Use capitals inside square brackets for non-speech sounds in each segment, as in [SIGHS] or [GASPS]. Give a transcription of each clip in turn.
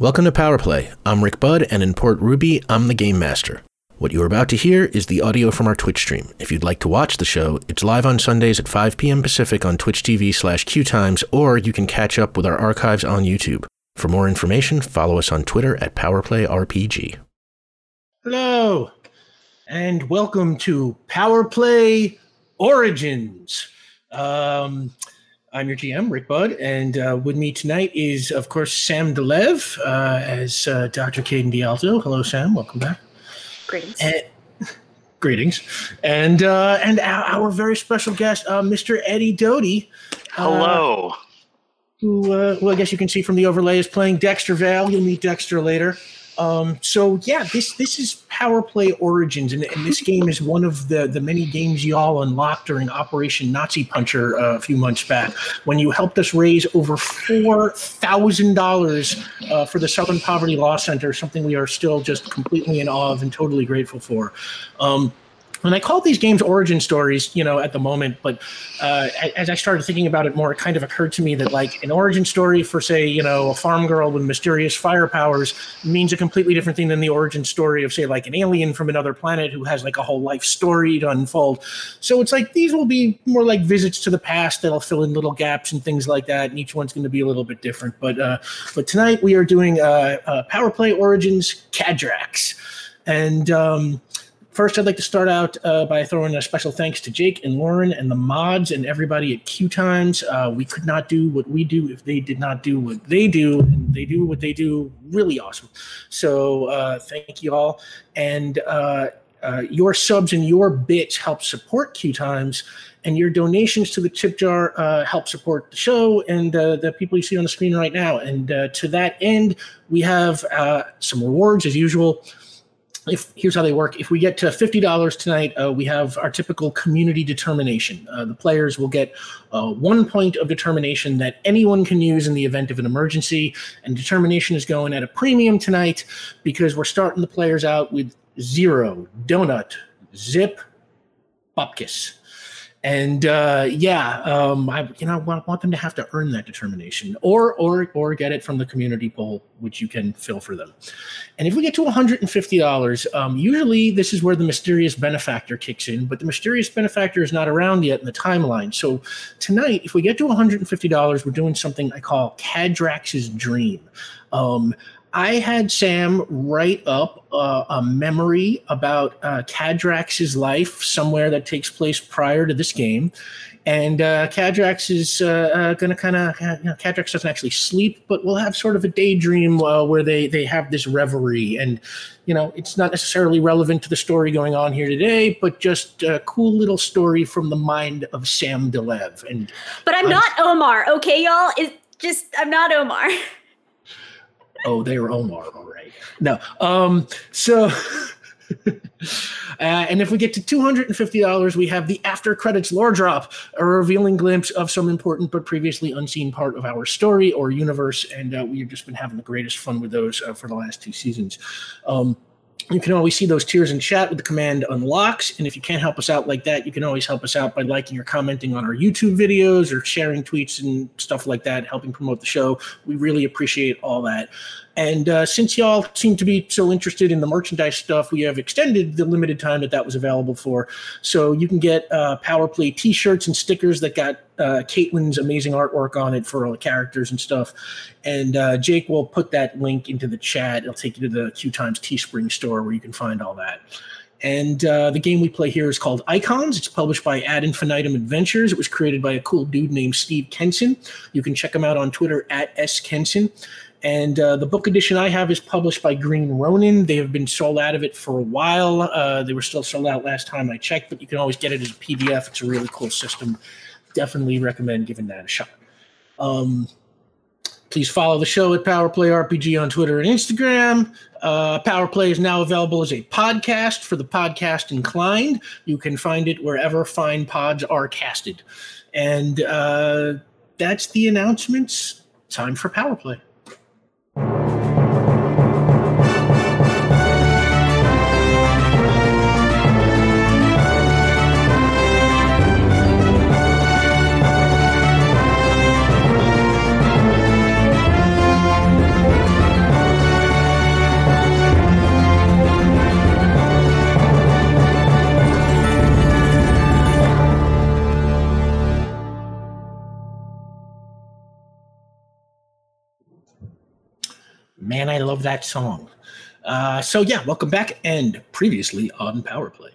Welcome to Power Play. I'm Rick Budd, and in Port Ruby, I'm the Game Master. What you're about to hear is the audio from our Twitch stream. If you'd like to watch the show, it's live on Sundays at 5 p.m. Pacific on Twitch TV slash QTimes, or you can catch up with our archives on YouTube. For more information, follow us on Twitter at PowerPlayRPG. Hello, and welcome to Power Play Origins. Um, I'm your GM, Rick Budd, and uh, with me tonight is, of course, Sam DeLev uh, as uh, Dr. Caden Dialto. Hello, Sam. Welcome back. Greetings. And, [LAUGHS] greetings, and uh, and our, our, very special guest, uh, Mr. Eddie Doty. Uh, Hello. Who, well, I guess you can see from the overlay, is playing Dexter Vale. You'll meet Dexter later. Um, so yeah, this this is Power Play Origins, and, and, this game is one of the the many games y'all unlocked during Operation Nazi Puncher uh, a few months back, when you helped us raise over four thousand uh, dollars for the Southern Poverty Law Center, something we are still just completely in awe of and totally grateful for. Um, and I call these games origin stories, you know, at the moment. But uh, as I started thinking about it more, it kind of occurred to me that, like, an origin story for, say, you know, a farm girl with mysterious fire powers means a completely different thing than the origin story of, say, like an alien from another planet who has like a whole life story to unfold. So it's like these will be more like visits to the past that'll fill in little gaps and things like that. And each one's going to be a little bit different. But uh, but tonight we are doing uh, uh, Power Play Origins Cadrax, and um, First, I'd like to start out uh, by throwing a special thanks to Jake and Lauren and the mods and everybody at QTimes. Uh, we could not do what we do if they did not do what they do, and they do what they do really awesome. So, uh, thank you all. And uh, uh, your subs and your bits help support Q Times, and your donations to the tip jar uh, help support the show and the people you see on the screen right now. And to that end, we have some rewards as usual if here's how they work. If we get to $50 tonight uh, we have our typical community determination. Uh, the players will get uh, one point of determination that anyone can use in the event of an emergency. And determination is going at a premium tonight because we're starting the players out with zero donut zip bupkis and uh, yeah, um, I you know want, want them to have to earn that determination, or or or get it from the community poll, which you can fill for them. And if we get to one hundred and fifty dollars, um, usually this is where the mysterious benefactor kicks in. But the mysterious benefactor is not around yet in the timeline. So tonight, if we get to one hundred and fifty dollars, we're doing something I call Cadrax's Dream. Um, I had Sam write up uh, a memory about uh, Cadrax's life somewhere that takes place prior to this game. And uh, Cadrax is uh, uh going to kind of, you know, Cadrax doesn't actually sleep, but we'll have sort of a daydream uh, where they, they have this reverie. And, you know, it's not necessarily relevant to the story going on here today, but just a cool little story from the mind of Sam DeLev. And But I'm not Omar, okay, y'all? It's just, I'm not Omar. [LAUGHS] oh, they were Omar, all right. No, um, so, [LAUGHS] uh, and if we get to two hundred and fifty dollars, we have the after credits lore drop, a revealing glimpse of some important but previously unseen part of our story or universe, and uh, we've just been having the greatest fun with those uh, for the last two seasons. Um, you can always see those tiers in chat with the command unlocks. And if you can't help us out like that, you can always help us out by liking or commenting on our YouTube videos or sharing tweets and stuff like that, helping promote the show. We really appreciate all that. And uh, since y'all seem to be so interested in the merchandise stuff, we have extended the limited time that that was available for. So you can get uh, Power Play t shirts and stickers that got uh, Caitlin's amazing artwork on it for all the characters and stuff. And uh, Jake will put that link into the chat. It'll take you to the QTimes Teespring store where you can find all that. And uh, the game we play here is called Icons. It's published by Ad Infinitum Adventures. It was created by a cool dude named Steve Kenson. You can check him out on Twitter at S Kenson. And uh, the book edition I have is published by Green Ronin. They have been sold out of it for a while. Uh, they were still sold out last time I checked, but you can always get it as a PDF. It's a really cool system. Definitely recommend giving that a shot. Um, please follow the show at Powerplay RPG on Twitter and Instagram. Uh, Powerplay is now available as a podcast for the podcast inclined. You can find it wherever fine pods are casted. And uh, that's the announcements. Time for Powerplay. Man, I love that song. Uh, so yeah, welcome back. And previously on Power Play.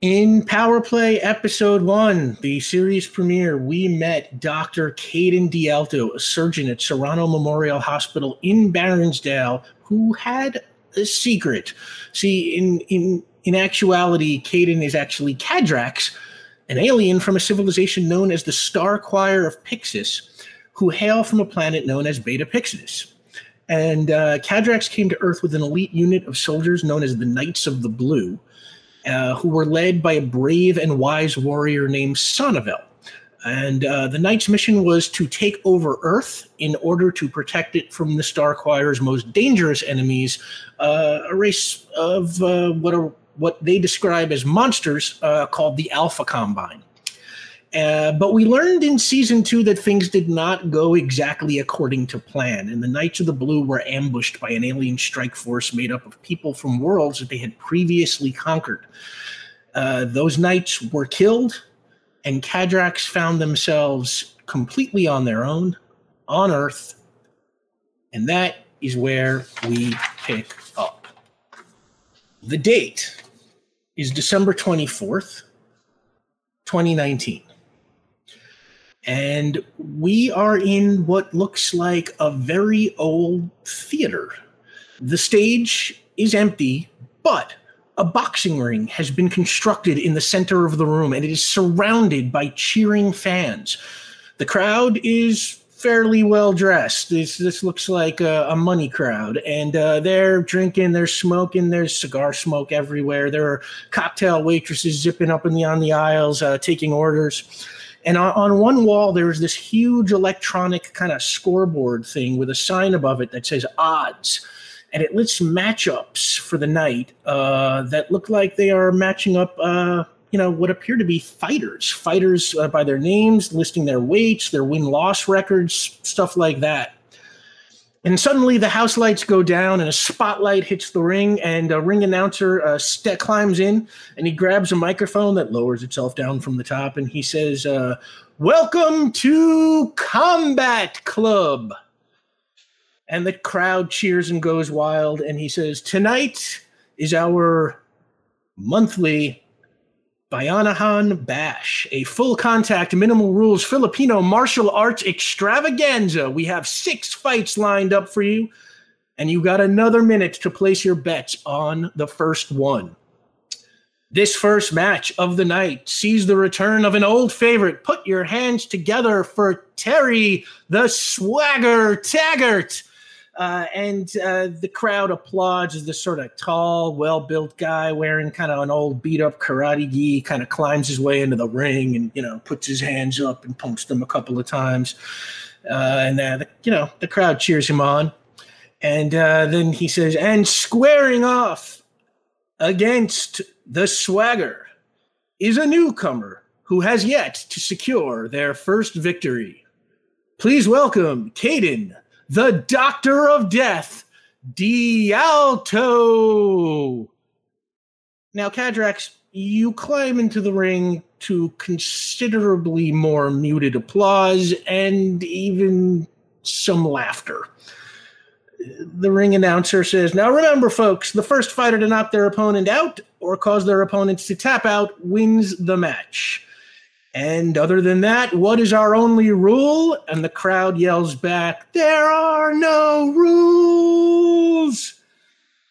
In Power Play Episode 1, the series premiere, we met Dr. Caden Dialto, a surgeon at Serrano Memorial Hospital in Baronsdale, who had a secret. See, in, in, in actuality, Caden is actually Cadrax, an alien from a civilization known as the Star Choir of Pixis, who hail from a planet known as Beta Pixis. And uh, Cadrax came to Earth with an elite unit of soldiers known as the Knights of the Blue uh, who were led by a brave and wise warrior named Sonneville. And uh, the Knight's mission was to take over Earth in order to protect it from the Star Choir's most dangerous enemies, uh, a race of uh, what are what they describe as monsters uh, called the Alpha Combine. Uh, but we learned in season two that things did not go exactly according to plan, and the Knights of the Blue were ambushed by an alien strike force made up of people from worlds that they had previously conquered. Uh, those knights were killed, and Cadrax found themselves completely on their own on Earth, and that is where we pick up. The date is December 24th, 2019 and we are in what looks like a very old theater. The stage is empty, but a boxing ring has been constructed in the center of the room and it is surrounded by cheering fans. The crowd is fairly well dressed. This this looks like a, a money crowd, and uh, they're drinking, they're smoking. There's cigar smoke everywhere. There are cocktail waitresses zipping up and down the aisles, uh, taking orders. And on, on one wall, there's this huge electronic kind of scoreboard thing with a sign above it that says odds. And it lists matchups for the night uh, that look like they are matching up, uh, you know, what appear to be fighters. Fighters uh, by their names, listing their weights, their win loss records, stuff like that. And suddenly the house lights go down and a spotlight hits the ring, and a ring announcer uh, st- climbs in and he grabs a microphone that lowers itself down from the top and he says, uh, Welcome to Combat Club. And the crowd cheers and goes wild. And he says, Tonight is our monthly Bayanihan Bash, a full contact, minimal rules Filipino martial arts extravaganza. We have six fights lined up for you, and you've got another minute to place your bets on the first one. This first match of the night sees the return of an old favorite. Put your hands together for Terry the Swagger Taggart. Uh, and uh, the crowd applauds as this sort of tall, well built guy wearing kind of an old beat up karate gi kind of climbs his way into the ring and, you know, puts his hands up and pumps them a couple of times. Uh, and, uh, the, you know, the crowd cheers him on. And uh, then he says, and squaring off against the swagger is a newcomer who has yet to secure their first victory. Please welcome Caden the Doctor of Death, Dialto. Now, Cadrax, you climb into the ring to considerably more muted applause and even some laughter. The ring announcer says, Now remember, folks, the first fighter to knock their opponent out or cause their opponents to tap out wins the match. And other than that, what is our only rule? And the crowd yells back, There are no rules.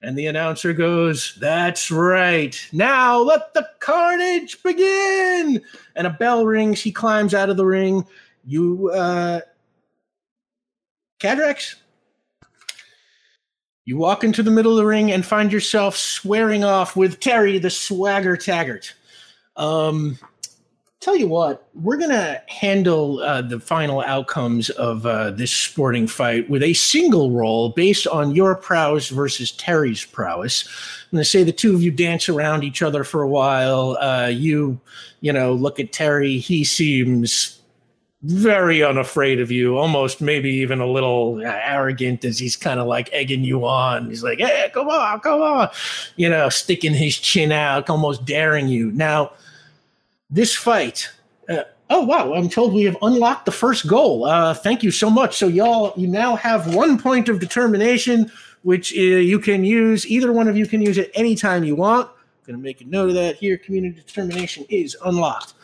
And the announcer goes, That's right. Now let the carnage begin. And a bell rings. He climbs out of the ring. You, uh, Cadrax, you walk into the middle of the ring and find yourself swearing off with Terry the Swagger Taggart. Um, tell you what, we're going to handle uh, the final outcomes of uh, this sporting fight with a single roll based on your prowess versus Terry's prowess. I'm going to say the two of you dance around each other for a while. Uh, you, you know, look at Terry. He seems very unafraid of you, almost maybe even a little arrogant as he's kind of like egging you on. He's like, hey, come on, come on, you know, sticking his chin out, almost daring you. Now, this fight, uh, Oh wow! I'm told we have unlocked the first goal. Uh, thank you so much. So y'all, you now have one point of determination, which uh, you can use. Either one of you can use it anytime you want. I'm gonna make a note of that here. Community determination is unlocked.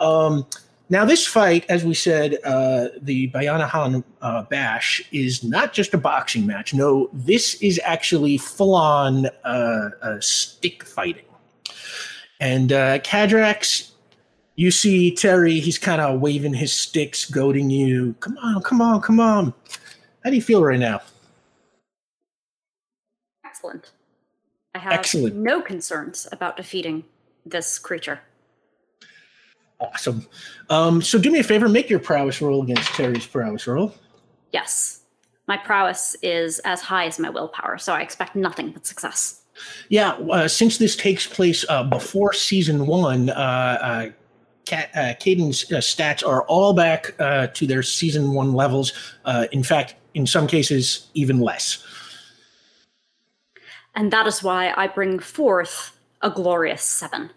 Um, now, this fight, as we said, uh, the Bayanihan uh, Bash is not just a boxing match. No, this is actually full-on uh, stick fighting. And uh, you see Terry, he's kind of waving his sticks, goading you. Come on, come on, come on. How do you feel right now? Excellent. I have Excellent. no concerns about defeating this creature. Awesome. Um, so do me a favor, make your prowess roll against Terry's prowess roll. Yes. My prowess is as high as my willpower, so I expect nothing but success. Yeah, uh, since this takes place uh, before season one, uh, uh Cat, uh, Caden's uh, stats are all back uh, to their season one levels. Uh, in fact, in some cases, even less. And that is why I bring forth a glorious seven.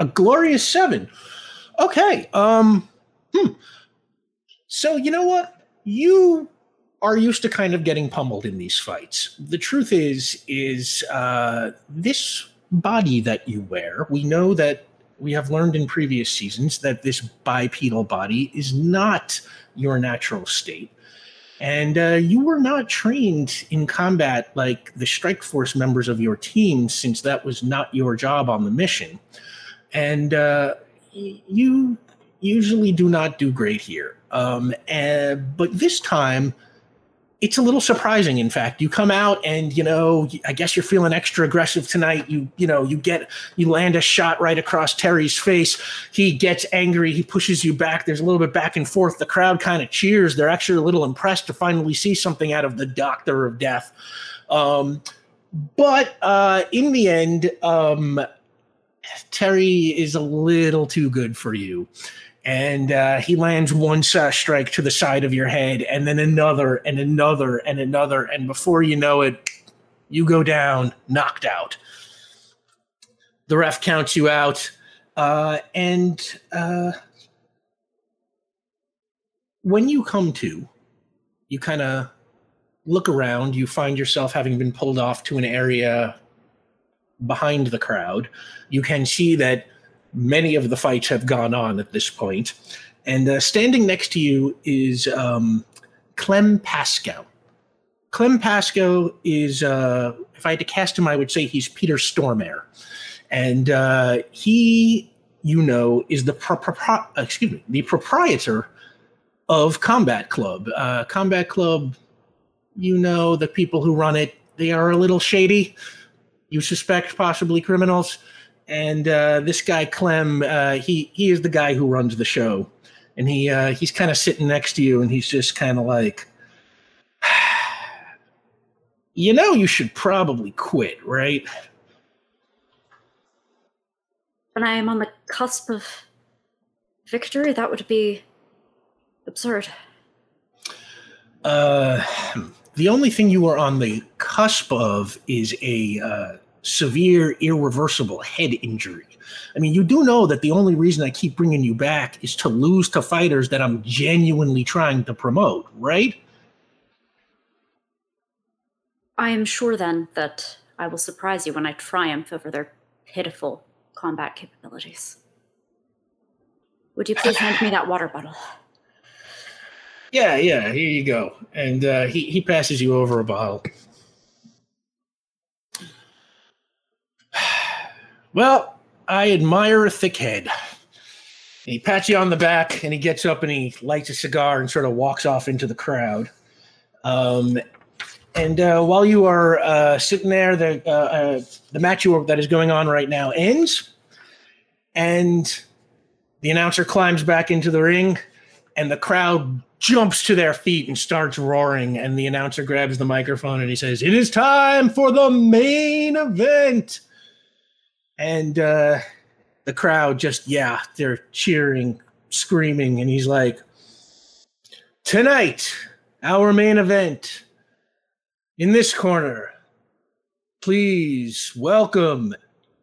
A glorious seven. Okay. Um. Hmm. So you know what? You are used to kind of getting pummeled in these fights. The truth is, is uh, this body that you wear. We know that we have learned in previous seasons that this bipedal body is not your natural state. And uh, you were not trained in combat like the Strike Force members of your team, since that was not your job on the mission. And uh, you usually do not do great here. Um, and, but this time, it's a little surprising in fact. You come out and you know i guess you're feeling extra aggressive tonight. You you know you get you land a shot right across terry's face. He gets angry. He pushes you back. There's a little bit back and forth. The crowd kind of cheers. They're actually a little impressed to finally see something out of the doctor of death. Um, but uh, in the end um, terry is a little too good for you and uh, he lands one uh, strike to the side of your head, and then another, and another, and another, and before you know it, you go down, knocked out. The ref counts you out, uh, and uh, when you come to, you kind of look around. You find yourself having been pulled off to an area behind the crowd. You can see that many of the fights have gone on at this point. And uh, standing next to you is um, Clem Pasco. Clem Pasco is, uh, if I had to cast him, I would say he's Peter Stormare. And uh, he, you know, is the pro- pro- excuse me, the proprietor of Combat Club. Uh, Combat Club, you know, the people who run it, they are a little shady. You suspect possibly criminals and uh, this guy Clem, uh, he he is the guy who runs the show, and he uh, he's kind of sitting next to you, and he's just kind of like, [SIGHS] you know, you should probably quit, right? When I am on the cusp of victory, that would be absurd. Uh, the only thing you are on the cusp of is a uh, severe, irreversible head injury. I mean, you do know that the only reason I keep bringing you back is to lose to fighters that I'm genuinely trying to promote, right? I am sure then that I will surprise you when I triumph over their pitiful combat capabilities. Would you please hand me that water bottle? Yeah, yeah, here you go. And uh, he, he passes you over a bottle. Well, I admire a thick head. And he pats you on the back and he gets up and he lights a cigar and sort of walks off into the crowd. Um, and uh, while you are uh, sitting there, the uh, uh the match that is going on right now ends, and the announcer climbs back into the ring, and the crowd jumps to their feet and starts roaring. And the announcer grabs the microphone and he says, "It is time for the main event." And uh, the crowd just yeah they're cheering screaming and he's like tonight our main event in this corner please welcome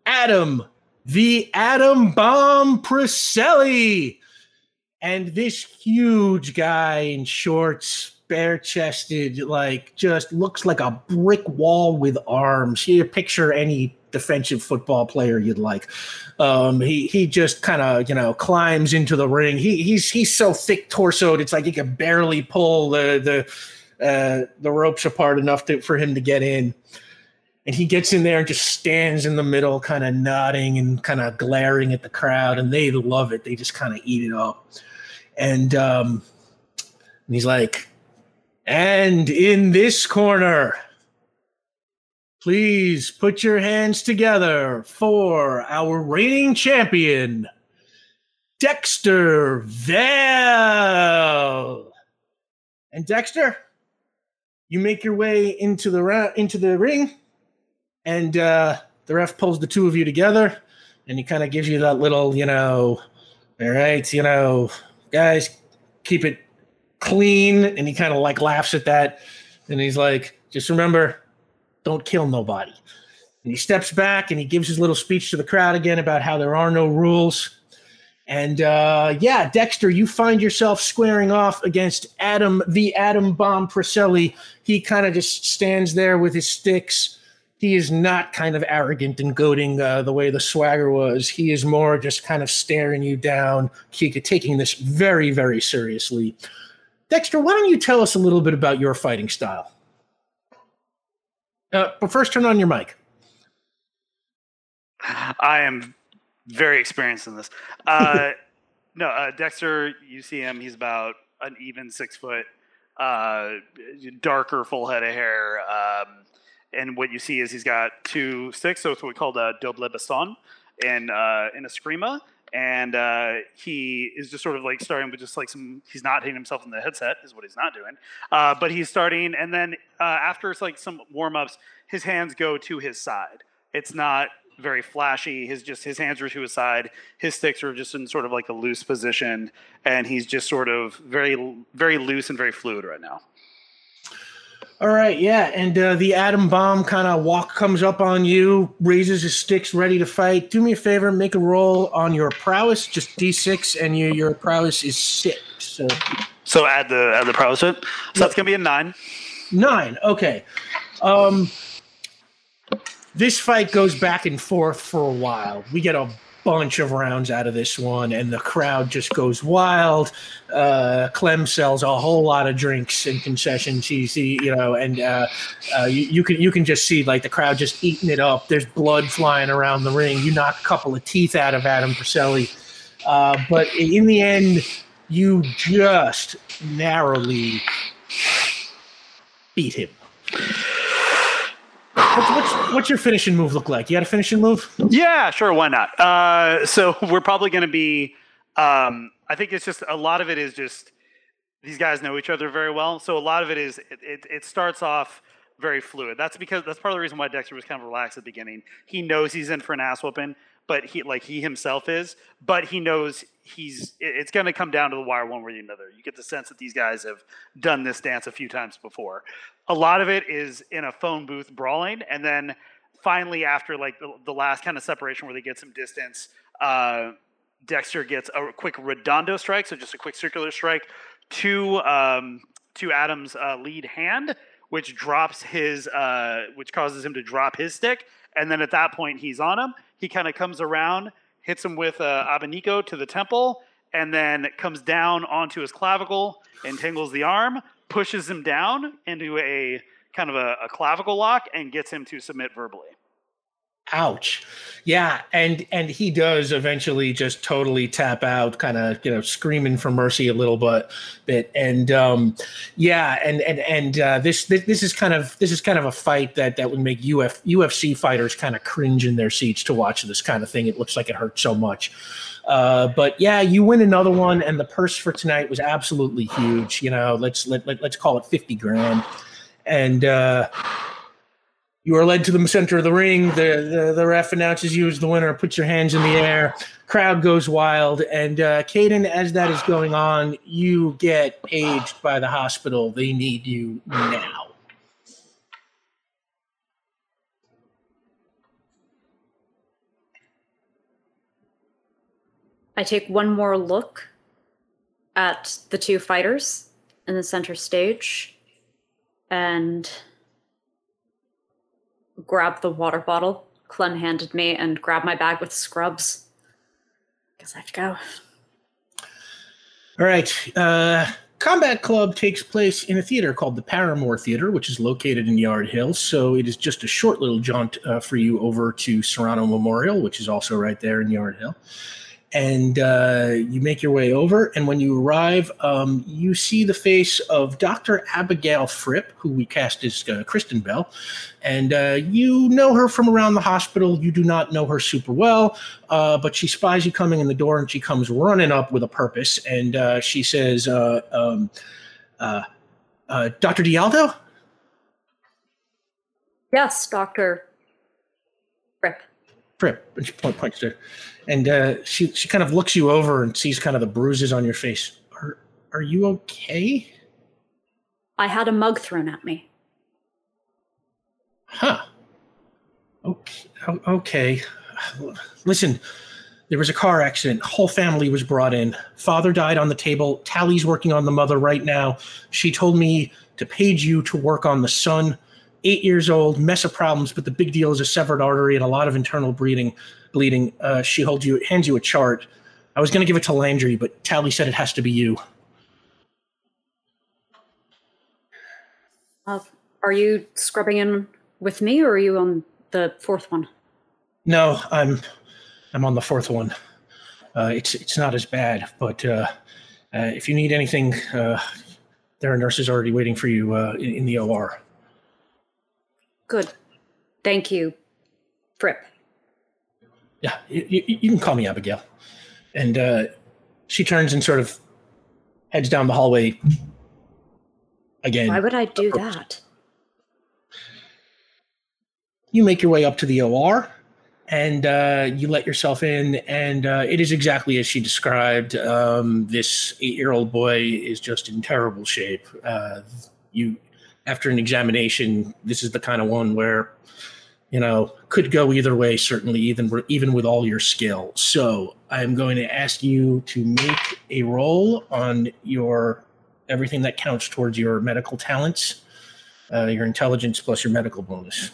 adam the adam bomb Priselli. and this huge guy in shorts, bare chested, like just looks like a brick wall with arms. You picture any defensive football player you'd like. Um, he he just kind of you know climbs into the ring. He he's he's so thick torsoed, it's like he can barely pull the the uh, the ropes apart enough to, for him to get in. And he gets in there and just stands in the middle, kind of nodding and kind of glaring at the crowd, and they love it. They just kind of eat it up. And um, and he's like, and in this corner, please put your hands together for our reigning champion, Dexter Vale. And Dexter, you make your way into the ra- into the ring, and uh, the ref pulls the two of you together, and he kind of gives you that little, you know, all right, you know, guys, keep it clean. And he kind of like laughs at that. And he's like, just remember, don't kill nobody. And he steps back and he gives his little speech to the crowd again about how there are no rules. And uh, yeah, Dexter, you find yourself squaring off against Adam, the Adam Bomb Preselli. He kind of just stands there with his sticks. He is not kind of arrogant and goading uh, the way the swagger was. He is more just kind of staring you down, taking this very, very seriously. Dexter, why don't you tell us a little bit about your fighting style? Uh, but first, turn on your mic. I am very experienced in this. Uh, [LAUGHS] no, uh, Dexter, you see him. He's about an even six foot, uh, darker, full head of hair. Um, and what you see is he's got two sticks. So it's what we call a double baston in uh, in Eskrima and uh, he is just sort of like starting with just like some he's not hitting himself in the headset is what he's not doing uh, but he's starting and then uh, after like some warm-ups his hands go to his side. It's not very flashy his just his hands are to his side his sticks are just in sort of like a loose position and he's just sort of very very loose and very fluid right now all right, yeah, and uh, the atom bomb kind of walk comes up on you, raises his sticks, ready to fight. Do me a favor, make a roll on your prowess, just d6, and your your prowess is six. So, so add the add the prowess to it. So yep. that's gonna be a nine. Nine. Okay. Um, this fight goes back and forth for a while. We get a bunch of rounds out of this one, and the crowd just goes wild. Uh, Clem sells a whole lot of drinks and concessions. He's, he, you know, and uh, uh, you, you, can you can just see like the crowd just eating it up. There's blood flying around the ring. You knock a couple of teeth out of Adam Preselli, uh, but in the end, you just narrowly beat him. What's, what's, what's, your finishing move look like? You got a finishing move? Yeah, sure. Why not? Uh, so [LAUGHS] we're probably going to be. Um, I think it's just a lot of it is just these guys know each other very well. So a lot of it is it, it, it starts off very fluid. That's because that's part of the reason why Dexter was kind of relaxed at the beginning. He knows he's in for an ass whooping, but he like he himself is, but he knows he's it's going to come down to the wire one way or another. You get the sense that these guys have done this dance a few times before. A lot of it is in a phone booth brawling, and then finally after like the, the last kind of separation where they get some distance, uh, Dexter gets a quick redondo strike, so just a quick circular strike to um, to Adam's uh, lead hand, which drops his uh, which causes him to drop his stick, and then at that point he's on him. He kind of comes around hits him with uh, Abanico to the temple, and then comes down onto his clavicle, entangles the arm, pushes him down into a kind of a, a clavicle lock, and gets him to submit verbally ouch. Yeah and and he does eventually just totally tap out kind of you know screaming for mercy a little bit bit and um yeah and and and uh, this, this this is kind of this is kind of a fight that that would make uf ufc fighters kind of cringe in their seats to watch this kind of thing. It looks like it hurts so much. Uh, but yeah, you win another one, and the purse for tonight was absolutely huge. You know, let's let, let let's call it fifty grand, and uh, you are led to the center of the ring. The, the, the ref announces you as the winner. Put your hands in the air. Crowd goes wild. And uh, Caden, as that is going on, you get paged by the hospital. They need you now. I take one more look at the two fighters in the center stage and grab the water bottle Clem handed me and grab my bag with scrubs. Guess I have to go. All right. Uh, Combat Club takes place in a theater called the Paramore Theater, which is located in Yard Hill. So it is just a short little jaunt uh, for you over to Serrano Memorial, which is also right there in Yard Hill and uh, you make your way over. And when you arrive, um, you see the face of Dr. Abigail Fripp, who we cast as uh, Kristen Bell. And uh, you know her from around the hospital. You do not know her super well, uh, but she spies you coming in the door and she comes running up with a purpose. And uh, she says, uh, um, Dr. Dialto? Yes, Dr. Fripp. Fripp. And she points to and uh, she she kind of looks you over and sees kind of the bruises on your face. Are are you okay? I had a mug thrown at me. Huh. Okay. Okay. Listen, there was a car accident. Whole family was brought in. Father died on the table. Tally's working on the mother right now. She told me to page you to work on the son. Eight years old, mess of problems, but the big deal is a severed artery and a lot of internal bleeding bleeding. Uh, she holds you, hands you a chart. I was going to give it to Landry, but Tally said it has to be you. Uh, are you scrubbing in with me, or are you on the fourth one? No, I'm, I'm on the fourth one. Uh, it's it's not as bad, but uh, uh if you need anything, uh, there are nurses already waiting for you uh, in, in the OR. Good, thank you, Fripp yeah, you, you, can call me Abigail. And uh, she turns and sort of heads down the hallway again. Why would I do that? You make your way up to the OR and uh, you let yourself in, and uh, it is exactly as she described. Um, this eight-year-old boy is just in terrible shape. Uh, you, after an examination, this is the kind of one where you know, could go either way, certainly, even, even with all your skill. So I'm going to ask you to make a roll on your everything that counts towards your medical talents, uh, your intelligence plus your medical bonus.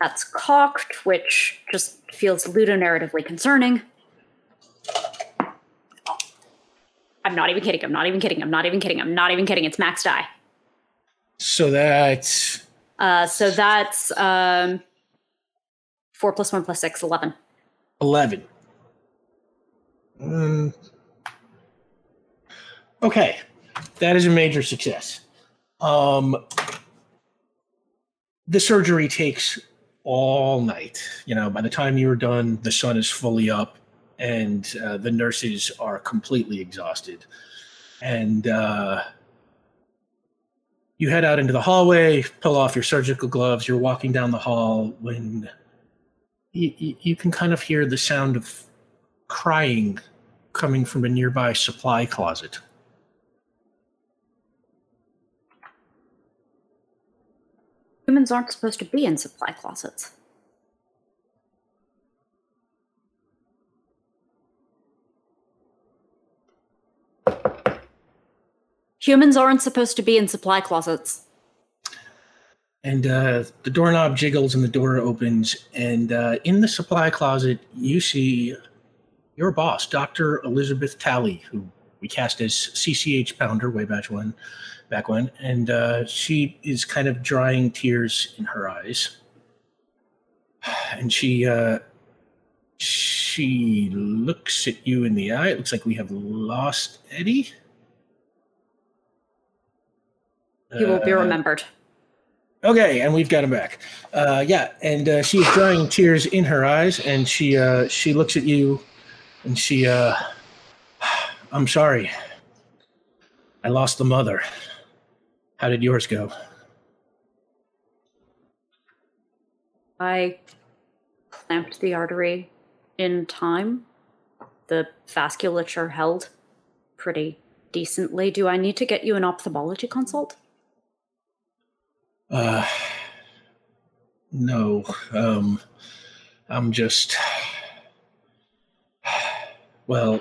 That's cocked, which just feels ludonarratively concerning. I'm not even kidding. I'm not even kidding. I'm not even kidding. I'm not even kidding. It's max die. So that's. Uh, so that's um, four plus one plus six, 11. 11. Um, okay. That is a major success. Um, the surgery takes all night. You know, by the time you are done, the sun is fully up and uh, the nurses are completely exhausted. And uh, you head out into the hallway, pull off your surgical gloves. You're walking down the hall when you, you can kind of hear the sound of crying coming from a nearby supply closet. Humans aren't supposed to be in supply closets. Humans aren't supposed to be in supply closets. And uh, the doorknob jiggles and the door opens. And uh, in the supply closet, you see your boss, Dr. Elizabeth Tally, who we cast as CCH Pounder way back when. Back when, and uh, she is kind of drying tears in her eyes, and she uh, she looks at you in the eye. It looks like we have lost Eddie. He will be uh, remembered. Okay, and we've got him back. Uh, yeah, and uh, she's drying tears in her eyes, and she uh, she looks at you, and she, uh, [SIGHS] I'm sorry. I lost the mother. How did yours go? I clamped the artery in time. The vasculature held pretty decently. Do I need to get you an ophthalmology consult? Uh, no. Um, I'm just. Well,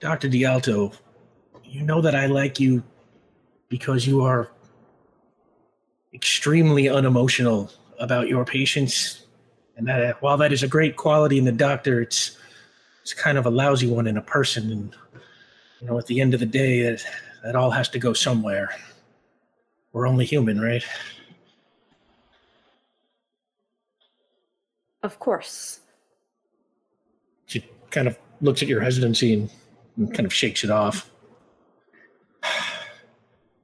Dr. Dialto, you know that I like you because you are extremely unemotional about your patients. And that while that is a great quality in the doctor, it's it's kind of a lousy one in a person. And you know, at the end of the day, that, that all has to go somewhere. We're only human, right? Of course. She kind of looks at your hesitancy and, and kind of shakes it off. [SIGHS]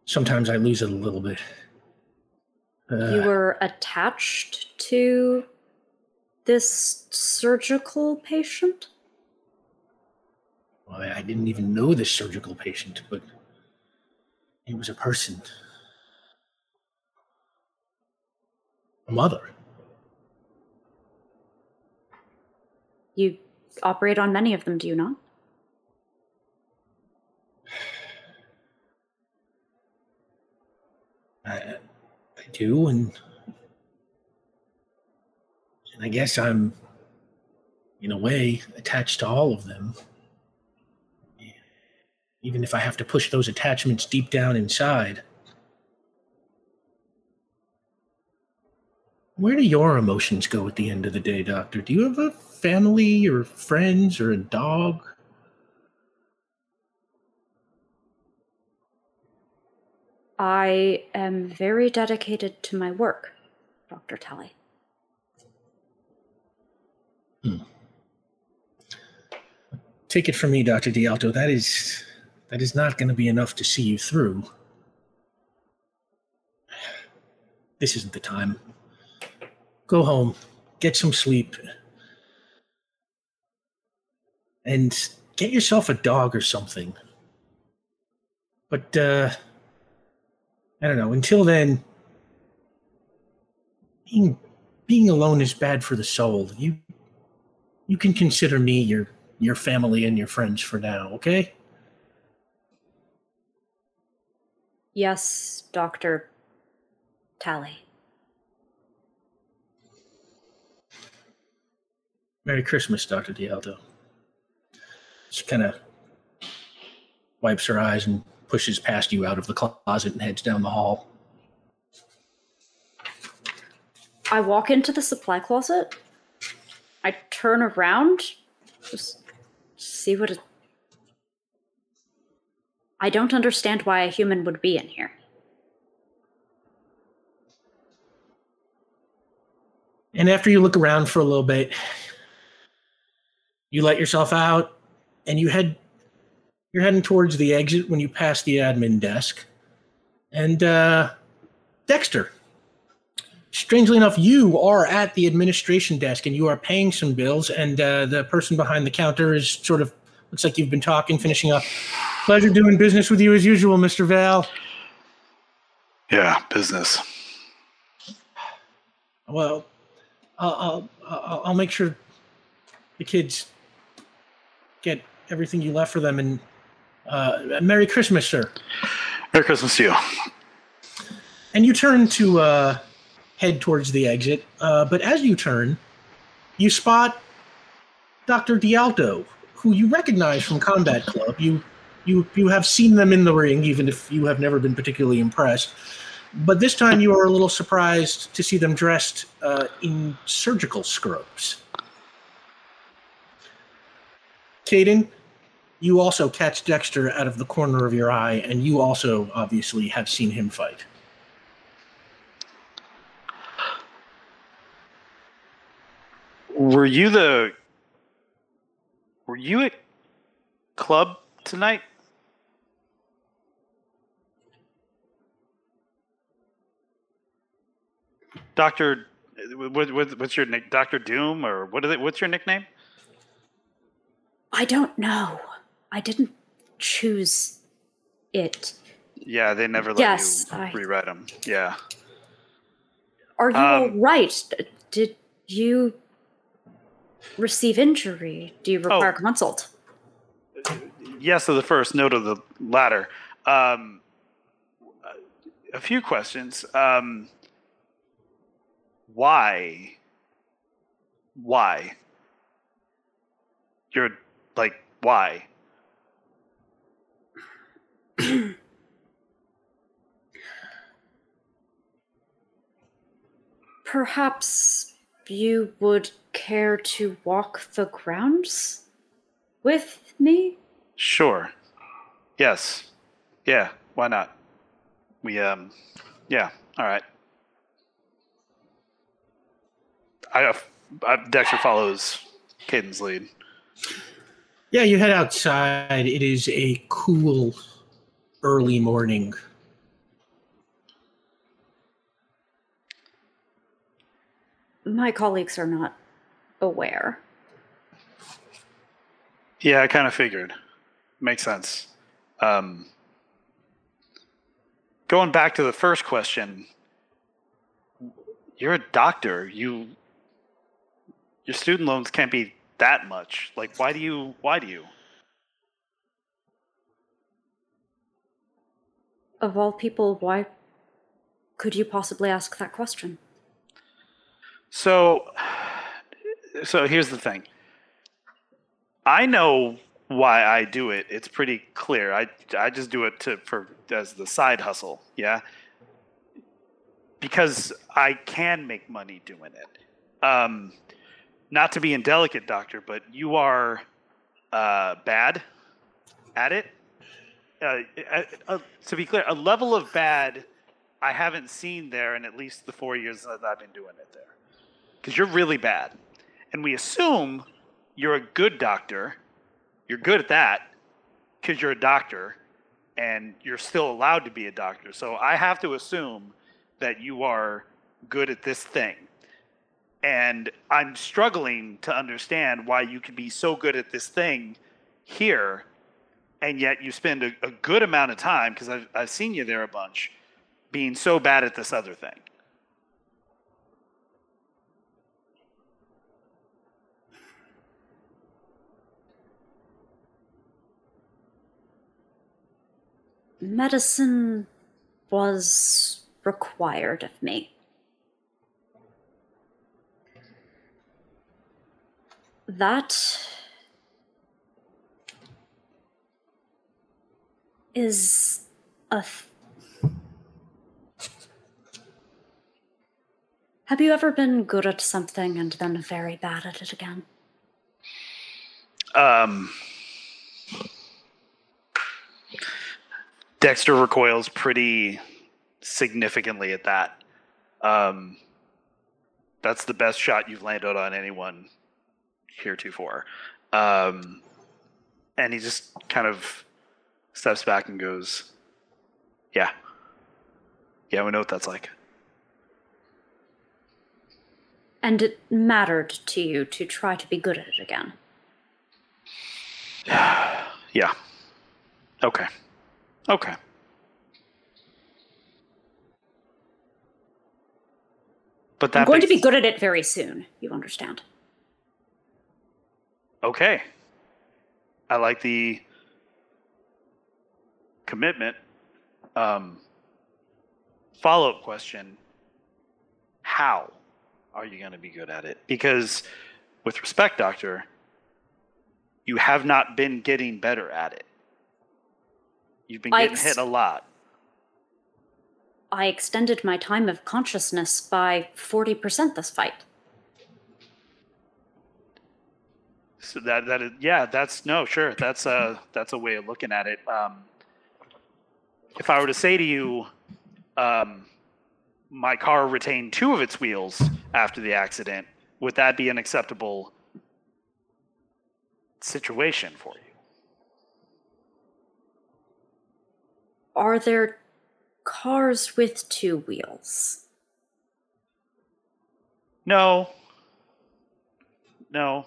Sometimes I lose it a little bit. you Uh, were attached to this surgical patient? well, I didn't even know this surgical patient, but he was a person. A mother. You operate on many of them, do you not? I, I do, and and I guess I'm, in a way, attached to all of them. Even if I have to push those attachments deep down inside. Where do your emotions go at the end of the day, Doctor? Do you have a family or friends or a dog? I am very dedicated to my work, Dr. Tally. Hmm. Take it from me, Dr. Dialto, that is that is not going to be enough to see you through. This isn't the time. Go home, get some sleep, and get yourself a dog or something. But uh I don't know, until then being being alone is bad for the soul. You you can consider me your your family and your friends for now, okay? Yes, Dr. Tally. Merry Christmas, Dr. Dialto. She kind of wipes her eyes and pushes past you out of the closet and heads down the hall. I walk into the supply closet. I turn around, just see what it. I don't understand why a human would be in here. And after you look around for a little bit, you let yourself out and you head you're heading towards the exit when you pass the admin desk. And uh Dexter. Strangely enough, you are at the administration desk and you are paying some bills and uh the person behind the counter is sort of looks like you've been talking finishing up. Pleasure doing business with you as usual, Mr. Val. Yeah, business. Well, I'll, I'll, I'll, make sure the kids get everything you left for them. And uh, Merry Christmas, sir. Merry Christmas to you. And you turn to uh, head towards the exit. Uh, but as you turn, you spot Dr. Dialto, who you recognize from Combat Club. You, you, you have seen them in the ring, even if you have never been particularly impressed. But this time you are a little surprised to see them dressed uh, in surgical scrubs. Caden, you also catch Dexter out of the corner of your eye, and you also obviously have seen him fight. Were you the? Were you at club tonight? Doctor, what, what, what's your nick? Doctor Doom, or what is it? What's your nickname? I don't know. I didn't choose it. Yeah, they never let Yes, you I- rewrite them. Yeah. Are you Um, all right? Did you receive injury? Do you require Oh. consult? yes to the first, no to the latter. Um, a few questions. Um, why? Why? You're like, why? [CLEARS THROAT] Perhaps you would care to walk the grounds with me? Sure. Yes. Yeah. Why not? We um. Yeah. All right. I, I Dexter follows Caden's lead. Yeah, you head outside. It is a cool early morning. My colleagues are not aware. Yeah, I kind of figured. Makes sense. Um, going back to the first question, you're a doctor. You your student loans can't be that much. Like, why do you? Why do you? Of all people, why could you possibly ask that question? So, so here's the thing. I know why I do it. It's pretty clear. I I just do it to for as the side hustle. Yeah. Because I can make money doing it. Um, not to be indelicate, doctor, but you are uh, bad at it. Uh, uh, to be clear, a level of bad I haven't seen there in at least the four years that I've been doing it there. Because you're really bad. And we assume you're a good doctor. You're good at that because you're a doctor and you're still allowed to be a doctor. So I have to assume that you are good at this thing. And I'm struggling to understand why you can be so good at this thing here, and yet you spend a, a good amount of time, because I've, I've seen you there a bunch, being so bad at this other thing. Medicine was required of me. That is a. Th- Have you ever been good at something and then very bad at it again? Um, Dexter recoils pretty significantly at that. Um, that's the best shot you've landed on anyone heretofore. Um, and he just kind of steps back and goes, Yeah. Yeah, we know what that's like. And it mattered to you to try to be good at it again. [SIGHS] Yeah. Okay. Okay. But that I'm going to be good at it very soon, you understand. Okay. I like the commitment. Um, Follow up question How are you going to be good at it? Because, with respect, Doctor, you have not been getting better at it. You've been I getting ex- hit a lot. I extended my time of consciousness by 40% this fight. So that that is, yeah, that's no, sure, that's a that's a way of looking at it. Um, if I were to say to you, um, my car retained two of its wheels after the accident, would that be an acceptable situation for you? Are there cars with two wheels? No. No.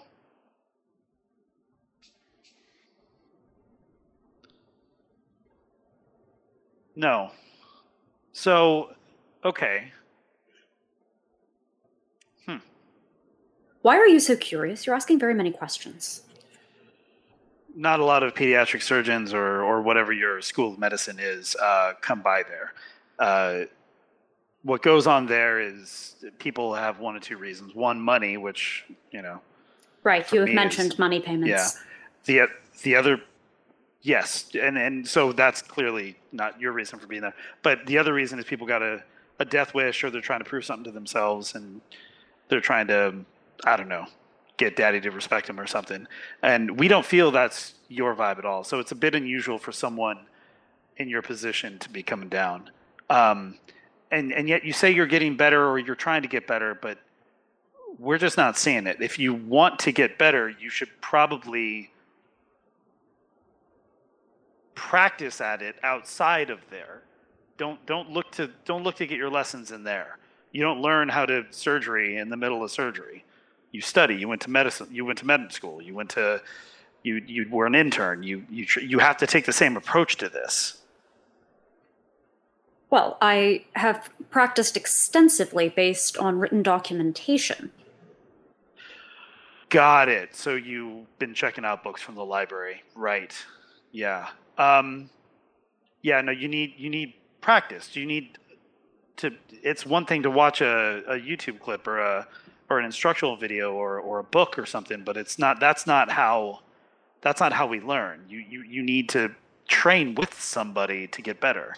No. So, okay. Why are you so curious? You're asking very many questions. not a lot of pediatric surgeons or, or whatever your school of medicine is uh, come by there. Uh, what goes on there is people have one or two reasons. One, money, which you know, Right. You have me, mentioned it's- money payments. yeah. The the other, yes, and and so that's clearly not your reason for being there. But the other reason is people got a a death wish, or they're trying to prove something to themselves, and they're trying to, I don't know, get daddy to respect them or something. And we don't feel that's your vibe at all. So it's a bit unusual for someone in your position to be coming down. Um, and and yet you say you're getting better or you're trying to get better, but we're just not seeing it. If you want to get better, you should probably practice at it outside of there. Don't don't look to don't look to get your lessons in there. You don't learn how to surgery in the middle of surgery. You study. You went to medicine. You went to med school. You went to you you were an intern. You you tr- you have to take the same approach to this. Well, I have practiced extensively based on written documentation. Got it. So you've been checking out books from the library, right? Yeah. Um, yeah. No, you need you need practice. You need to. It's one thing to watch a, a YouTube clip or a or an instructional video or or a book or something, but it's not. That's not how. That's not how we learn. You you you need to train with somebody to get better.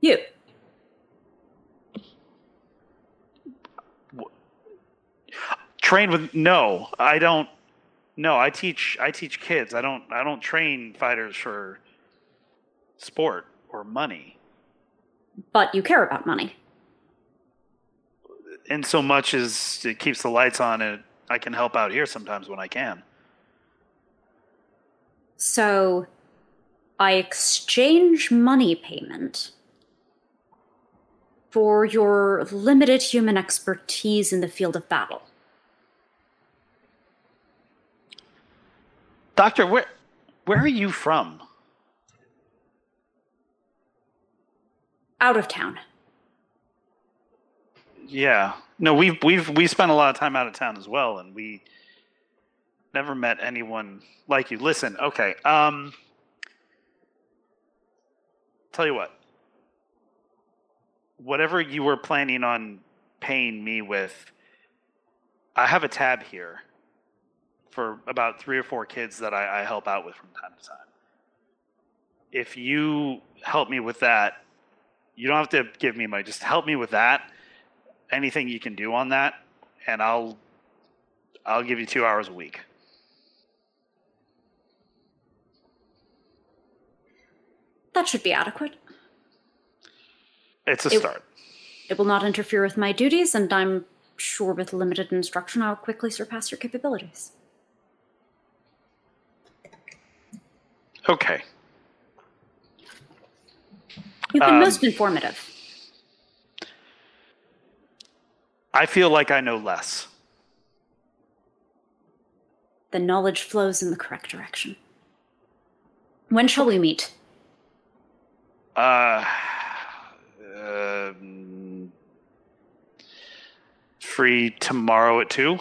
You. train with no i don't no i teach i teach kids i don't i don't train fighters for sport or money But you care about money. in so much as it keeps the lights on and i can help out here sometimes when i can So I exchange money payment for your limited human expertise in the field of battle. Doctor where where are you from? Out of town. yeah. No we've we've we spent a lot of time out of town as well and we never met anyone like you. Listen okay um tell you what. Whatever you were planning on paying me with i have a tab here for about three or four kids that I, I help out with from time to time. If you help me with that you don't have to give me money. Just help me with that. Anything you can do on that and i'll i'll give you two hours a week. That should be adequate. it's a It- start. It will not interfere with my duties, and I'm sure with limited instruction I'll quickly surpass your capabilities. Okay You've been Um, most informative. i feel like i know less The knowledge flows in the correct direction. When shall we meet? uh um, free tomorrow at two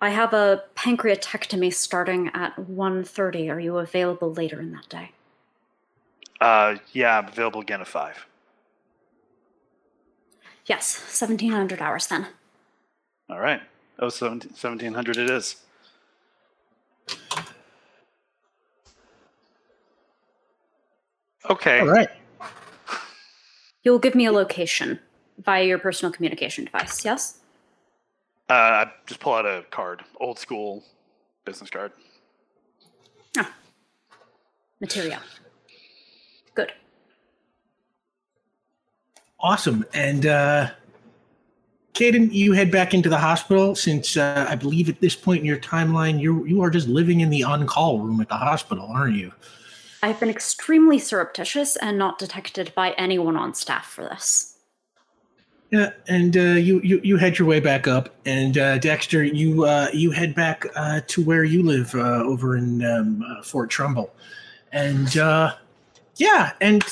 I have a pancreatectomy starting at 1.30. Are you available later in that day? uh yeah i'm available again at five Yes, 1700 hours then. all right oh 17, 1700 it is okay All right. You'll give me a location via your personal communication device, yes? Uh, I just pull out a card, old school business card. Ah. Material. Good. Awesome. And uh Caden, you head back into the hospital since uh, I believe at this point in your timeline you you are just living in the on-call room at the hospital, aren't you? I have been extremely surreptitious and not detected by anyone on staff for this. Yeah, and uh, you, you you head your way back up, and uh, Dexter, you uh, you head back uh, to where you live uh, over in um, uh, Fort Trumbull, and yeah, and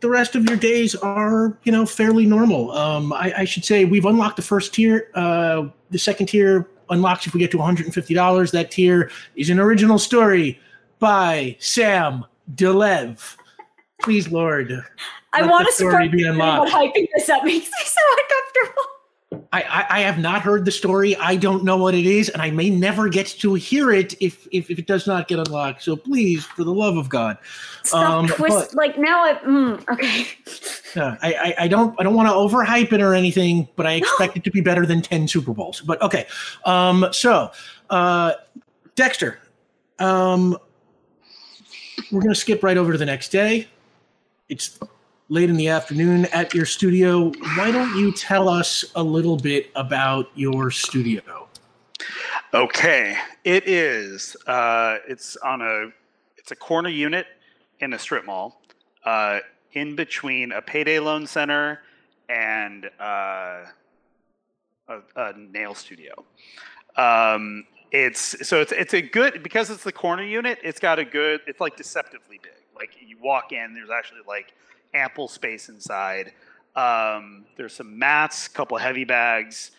the rest of your days are you know fairly normal. Um, I, I should say we've unlocked the first tier. The second tier unlocks if we get to one hundred and fifty dollars. That tier is an original story by Sam Delev. Please, Lord. I want to story be unlocked. but hyping this up [LAUGHS] makes me so uncomfortable. I, I, I have not heard the story. I don't know what it is, and I may never get to hear it if, if, if it does not get unlocked. So please, for the love of God, Stop Um, twist. but- Like now, I mm, okay. uh, I, I, I don't I don't want to overhype it or anything, but I expect it to be better than ten Super Bowls. But okay, um, so uh, Dexter, um, we're gonna skip right over to the next day. It's late in the afternoon at your studio. Why don't you tell us a little bit about your studio? Okay, it is. Uh, it's on a. It's a corner unit in a strip mall, uh, in between a payday loan center and uh, a, a nail studio. Um, it's so it's it's a good because it's the corner unit. It's got a good. It's like deceptively big. Like you walk in, there's actually like ample space inside. Um, there's some mats, a couple heavy bags,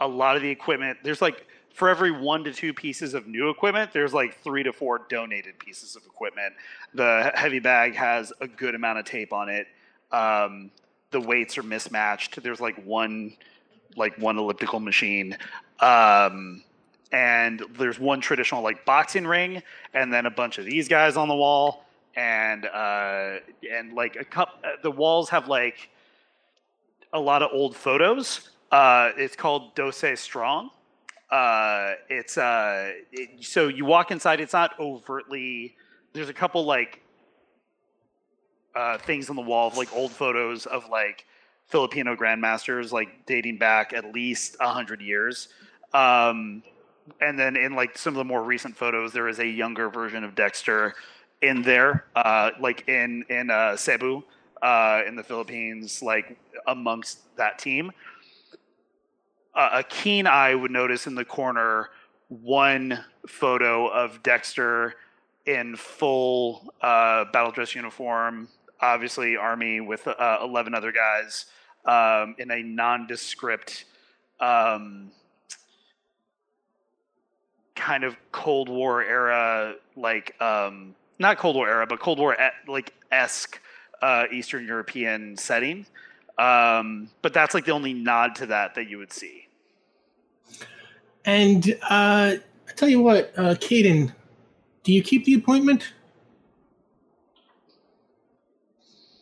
a lot of the equipment. There's like for every one to two pieces of new equipment, there's like three to four donated pieces of equipment. The heavy bag has a good amount of tape on it. Um, the weights are mismatched. There's like one, like one elliptical machine, um, and there's one traditional like boxing ring, and then a bunch of these guys on the wall, and uh, and like a cup. uh, The walls have like a lot of old photos. Uh, it's called Dose Strong. Uh, it's uh, it, so you walk inside. It's not overtly. There's a couple like uh, things on the wall of like old photos of like Filipino grandmasters, like dating back at least a hundred years. Um, and then in like some of the more recent photos, there is a younger version of Dexter in there, uh, like in in uh, Cebu, uh, in the Philippines, like amongst that team. A keen eye would notice in the corner one photo of Dexter in full uh, battle dress uniform, obviously army with uh, eleven other guys um, in a nondescript. Um, kind of Cold War era, like um, not Cold War era, but Cold War like esque uh, Eastern European setting. Um, but that's like the only nod to that that you would see. And uh, I tell you what, uh, Caden, do you keep the appointment?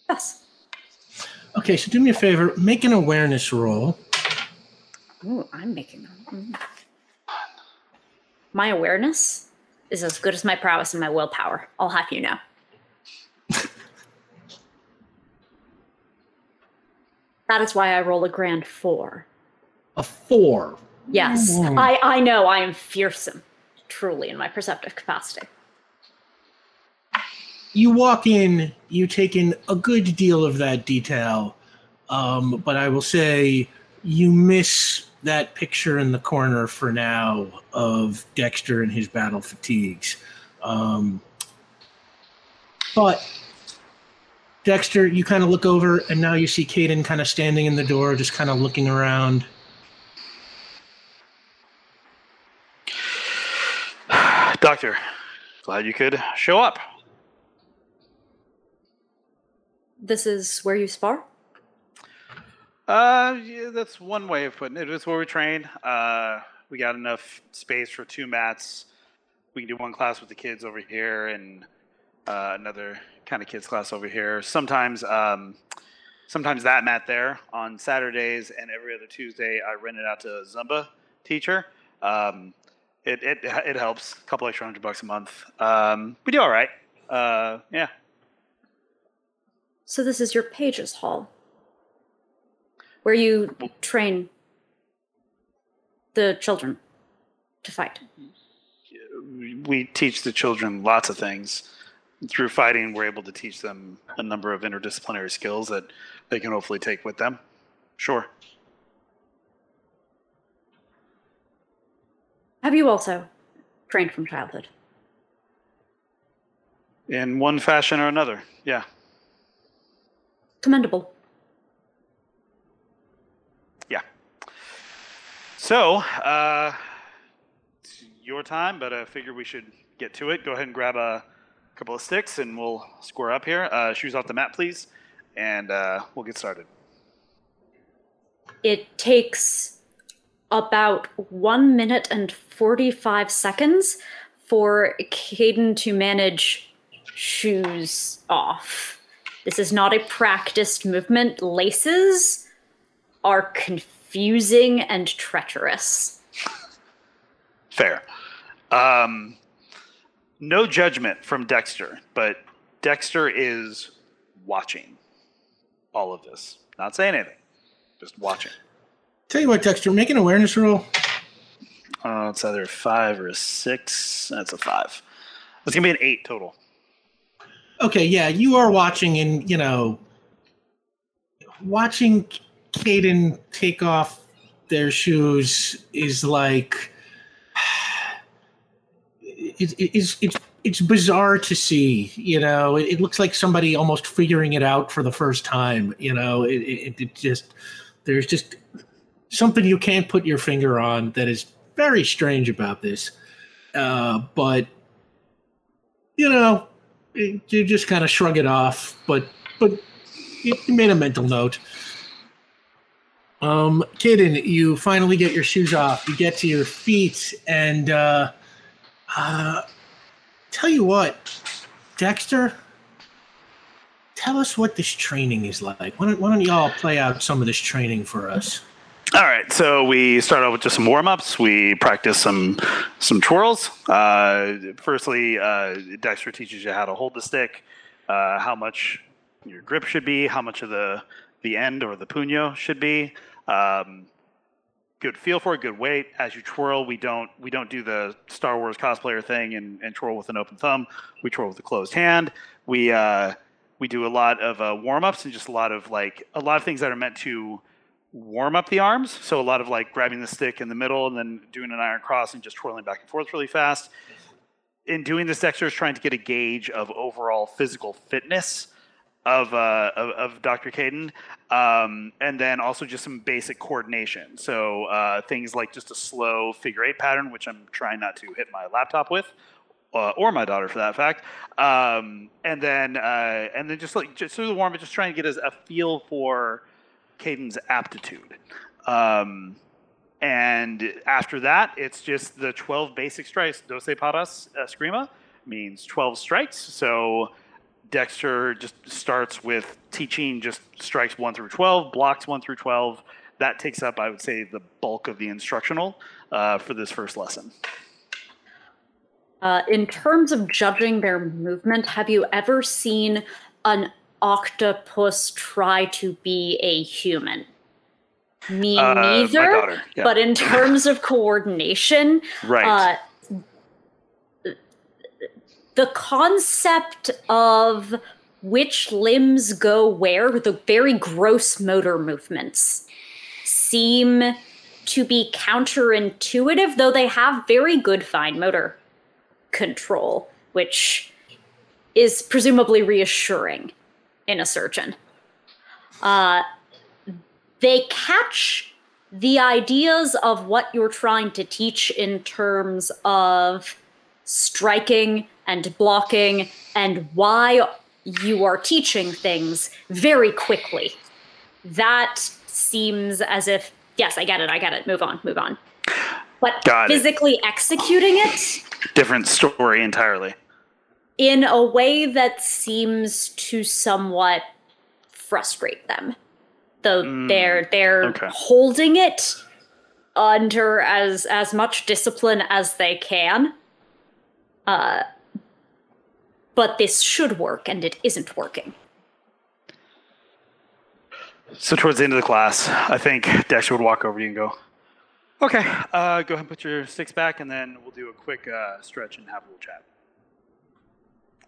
Yes. Okay, so do me a favor, make an awareness roll. Ooh, I'm making. Mm. My awareness is as good as my prowess and my willpower. I'll have you know. [LAUGHS] that is why I roll a grand four. A four. Yes, Mm. I, I know I am fearsome, truly, in my perceptive capacity. You walk in, you take in a good deal of that detail, um, but I will say you miss that picture in the corner for now of Dexter and his battle fatigues. Um, but Dexter, you kind of look over, and now you see Caden kind of standing in the door, just kind of looking around. [SIGHS] Doctor, glad you could show up. This is where you spar? Uh, yeah, that's one way of putting it. It's where we train. Uh, we got enough space for two mats. We can do one class with the kids over here and uh, another kind of kids class over here. Sometimes, um, sometimes that mat there on Saturdays and every other Tuesday, I rent it out to a Zumba teacher. Um, it, it it helps. A couple extra hundred bucks a month. Um, we do all right. Uh, yeah. So this is your pages hall, where you train the children to fight. we teach the children lots of things. Through fighting, we're able to teach them a number of interdisciplinary skills that they can hopefully take with them. Sure. Have you also trained from childhood? In one fashion or another. Yeah. Commendable. Yeah. So, uh, it's your time, but I figure we should get to it. Go ahead and grab a couple of sticks, and we'll square up here. Uh, shoes off the mat, please, and uh, we'll get started. It takes about one minute and 45 seconds for Caden to manage shoes off. This is not a practiced movement. Laces are confusing and treacherous. Fair. Um, no judgment from Dexter, but Dexter is watching all of this. Not saying anything, just watching. Tell you what, Dexter, make an awareness roll. Uh, it's either a five or a six. That's a five. It's gonna be an eight total. Okay, yeah, you are watching, and you know, watching Caden take off their shoes is like [SIGHS] it, it, it's it's it's bizarre to see. You know, it, it, looks like somebody almost figuring it out for the first time. You know, it, it, just there's just something you can't put your finger on that is very strange about this. Uh, but you know, you just kind of shrug it off. But but you made a mental note. Um, Caden, you finally get your shoes off. You get to your feet, and uh, uh, tell you what, Dexter, tell us what this training is like. Why don't, why don't y'all play out some of this training for us? All right, so we start off with just some warm ups. We practice some some twirls. Uh, firstly, uh, Dexter teaches you how to hold the stick, uh, how much your grip should be, how much of the the end or the puño should be. Um, good feel for it, good weight. As you twirl, we don't we don't do the Star Wars cosplayer thing and, and twirl with an open thumb. We twirl with a closed hand. We uh, we do a lot of uh, warm ups and just a lot of like a lot of things that are meant to warm up the arms. So a lot of like grabbing the stick in the middle and then doing an iron cross and just twirling back and forth really fast. In doing this exercise, trying to get a gauge of overall physical fitness of uh, of, of, Dr. Caden, um, and then also just some basic coordination. So uh, things like just a slow figure eight pattern, which I'm trying not to hit my laptop with, uh, or my daughter for that fact. Um, and then uh, and then just like just through the warm up, just trying to get us a feel for Caden's aptitude. Um, and after that, it's just the 12 basic strikes. Doce Pares eskrima means 12 strikes. So Dexter just starts with teaching just strikes 1 through 12, blocks 1 through 12. That takes up, I would say, the bulk of the instructional uh, for this first lesson. Uh, in terms of judging their movement, have you ever seen an octopus try to be a human. Me uh, neither. Yeah. But in [LAUGHS] terms of coordination, right. The concept of which limbs go where, the very gross motor movements, seem to be counterintuitive, though they have very good fine motor control, which is presumably reassuring in a surgeon. Uh, they catch the ideas of what you're trying to teach in terms of striking and blocking and why you are teaching things very quickly. That seems as if, yes, I get it, I get it, move on, move on. But Got physically it. executing it. Different story entirely in a way that seems to somewhat frustrate them. Though mm, they're they're okay. holding it under as as much discipline as they can. Uh but this should work and it isn't working. So towards the end of the class, I think Dexter would walk over to you and go, "Okay, uh, go ahead and put your sticks back, and then we'll do a quick uh, stretch and have a little chat."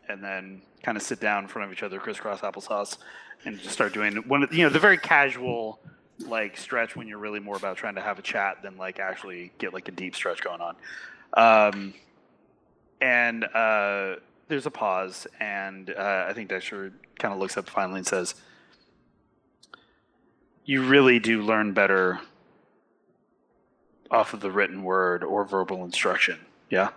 and then kind of sit down in front of each other, crisscross applesauce, and just start doing one. of You know, the very casual like stretch when you're really more about trying to have a chat than like actually get like a deep stretch going on. Um, and uh, there's a pause, and uh, I think Dexter kind of looks up finally and says, You really do learn better off of the written word or verbal instruction. Yeah?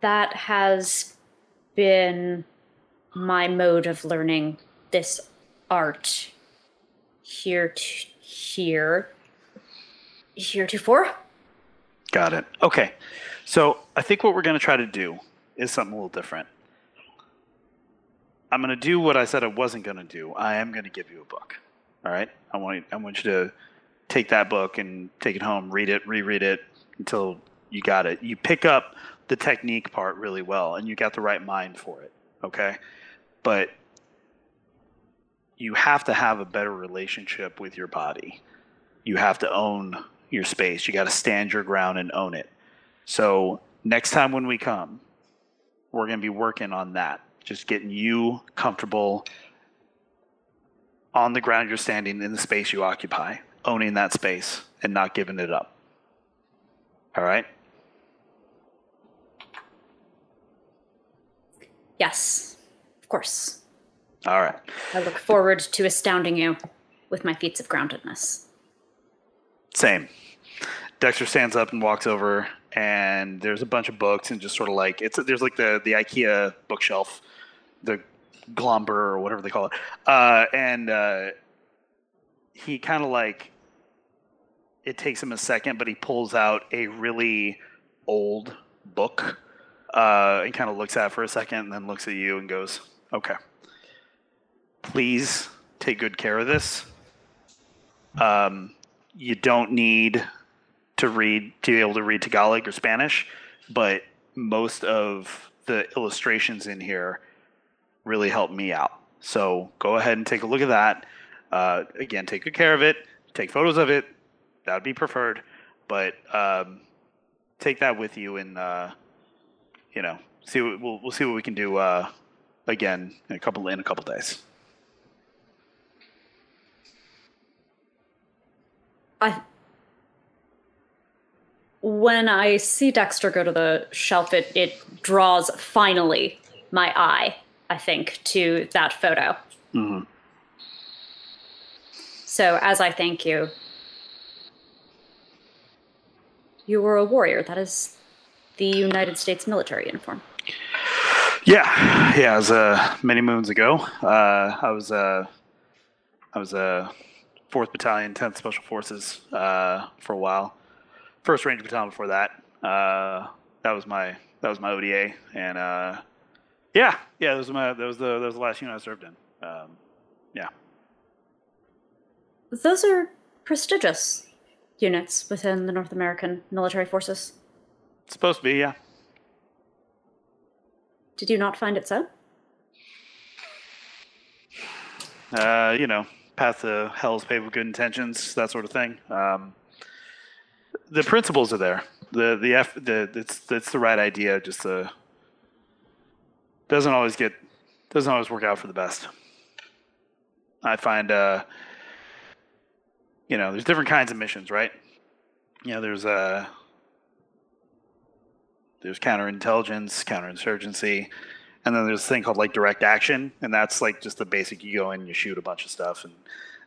That has been my mode of learning this art here to here heretofore. Got it. Okay. So I think what we're going to try to do is something a little different. I'm going to do what I said I wasn't going to do. I am going to give you a book. All right. I want I want you to take that book and take it home, read it, reread it until you got it. You pick up the technique part really well, and you got the right mind for it. Okay. But you have to have a better relationship with your body. You have to own your space. You got to stand your ground and own it. So next time when we come, we're going to be working on that. Just getting you comfortable on the ground you're standing in the space you occupy, owning that space and not giving it up. All right? Yes, of course. All right. I look forward to astounding you with my feats of groundedness. Same. Dexter stands up and walks over, and there's a bunch of books, and just sort of like it's there's like the the IKEA bookshelf, the Glomber or whatever they call it, uh, and uh, he kind of like it takes him a second, but he pulls out a really old book uh, and kind of looks at for a second, and then looks at you and goes, "Okay, please take good care of this." Um, you don't need to read to be able to read Tagalog or Spanish, but most of the illustrations in here really help me out. So go ahead and take a look at that. Uh, again, take good care of it. Take photos of it. That would be preferred, but um, take that with you and uh, you know see what, we'll we'll see what we can do uh, again in a couple in a couple days. I when I see Dexter go to the shelf, it it draws finally my eye. I think to that photo. Mm-hmm. So as I thank you, you were a warrior. That is the United States military uniform. Yeah, yeah. It was uh, many moons ago. Uh, I was a, uh, I was a 4th Battalion, 10th Special Forces uh, for a while. First Ranger Battalion before that. Uh, that was my that was my ODA, and uh, yeah, yeah, that was my that was the that was the last unit I served in. Um, yeah, those are prestigious units within the North American military forces. It's supposed to be, yeah. Did you not find it so? Uh, you know, path to hell is paved with good intentions, that sort of thing. Um, the principles are there. The the F the it's it's the right idea. Just uh doesn't always get doesn't always work out for the best. I find uh you know there's different kinds of missions, right? You know there's uh there's counterintelligence, counterinsurgency, and then there's a thing called like direct action, and that's like just the basic. You go in, you shoot a bunch of stuff, and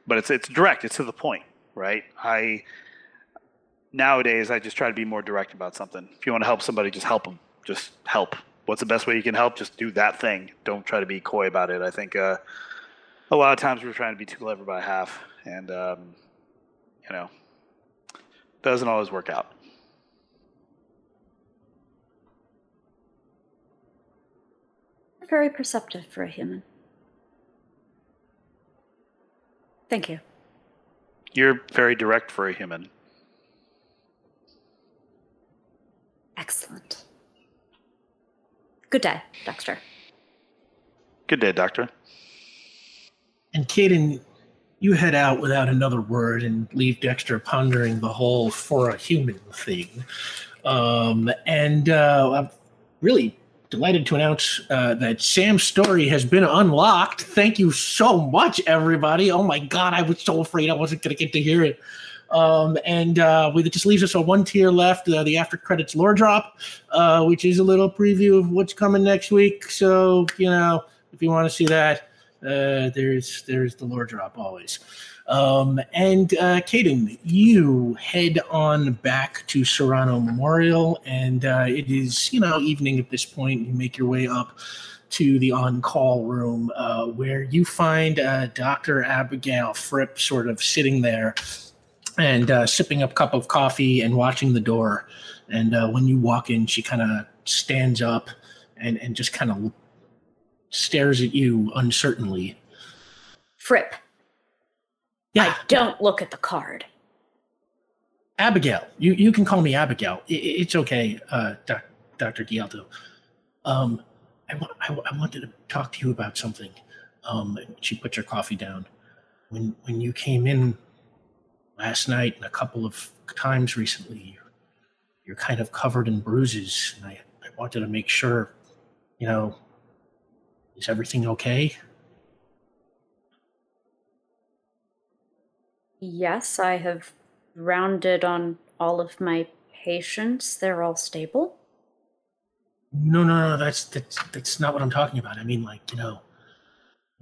but it's it's direct. It's to the point, right? I nowadays I just try to be more direct about something. If you want to help somebody, just help them. Just help. What's the best way you can help? Just do that thing. Don't try to be coy about it. I think uh, a lot of times we're trying to be too clever by half, and um, you know, doesn't always work out. Very perceptive for a human. Thank you. You're very direct for a human. Excellent. Good day, Dexter. Good day, Doctor. And Caden, you head out without another word and leave Dexter pondering the whole for a human thing. Um, and uh, I'm really delighted to announce uh, that Sam's story has been unlocked. Thank you so much, everybody. Oh my God, I was so afraid I wasn't going to get to hear it. Um, and uh, we, it just leaves us a one tier left, uh, the after credits lore drop, uh, which is a little preview of what's coming next week. So, you know, if you want to see that, Uh, there's there's the lore drop always. Um, and uh, Caden, you head on back to Serrano Memorial, and uh, it is you know evening at this point. You make your way up to the on-call room uh, where you find uh, Dr. Abigail Fripp sort of sitting there and uh, sipping a cup of coffee and watching the door. And uh, when you walk in, she kind of stands up and, and just kind of stares at you uncertainly. Fripp, Yeah, don't look at the card. Abigail. You you can call me Abigail. I- I- it's okay, uh, doc, Dr. Dialto. Um, I, wa- I, I wanted to talk to you about something. Um, she put your coffee down. When when you came in last night and a couple of times recently, you're, you're kind of covered in bruises, and I, I wanted to make sure, you know, is everything okay? Yes, I have rounded on all of my patients. They're all stable. No, no, no. That's that's that's not what I'm talking about. I mean, like you know,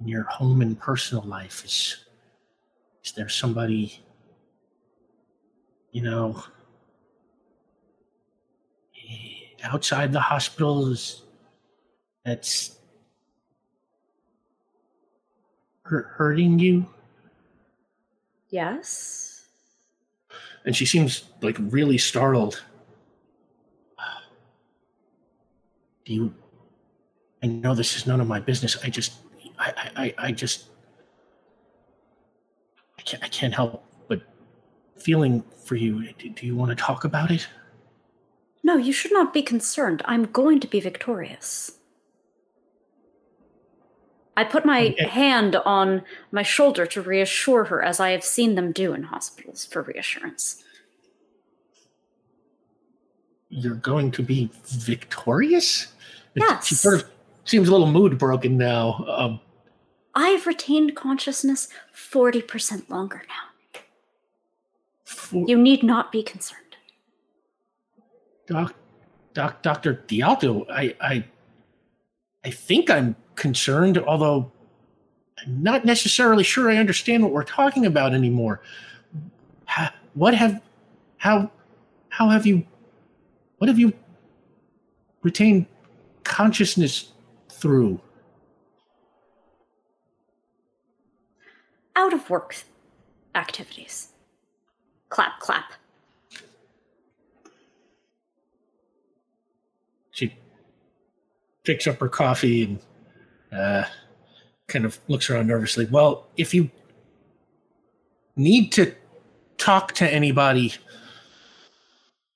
in your home and personal life, is is there somebody, you know, outside the hospitals that's hurting you? Yes. And she seems like really startled. Do you? I know this is none of my business. I just, I, I, I- just, I can't, I can't help but feeling for you. Do, do you want to talk about it? No, you should not be concerned. I'm going to be victorious. I put my Okay. hand on my shoulder to reassure her, as I have seen them do in hospitals for reassurance. You're going to be victorious. It- She sort of seems a little mood broken now. Um, I've retained consciousness 40% longer now. for, You need not be concerned. Doc, Doc, Doctor Dialto, I, I, I think I'm concerned, although I'm not necessarily sure I understand what we're talking about anymore. Ha, what have, how, how have you, what have you retained consciousness through? Out of work activities. Clap, clap. She picks up her coffee and uh, kind of looks around nervously. Well, if you need to talk to anybody,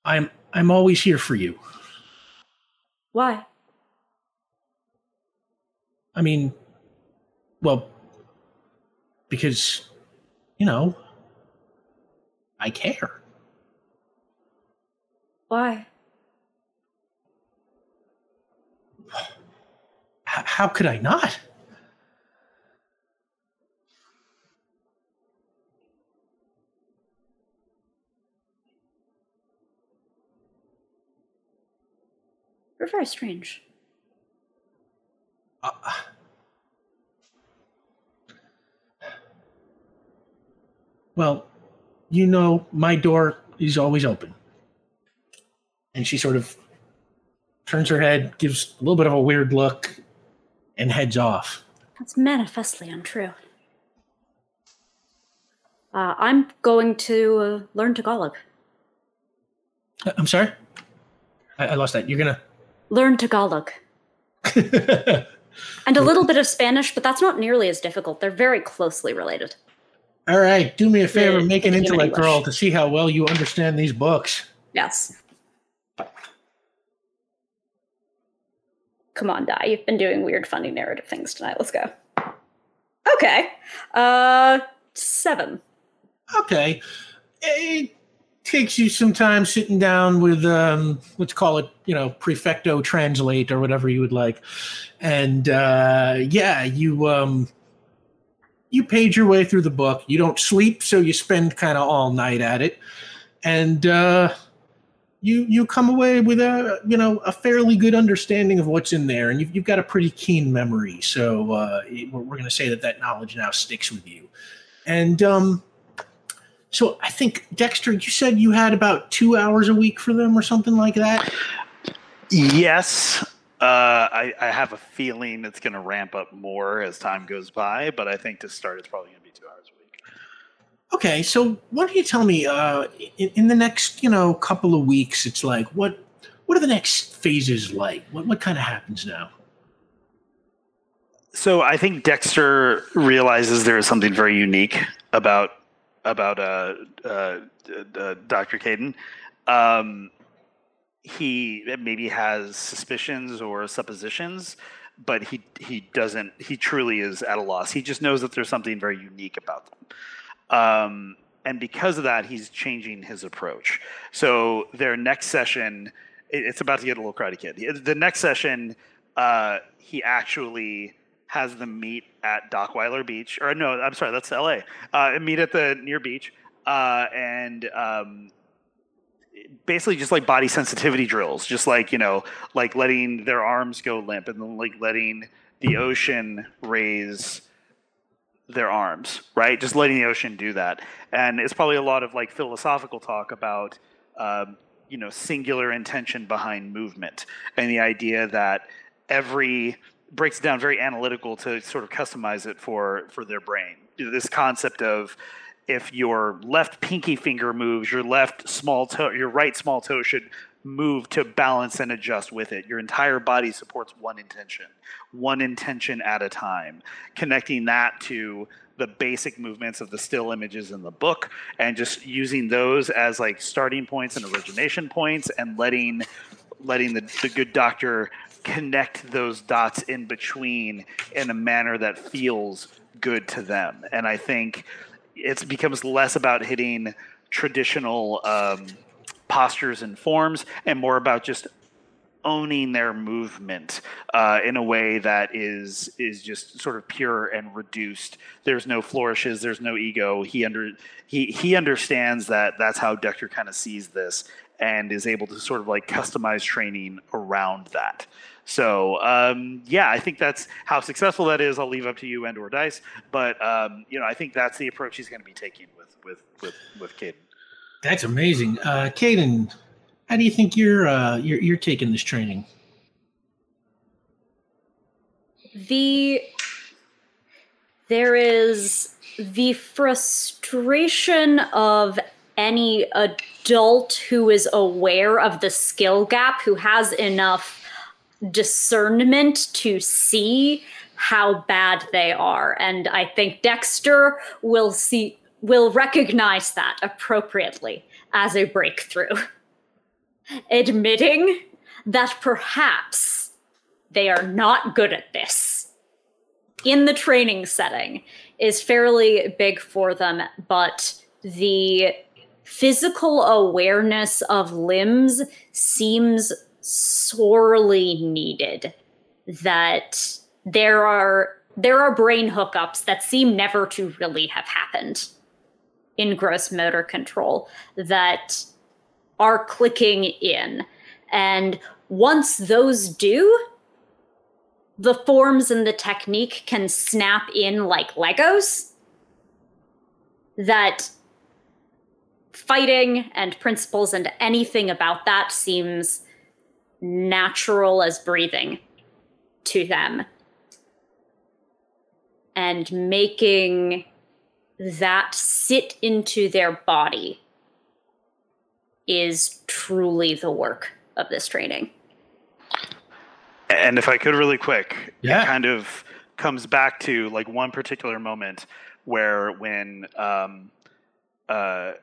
I'm I'm always here for you. Why? I mean, well, because you know, I care. Why? How could I not? You're very strange. Uh, well, you know, my door is always open. And she sort of turns her head, gives a little bit of a weird look, and heads off. That's manifestly untrue. Uh, I'm going to uh, learn Tagalog. Uh, I'm sorry? I, I lost that. You're gonna. Learn Tagalog. [LAUGHS] And a little bit of Spanish, but that's not nearly as difficult. They're very closely related. All right, do me a favor, Yeah, make an intellect roll to see how well you understand these books. Yes. Come on, Die. You've been doing weird, funny narrative things tonight. Let's go. Okay. Uh, seven. Okay. It takes you some time sitting down with, um, let's call it, you know, Prefecto Translate or whatever you would like. And uh, yeah, you um, you page your way through the book. You don't sleep, so you spend kind of all night at it. And uh, you you come away with a you know a fairly good understanding of what's in there, and you've, you've got a pretty keen memory. So uh, we're, we're going to say that that knowledge now sticks with you. And um, so I think Dexter, you said you had about two hours a week for them or something like that. Yes. Uh, I, I have a feeling it's going to ramp up more as time goes by, but I think to start, it's probably going to be two hours a week. Okay, so why don't you tell me uh, in, in the next you know couple of weeks? It's like what what are the next phases like? What what kind of happens now? So I think Dexter realizes there is something very unique about about uh, uh, uh, Dr. Caden. Um, he maybe has suspicions or suppositions, but he he doesn't. He truly is at a loss. He just knows that there's something very unique about them. Um, and because of that, he's changing his approach. So their next session, it's about to get a little crowded, kid. The next session, uh, he actually has them meet at Dockweiler Beach, or no, I'm sorry, that's L.A. Uh, meet at the near beach, uh, and um, basically just like body sensitivity drills, just like you know, like letting their arms go limp, and then like letting the ocean raise their arms, right? Just letting the ocean do that, and it's probably a lot of like philosophical talk about. Um, you know, singular intention behind movement, and the idea that every breaks it down very analytical to sort of customize it for for their brain. This concept of if your left pinky finger moves, your left small toe, your right small toe should move to balance and adjust with it. Your entire body supports one intention, one intention at a time, connecting that to the basic movements of the still images in the book and just using those as like starting points and origination points and letting letting the, the good doctor connect those dots in between in a manner that feels good to them. And I think it becomes less about hitting traditional um, postures and forms and more about just owning their movement uh, in a way that is is just sort of pure and reduced. There's no flourishes. There's no ego. He under he he understands that that's how Dexter kind of sees this and is able to sort of like customize training around that. So um, yeah, I think that's how successful that is. I'll leave up to you and or Dice, but um, you know I think that's the approach he's going to be taking with with with with Caden. That's amazing, uh, Caden. How do you think you're uh, you're you're taking this training? The there is the frustration of any adult who is aware of the skill gap, who has enough discernment to see how bad they are. And I think Dexter will see will recognize that appropriately as a breakthrough. [LAUGHS] Admitting that perhaps they are not good at this in the training setting is fairly big for them, but the physical awareness of limbs seems sorely needed that there are there are brain hookups that seem never to really have happened in gross motor control that are clicking in and once those do the forms and the technique can snap in like legos that fighting and principles and anything about that seems natural as breathing to them. And making that sit into their body is truly the work of this training. And if I could really quick, yeah. it kind of comes back to like one particular moment where when um, uh,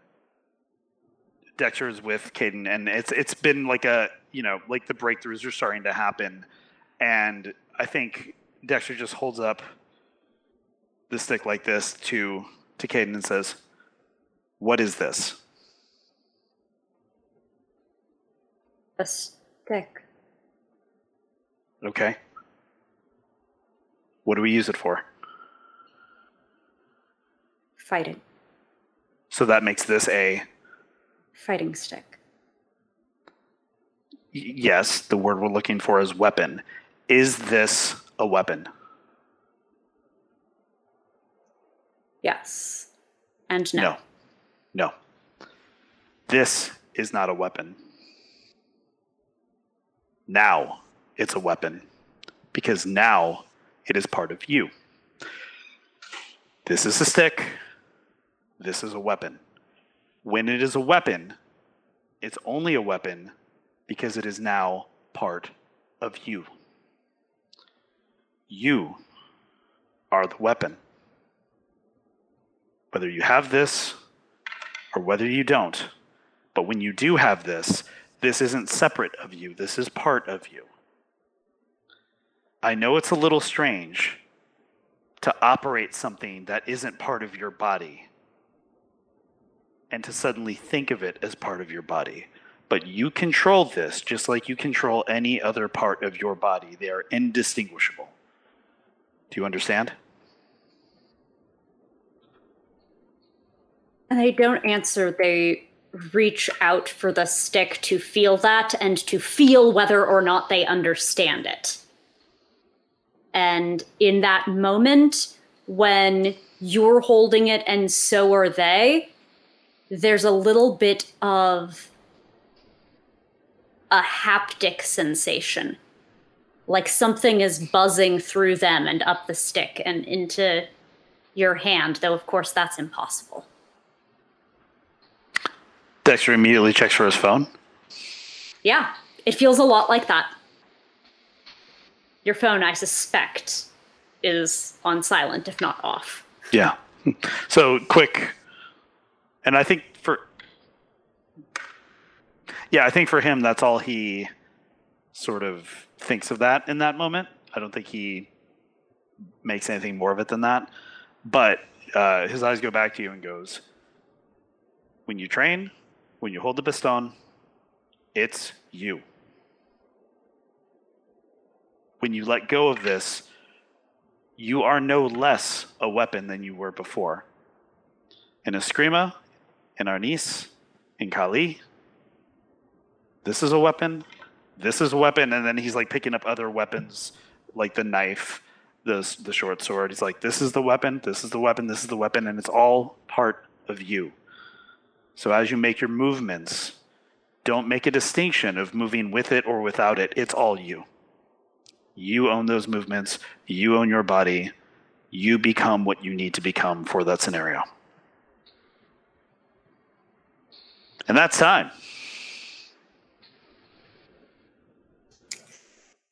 Dexter's with Caden, and it's it's been like a you know like the breakthroughs are starting to happen, and I think Dexter just holds up the stick like this to to Caden and says, "What is this?" A stick. Okay. What do we use it for? Fighting. So that makes this a fighting stick. Y- yes, the word we're looking for is weapon. Is this a weapon? Yes. And no. No. No. This is not a weapon. Now it's a weapon because now it is part of you. This is a stick. This is a weapon. When it is a weapon, it's only a weapon because it is now part of you. You are the weapon. Whether you have this or whether you don't. But when you do have this, this isn't separate of you, this is part of you. I know it's a little strange to operate something that isn't part of your body and to suddenly think of it as part of your body. But you control this just like you control any other part of your body. They are indistinguishable. Do you understand? And they don't answer. They reach out for the stick to feel that and to feel whether or not they understand it. And in that moment, when you're holding it and so are they, there's a little bit of a haptic sensation. Like something is buzzing through them and up the stick and into your hand, though, of course, that's impossible. Dexter immediately checks for his phone. Yeah, it feels a lot like that. Your phone, I suspect, is on silent, if not off. Yeah. [LAUGHS] So quick, and I think for yeah, I think for him that's all he sort of thinks of that in that moment. I don't think he makes anything more of it than that. But uh, his eyes go back to you and goes, "When you train, when you hold the baston, it's you. When you let go of this." you are no less a weapon than you were before. In Eskrima, in Arnis, in Kali, this is a weapon, this is a weapon, and then he's like picking up other weapons like the knife, the, the short sword. He's like, this is the weapon, this is the weapon, this is the weapon, and it's all part of you. So as you make your movements, don't make a distinction of moving with it or without it. It's all you. You own those movements. You own your body. You become what you need to become for that scenario. And that's time.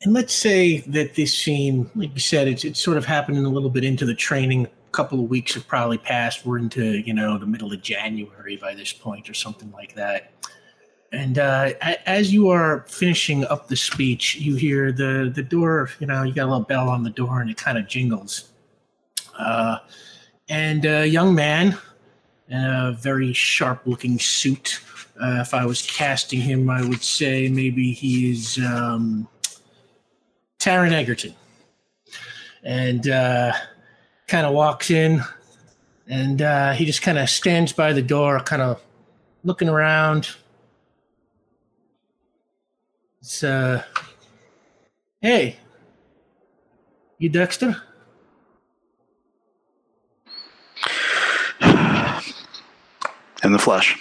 And let's say that this scene, like you said, it's it's sort of happening a little bit into the training. Couple of weeks have probably passed. We're into you know the middle of January by this point, or something like that. And uh, as you are finishing up the speech, you hear the the door. You know, you got a little bell on the door, and it kind of jingles. Uh, and a young man in a very sharp-looking suit. Uh, if I was casting him, I would say maybe he is um, Taron Egerton, and uh, kind of walks in, and uh, he just kind of stands by the door, kind of looking around. It's uh, hey, you Dexter? In the flesh.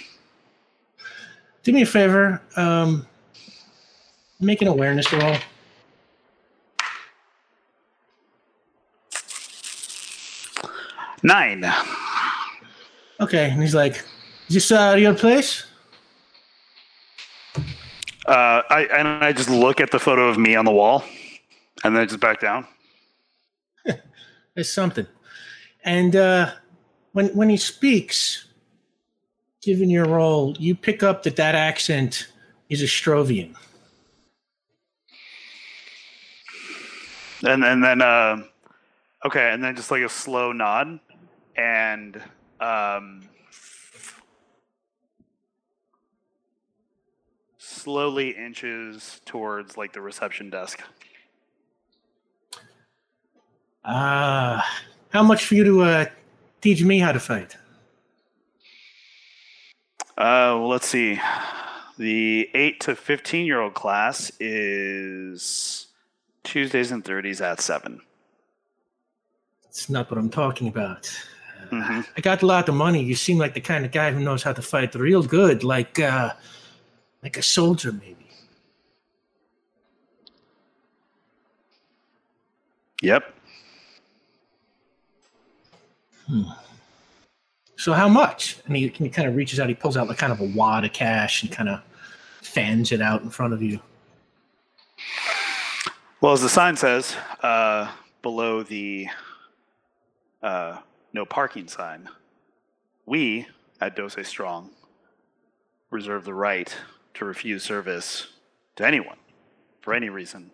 Do me a favor, um, make an awareness roll. Nine. Okay, and he's like, "Is this uh, your place?" Uh, I and I just look at the photo of me on the wall, and then just back down. [LAUGHS] There's something. And uh, when when he speaks, given your role, you pick up that that accent is Ostrovian. And and then uh, okay, and then just like a slow nod, and um, slowly inches towards like the reception desk. Ah, how much for you to uh, teach me how to fight? Uh, well, let's see. The 8 to 15 year old class is Tuesdays and Thursdays at 7. It's not what I'm talking about. Mhm. I got a lot of money. You seem like the kind of guy who knows how to fight real good, like uh, like a soldier, maybe. Yep. So how much? And he, he kind of reaches out. He pulls out like kind of a wad of cash and kind of fans it out in front of you. Well, as the sign says, uh, below the uh, no parking sign, we at Dose Strong reserve the right to refuse service to anyone for any reason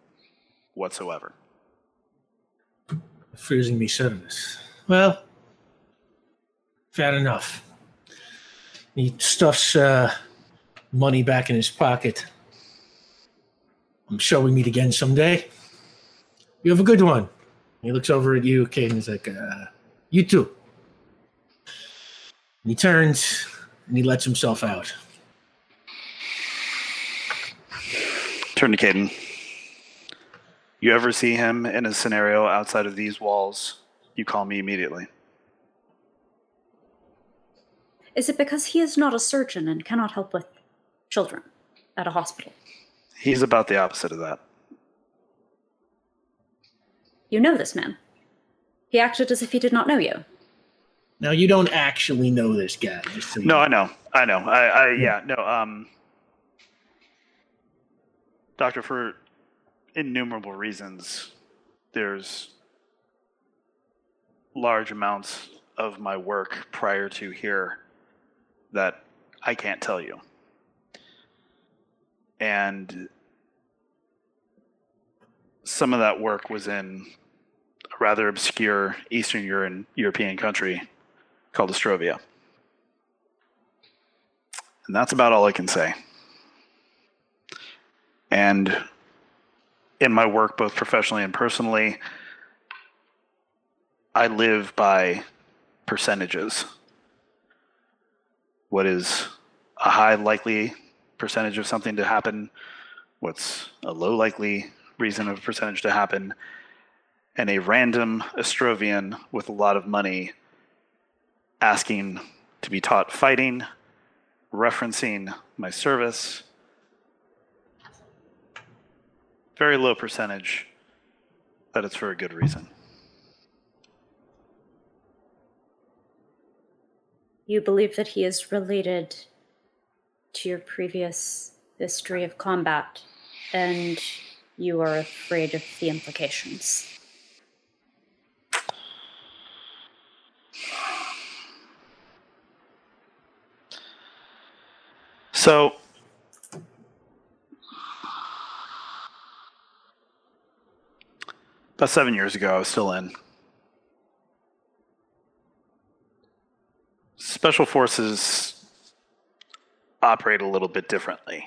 whatsoever. refusing me service. Well, fair enough. He stuffs uh, money back in his pocket. I'm sure we meet again someday. You have a good one. He looks over at you, Kate, and he's like, uh, You too. And he turns and he lets himself out. Turn to Caden. You ever see him in a scenario outside of these walls, you call me immediately. Is it because he is not a surgeon and cannot help with children at a hospital? He's about the opposite of that. You know this man. He acted as if he did not know you. Now, you don't actually know this guy. Just so you No, I know. I know. I, I yeah, no, um Doctor, for innumerable reasons, there's large amounts of my work prior to here that I can't tell you. And some of that work was in a rather obscure Eastern Euro- European country called Ostrovia. And that's about all I can say. And in my work, both professionally and personally, I live by percentages. What is a high likely percentage of something to happen? What's a low likely reason of percentage to happen? And a random Ostrovian with a lot of money asking to be taught fighting, referencing my service. Very low percentage, but it's for a good reason. You believe that he is related to your previous history of combat, and you are afraid of the implications. So, about seven years ago, I was still in. Special forces operate a little bit differently.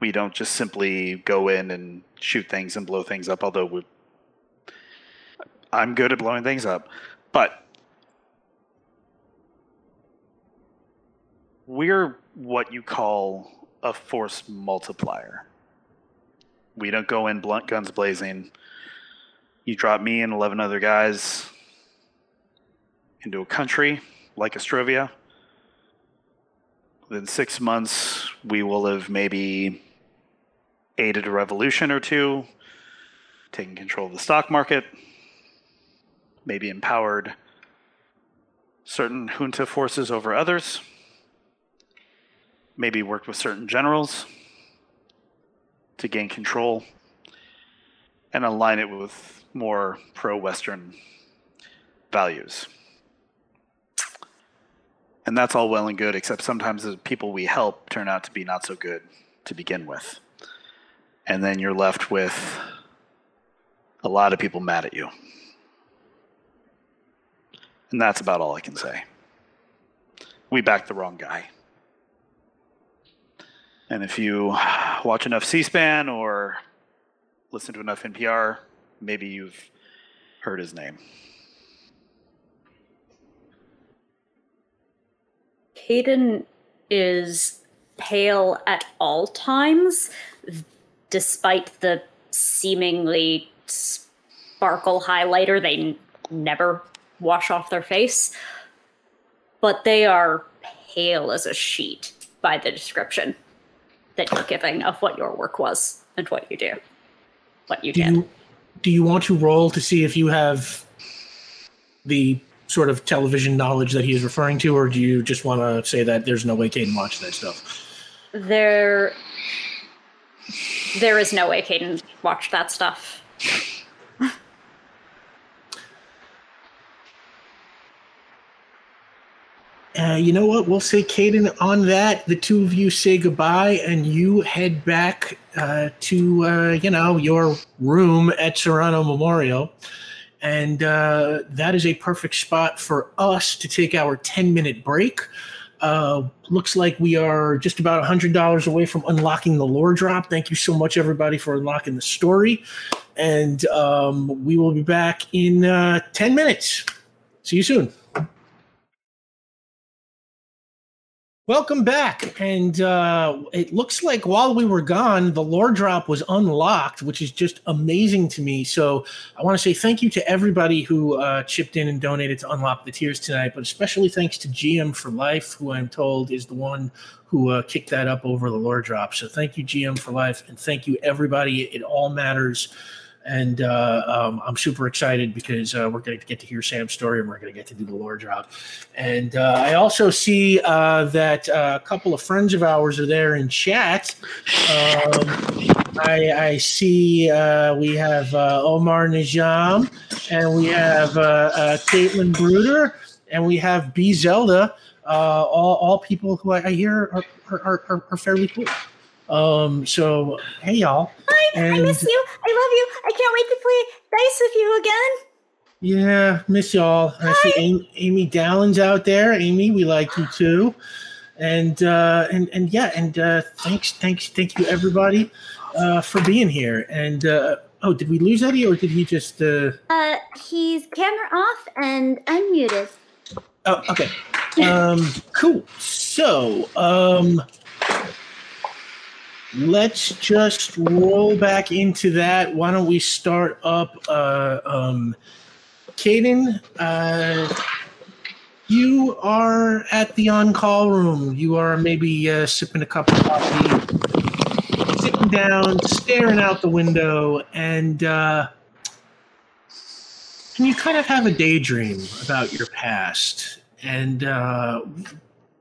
We don't just simply go in and shoot things and blow things up, although we, I'm good at blowing things up. But we're what you call a force multiplier. We don't go in blunt guns blazing. You drop me and 11 other guys into a country like Ostrovia. Within six months, we will have maybe aided a revolution or two, taken control of the stock market, maybe empowered certain junta forces over others maybe worked with certain generals to gain control and align it with more pro Western values. And that's all well and good, except sometimes the people we help turn out to be not so good to begin with. And then you're left with a lot of people mad at you. And that's about all I can say. We backed the wrong guy. And if you watch enough C SPAN or listen to enough NPR, maybe you've heard his name. Caden is pale at all times, despite the seemingly sparkle highlighter they n- never wash off their face. But they are pale as a sheet by the description that you're giving of what your work was and what you do. What you Do did. you do you want to roll to see if you have the sort of television knowledge that he is referring to, or do you just want to say that there's no way Caden watched that stuff? There there is no way Caden watched that stuff. You know what? We'll say, Caden, on that, the two of you say goodbye and you head back uh, to, uh, you know, your room at Serrano Memorial. And uh, that is a perfect spot for us to take our 10 minute break. Uh, looks like we are just about $100 away from unlocking the lore drop. Thank you so much, everybody, for unlocking the story. And um, we will be back in uh, 10 minutes. See you soon. Welcome back. And uh, it looks like while we were gone, the lore drop was unlocked, which is just amazing to me. So I want to say thank you to everybody who uh, chipped in and donated to unlock the tiers tonight, but especially thanks to GM for Life, who I'm told is the one who uh, kicked that up over the lore drop. So thank you, GM for Life, and thank you, everybody. It all matters. And uh, um, I'm super excited because uh, we're going to get to hear Sam's story and we're going to get to do the lore drop. And uh, I also see uh, that uh, a couple of friends of ours are there in chat. Um, I, I see uh, we have Omar Najam and we have Caitlin Bruder and we have B Zelda. All, all people who I, I hear are, are, are, are fairly cool. Um, so, hey, y'all. Hi, I miss you. I love you. I can't wait to play dice with you again. Yeah, miss y'all. I see Amy, Amy Dallins out there. Amy, we like you too. And uh, and and yeah, and uh, thanks, thanks, thank you everybody uh, for being here. And uh, oh, did we lose Eddie or did he just? Uh, Uh, he's camera off and unmuted. oh, okay. Um, cool. So, um, let's just roll back into that. Why don't we start up? Uh, um, Caden, uh, you are at the on-call room. You are maybe uh, sipping a cup of coffee, sitting down, staring out the window, and uh, and you kind of have a daydream about your past. And uh,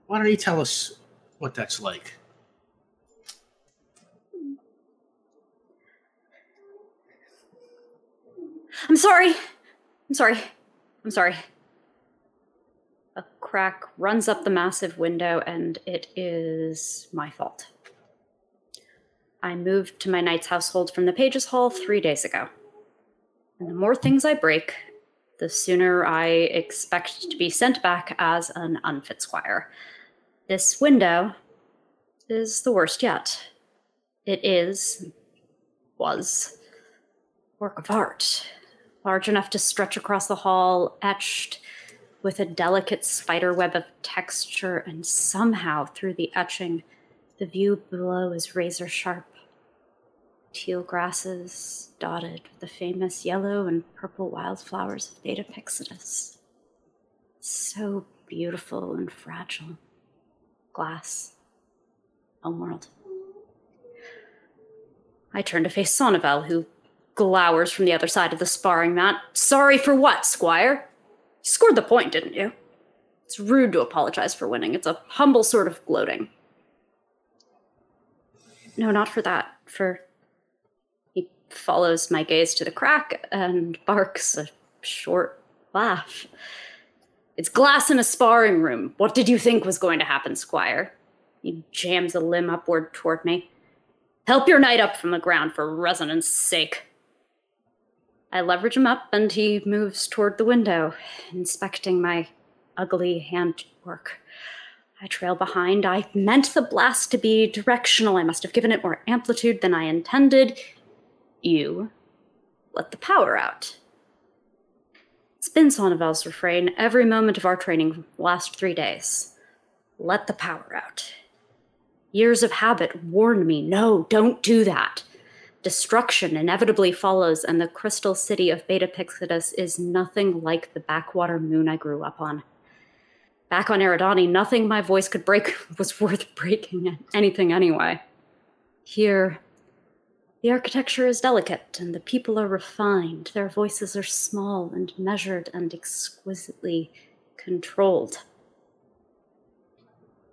why don't you tell us what that's like? I'm sorry. I'm sorry. I'm sorry. A crack runs up the massive window, and it is my fault. I moved to my knight's household from the Pages Hall three days ago. And the more things I break, the sooner I expect to be sent back as an unfit squire. This window is the worst yet. It is, was, work of art large enough to stretch across the hall, etched with a delicate spider web of texture, and somehow through the etching, the view below is razor sharp. Teal grasses dotted with the famous yellow and purple wildflowers of Beta Pyxidis. So beautiful and fragile. Glass. Homeworld. I turn to face Sonnevel, who glowers from the other side of the sparring mat. Sorry for what, Squire? You scored the point, didn't you? It's rude to apologize for winning. It's a humble sort of gloating. No, not for that. For. He follows my gaze to the crack and barks a short laugh. It's glass in a sparring room. What did you think was going to happen, Squire? He jams a limb upward toward me. Help your knight up from the ground for resonance sake. I leverage him up and he moves toward the window, inspecting my ugly handwork. I trail behind. I meant the blast to be directional. I must have given it more amplitude than I intended. You let the power out. It's been Sonnevel's refrain every moment of our training last three days. Let the power out. Years of habit warned me no, don't do that. Destruction inevitably follows, and the crystal city of Beta Pyxidis is nothing like the backwater moon I grew up on. Back on Eridani, nothing my voice could break [LAUGHS] was worth breaking anything anyway. Here, the architecture is delicate and the people are refined. Their voices are small and measured and exquisitely controlled.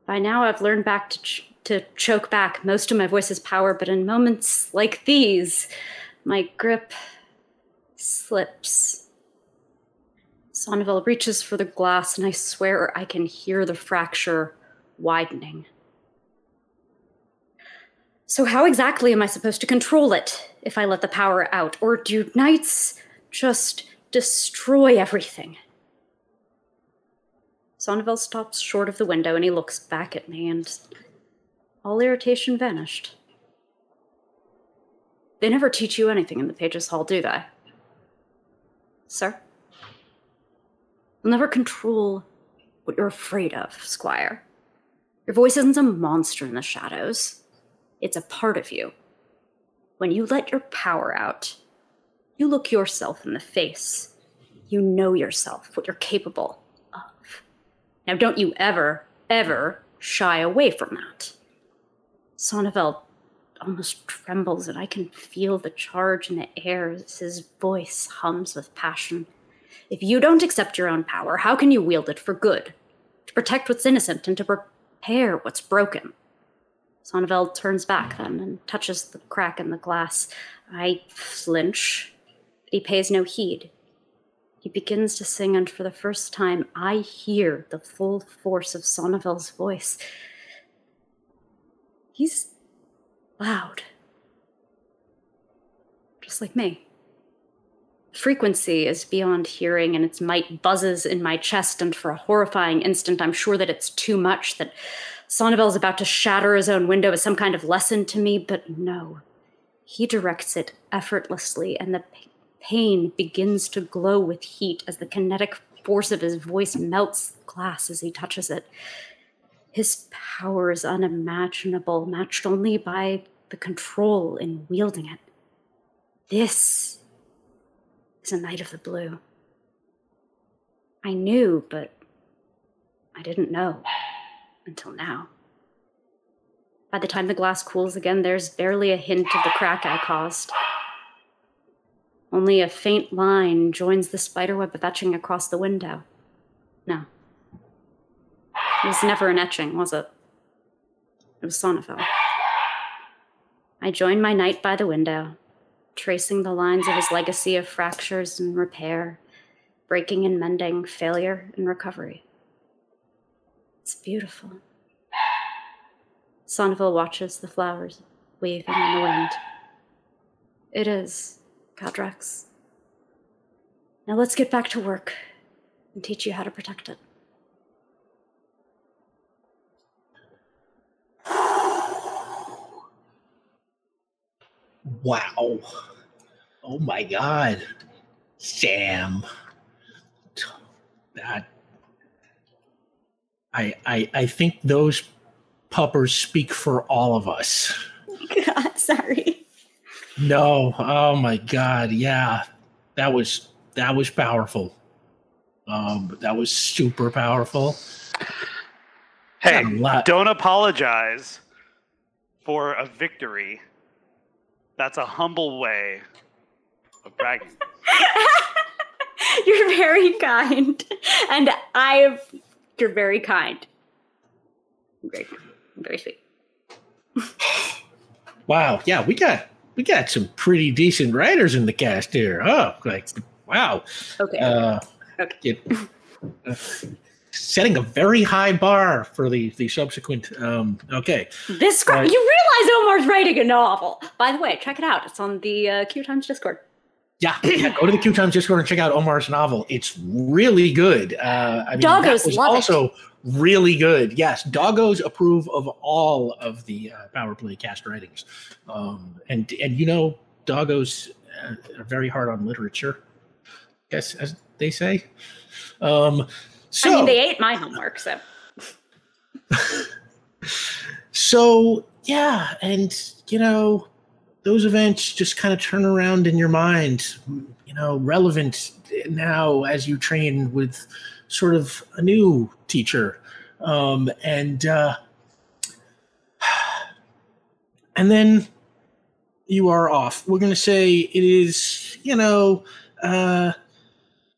By now, I've learned back to, ch- to choke back most of my voice's power, but in moments like these, my grip slips. Sonnevel reaches for the glass, and I swear I can hear the fracture widening. So, how exactly am I supposed to control it if I let the power out? Or do knights just destroy everything? Sonnevel stops short of the window and he looks back at me, and all irritation vanished. They never teach you anything in the Pages Hall, do they? Sir? You'll never control what you're afraid of, Squire. Your voice isn't a monster in the shadows. It's a part of you. When you let your power out, you look yourself in the face. You know yourself, what you're capable. Now, don't you ever, ever shy away from that. Sonnevel almost trembles, and I can feel the charge in the air as his voice hums with passion. If you don't accept your own power, how can you wield it for good? To protect what's innocent and to repair what's broken? Sonnevel turns back then and touches the crack in the glass. I flinch. But he pays no heed. He begins to sing, and for the first time, I hear the full force of Sonnevel's voice. He's loud. Just like me. Frequency is beyond hearing, and its might buzzes in my chest, and for a horrifying instant, I'm sure that it's too much, that Sonnevel's about to shatter his own window as some kind of lesson to me, but no. He directs it effortlessly, and the pain begins to glow with heat as the kinetic force of his voice melts glass as he touches it. His power is unimaginable, matched only by the control in wielding it. This is a Knight of the Blue. I knew, but I didn't know until now. By the time the glass cools again, there's barely a hint of the crack I caused. Only a faint line joins the spiderweb of etching across the window. No. It was never an etching, was it? It was Sonnevel. I joined my knight by the window, tracing the lines of his legacy of fractures and repair, breaking and mending, failure and recovery. It's beautiful. Sonnevel watches the flowers waving in the wind. It is, Cadrex. Now let's get back to work and teach you how to protect it. Wow. Oh my God. Sam. That. I, I, I think those puppers speak for all of us. God, [LAUGHS] sorry. No, oh my God, yeah, that was that was powerful. Um, that was super powerful. Hey, Got lot- don't apologize for a victory. That's a humble way of bragging. [LAUGHS] You're very kind. And I you're very kind. Very, very sweet. Wow, yeah, we got we got some pretty decent writers in the cast here. Oh, like wow. Okay. Uh, Okay. it- uh, setting a very high bar for the the subsequent. Um, okay, this scr- right. you realize Omar's writing a novel. By the way, check it out. It's on the uh, Q Times Discord. Yeah, yeah, go to the Q Times Discord and check out Omar's novel. It's really good. Uh, I mean, Doggos was love it. also really good. Yes, Doggos approve of all of the uh, Power Play cast writings, um, and and you know, Doggos uh, are very hard on literature. Yes, as they say. Um, so I mean, they ate my homework, so [LAUGHS] so yeah, and you know, those events just kind of turn around in your mind, you know, relevant now as you train with sort of a new teacher. Um, and uh, [SIGHS] and then you are off. We're going to say it is, you know, uh,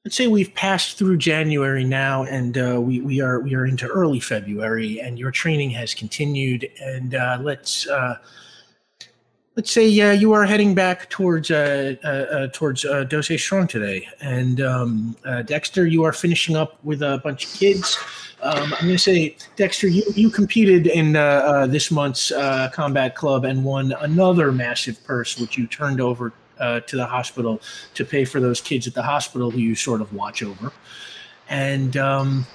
let's say we've passed through January now, and uh, we we are we are into early February, and your training has continued. And uh, let's uh, let's say uh, you are heading back towards uh, uh, uh, towards uh, Dose Strong today, and um, uh, Dexter, you are finishing up with a bunch of kids. Um, I'm going to say, Dexter, you you competed in uh, this month's combat club and won another massive purse, which you turned over to the hospital to pay for those kids at the hospital who you sort of watch over, and um,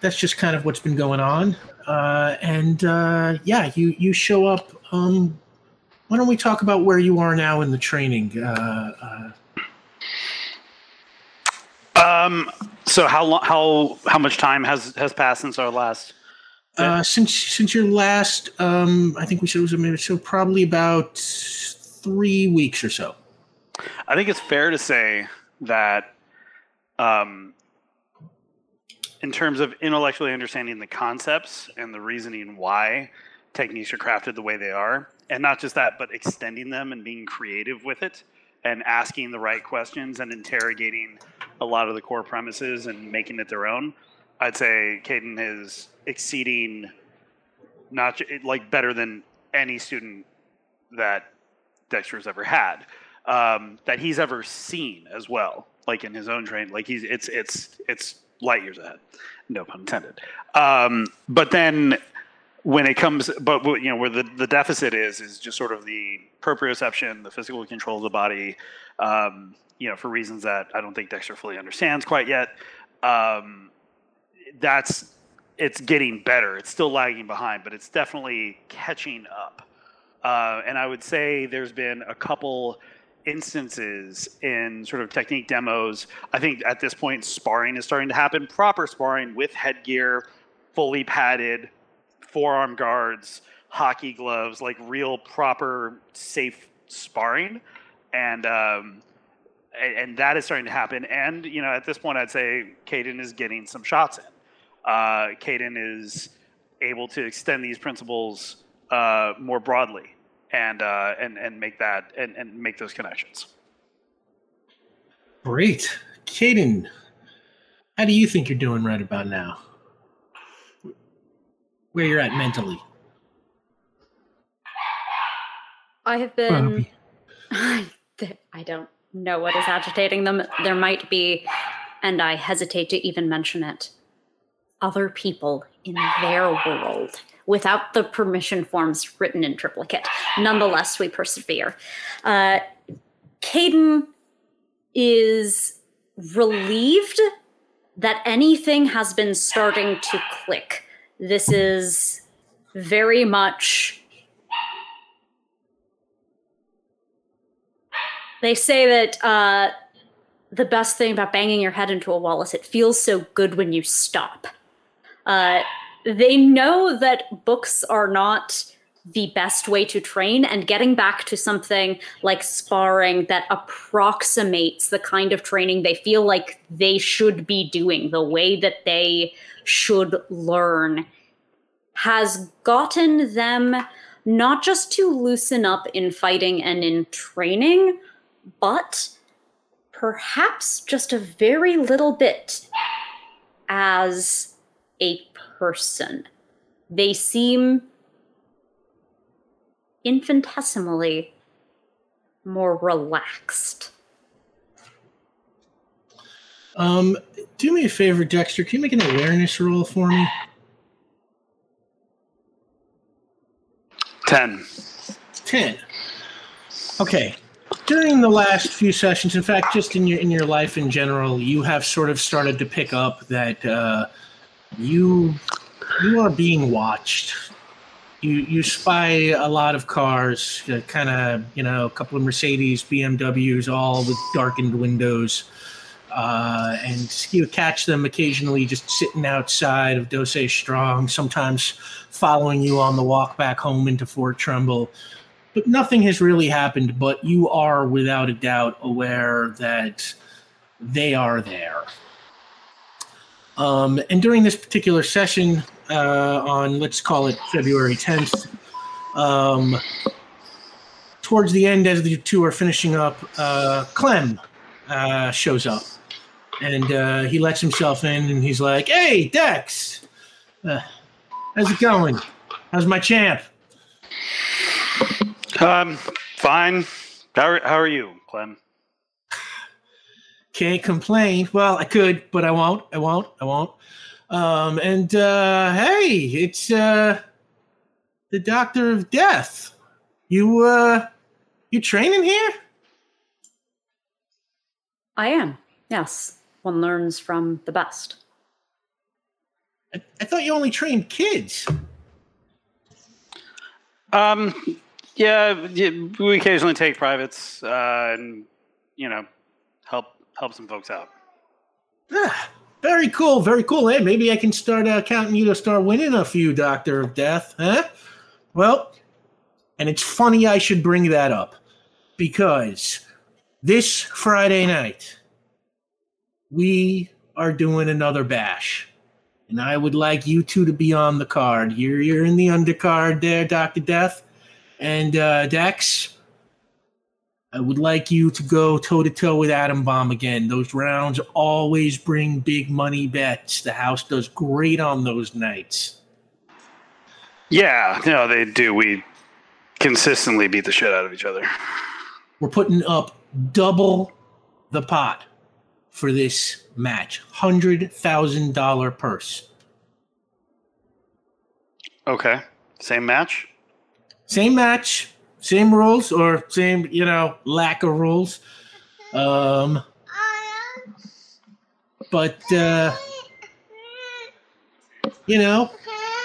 that's just kind of what's been going on. And yeah, you you show up. Um, why don't we talk about where you are now in the training? Uh, uh, Um, so how long? How how much time has has passed since our last? uh, since since your last, um, I think we said it was a minute, so probably about three weeks or so. I think it's fair to say that, um, in terms of intellectually understanding the concepts and the reasoning why techniques are crafted the way they are, and not just that, but extending them and being creative with it, and asking the right questions and interrogating a lot of the core premises and making it their own. I'd say Caden is exceeding, not like better than any student that Dexter's ever had, um, that he's ever seen as well, like in his own train. Like he's it's it's it's light years ahead, no pun intended. Um, but then when it comes, but you know where the the deficit is is just sort of the proprioception, the physical control of the body. Um, you know, for reasons that I don't think Dexter fully understands quite yet. Um, that's it's getting better. It's still lagging behind, but it's definitely catching up. Uh, and I would say there's been a couple instances in sort of technique demos. I think at this point, sparring is starting to happen. Proper sparring with headgear, fully padded, forearm guards, hockey gloves, like real proper safe sparring. And um, and, that is starting to happen. And you know, at this point, I'd say Caden is getting some shots in. Uh, Caden is able to extend these principles uh, more broadly and uh, and and make that and, and make those connections. Great, Caden. How do you think you're doing right about now? Where you're at mentally? I have been. [LAUGHS] I don't know what is agitating them. There might be, and I hesitate to even mention it, other people in their world without the permission forms written in triplicate. Nonetheless, we persevere. Uh, Caden is relieved that anything has been starting to click. This is very much They say that uh, the best thing about banging your head into a wall is it feels so good when you stop. Uh, they know that books are not the best way to train, and getting back to something like sparring that approximates the kind of training they feel like they should be doing, the way that they should learn, has gotten them not just to loosen up in fighting and in training, but perhaps just a very little bit as a person. They seem infinitesimally more relaxed. Um, do me a favor, Dexter. Can you make an awareness roll for me? Ten. 10 okay during the last few sessions in fact just in your in your life in general you have sort of started to pick up that uh, you you are being watched you you spy a lot of cars uh, kind of you know a couple of mercedes bmws all with darkened windows Uh, and you catch them occasionally just sitting outside of Dose Strong, sometimes following you on the walk back home into Fort Trumbull. But nothing has really happened, but you are without a doubt aware that they are there. Um, and during this particular session, uh, on let's call it February 10th, um, towards the end, as the two are finishing up, uh, Clem uh, shows up and uh, he lets himself in and he's like, Hey, Dex, uh, how's it going? How's my champ? Um, fine. How are, how are you, Clem? Can't complain. Well, I could, but I won't. I won't. I won't. Um, and uh, hey, it's uh, the Doctor of Death. You uh, you training here? I am. Yes, one learns from the best. I, I thought you only trained kids. Um, yeah, yeah, we occasionally take privates uh, and you know help help some folks out. Ah, very cool. Very cool. Hey, maybe I can start uh, counting you to start winning a few Doctor of Death, huh? Well, and it's funny I should bring that up because this Friday night we are doing another bash. And I would like you two to be on the card. You're you're in the undercard there, Doctor Death, and uh, Dex. I would like you to go toe to toe with Adam Bomb again. Those rounds always bring big money bets. The house does great on those nights. Yeah, no, they do. We consistently beat the shit out of each other. We're putting up double the pot for this match. Hundred thousand dollar purse. Okay, same match. Same match, same rules, or same you know lack of rules. Um, but uh, you know,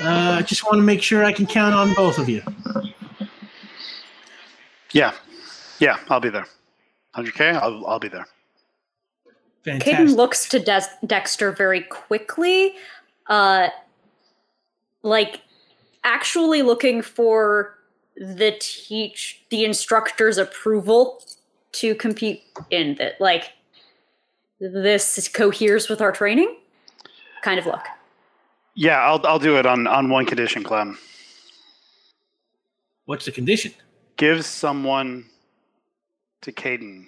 uh, I just want to make sure I can count on both of you. Yeah, yeah, I'll be there. 100k, I'll I'll be there. Fantastic. Caden looks to Des- Dexter very quickly, uh, like actually looking for the teach the instructor's approval to compete in that. Like this coheres with our training, kind of look. Yeah, I'll I'll do it on on one condition, Clem. What's the condition? Give someone to Caden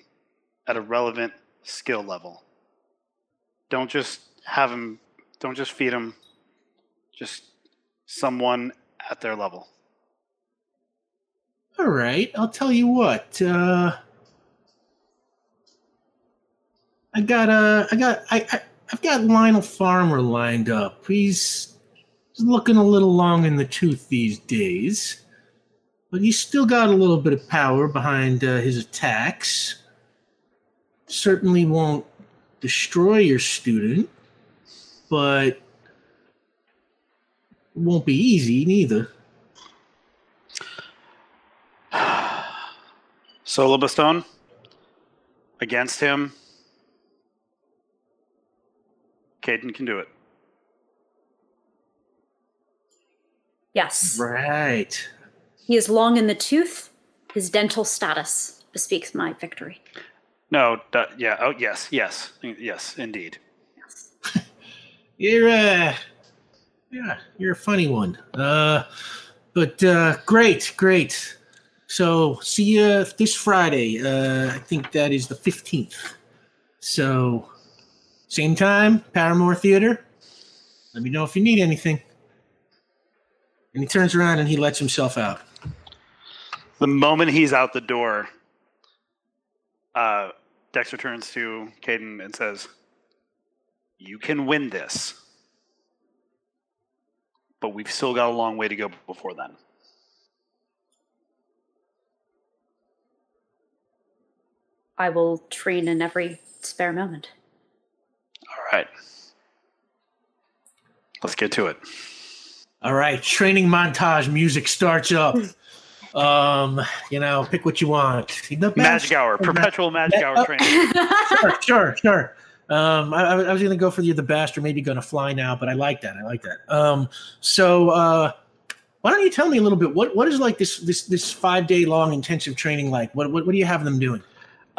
at a relevant skill level. Don't just have him. Don't just feed him. Just someone at their level. All right, I'll tell you what. Uh, I got uh, I got I, I I've got Lionel Farmer lined up. He's, looking a little long in the tooth these days, but he's still got a little bit of power behind uh, his attacks. Certainly won't destroy your student, but won't be easy neither. Solo Baston against him. Caden can do it. Yes, Right. he is long in the tooth. His dental status bespeaks my victory. No, d- yeah, oh yes, yes, yes, indeed. Yes. [LAUGHS] You're uh yeah, you're a funny one. Uh but uh great, great. So see you this Friday. Uh I think that is the 15th. So same time, Paramore Theater. Let me know if you need anything. And he turns around and he lets himself out. The moment he's out the door, uh, Dexter turns to Caden and says, You can win this. But we've still got a long way to go before then. I will train in every spare moment. All right. Let's get to it. All right, training montage music starts up. [LAUGHS] Um, you know, pick what you want. The best- Magic hour, perpetual magic hour training. sure, sure, sure. Um, I, I was going to go for the the best, or maybe going to fly now, but I like that. I like that. Um, so uh, why don't you tell me a little bit what what is like this this this five day long intensive training like? What what, what do you have them doing?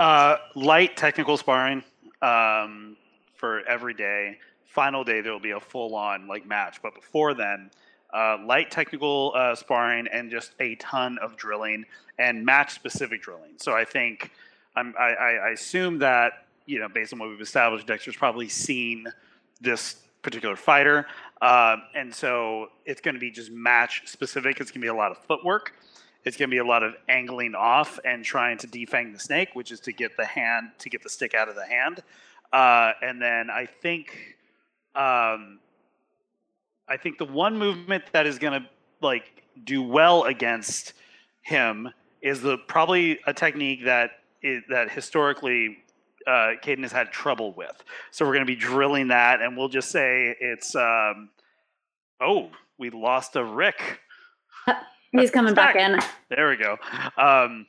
Uh, light technical sparring um, for every day. Final day there will be a full on like match, but before then, uh, light technical uh, sparring and just a ton of drilling and match specific drilling. So I think I, I assume that you know based on what we've established, Dexter's probably seen this particular fighter, um, and so it's going to be just match specific. It's going to be a lot of footwork. It's going to be a lot of angling off and trying to defang the snake, which is to get the hand to get the stick out of the hand. Uh, and then I think, um, I think the one movement that is going to like do well against him is the probably a technique that is, that historically uh, Caden has had trouble with. So we're going to be drilling that, and we'll just say it's. Um, oh, we lost a Rick. [LAUGHS] He's coming back in. [LAUGHS] There we go. Um,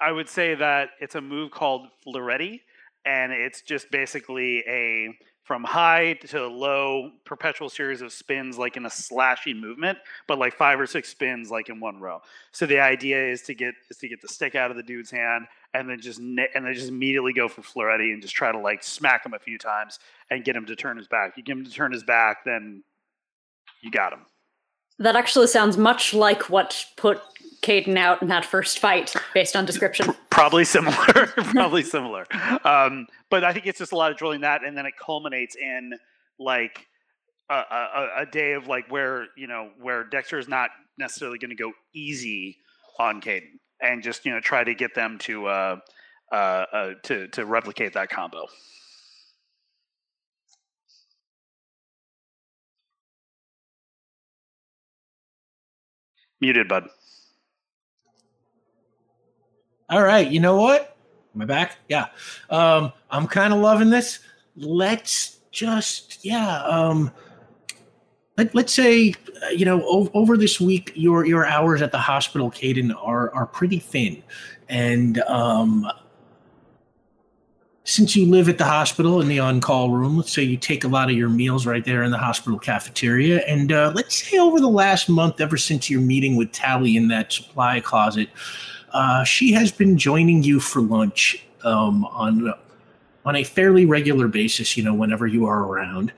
I would say that it's a move called Floretti, and it's just basically a from high to low perpetual series of spins like in a slashing movement but like five or six spins like in one row so the idea is to get is to get the stick out of the dude's hand and then just and then just immediately go for Floretti and just try to like smack him a few times and get him to turn his back you get him to turn his back then you got him That actually sounds much like what put Caden out in that first fight, based on description. probably similar [LAUGHS] probably similar um, but i think it's just a lot of drilling that and then it culminates in like a, a, a day of like where you know where dexter is not necessarily going to go easy on Caden and just you know try to get them to uh, uh, uh, to to replicate that combo muted bud All right, you know what? Am I back? Yeah. Um, I'm kind of loving this. Let's just, yeah. Um, let, let's say, uh, you know, o- over this week, your your hours at the hospital, Caden, are are pretty thin, and um, since you live at the hospital in the on-call room, let's say you take a lot of your meals right there in the hospital cafeteria, and uh, let's say over the last month, ever since your meeting with Tally in that supply closet, uh, she has been joining you for lunch um, on on a fairly regular basis. You know, whenever you are around.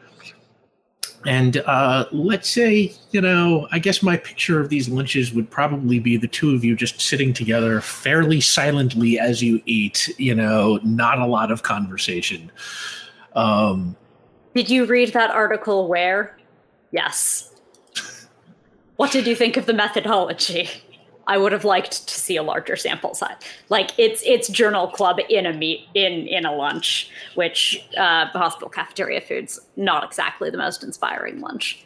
And uh, let's say, you know, I guess my picture of these lunches would probably be the two of you just sitting together fairly silently as you eat, you know, not a lot of conversation. Um, Did you read that article where? Yes. What did you think of the methodology? I would have liked to see a larger sample size. Like it's it's journal club in a meet in in a lunch, which uh, hospital cafeteria food's not exactly the most inspiring lunch.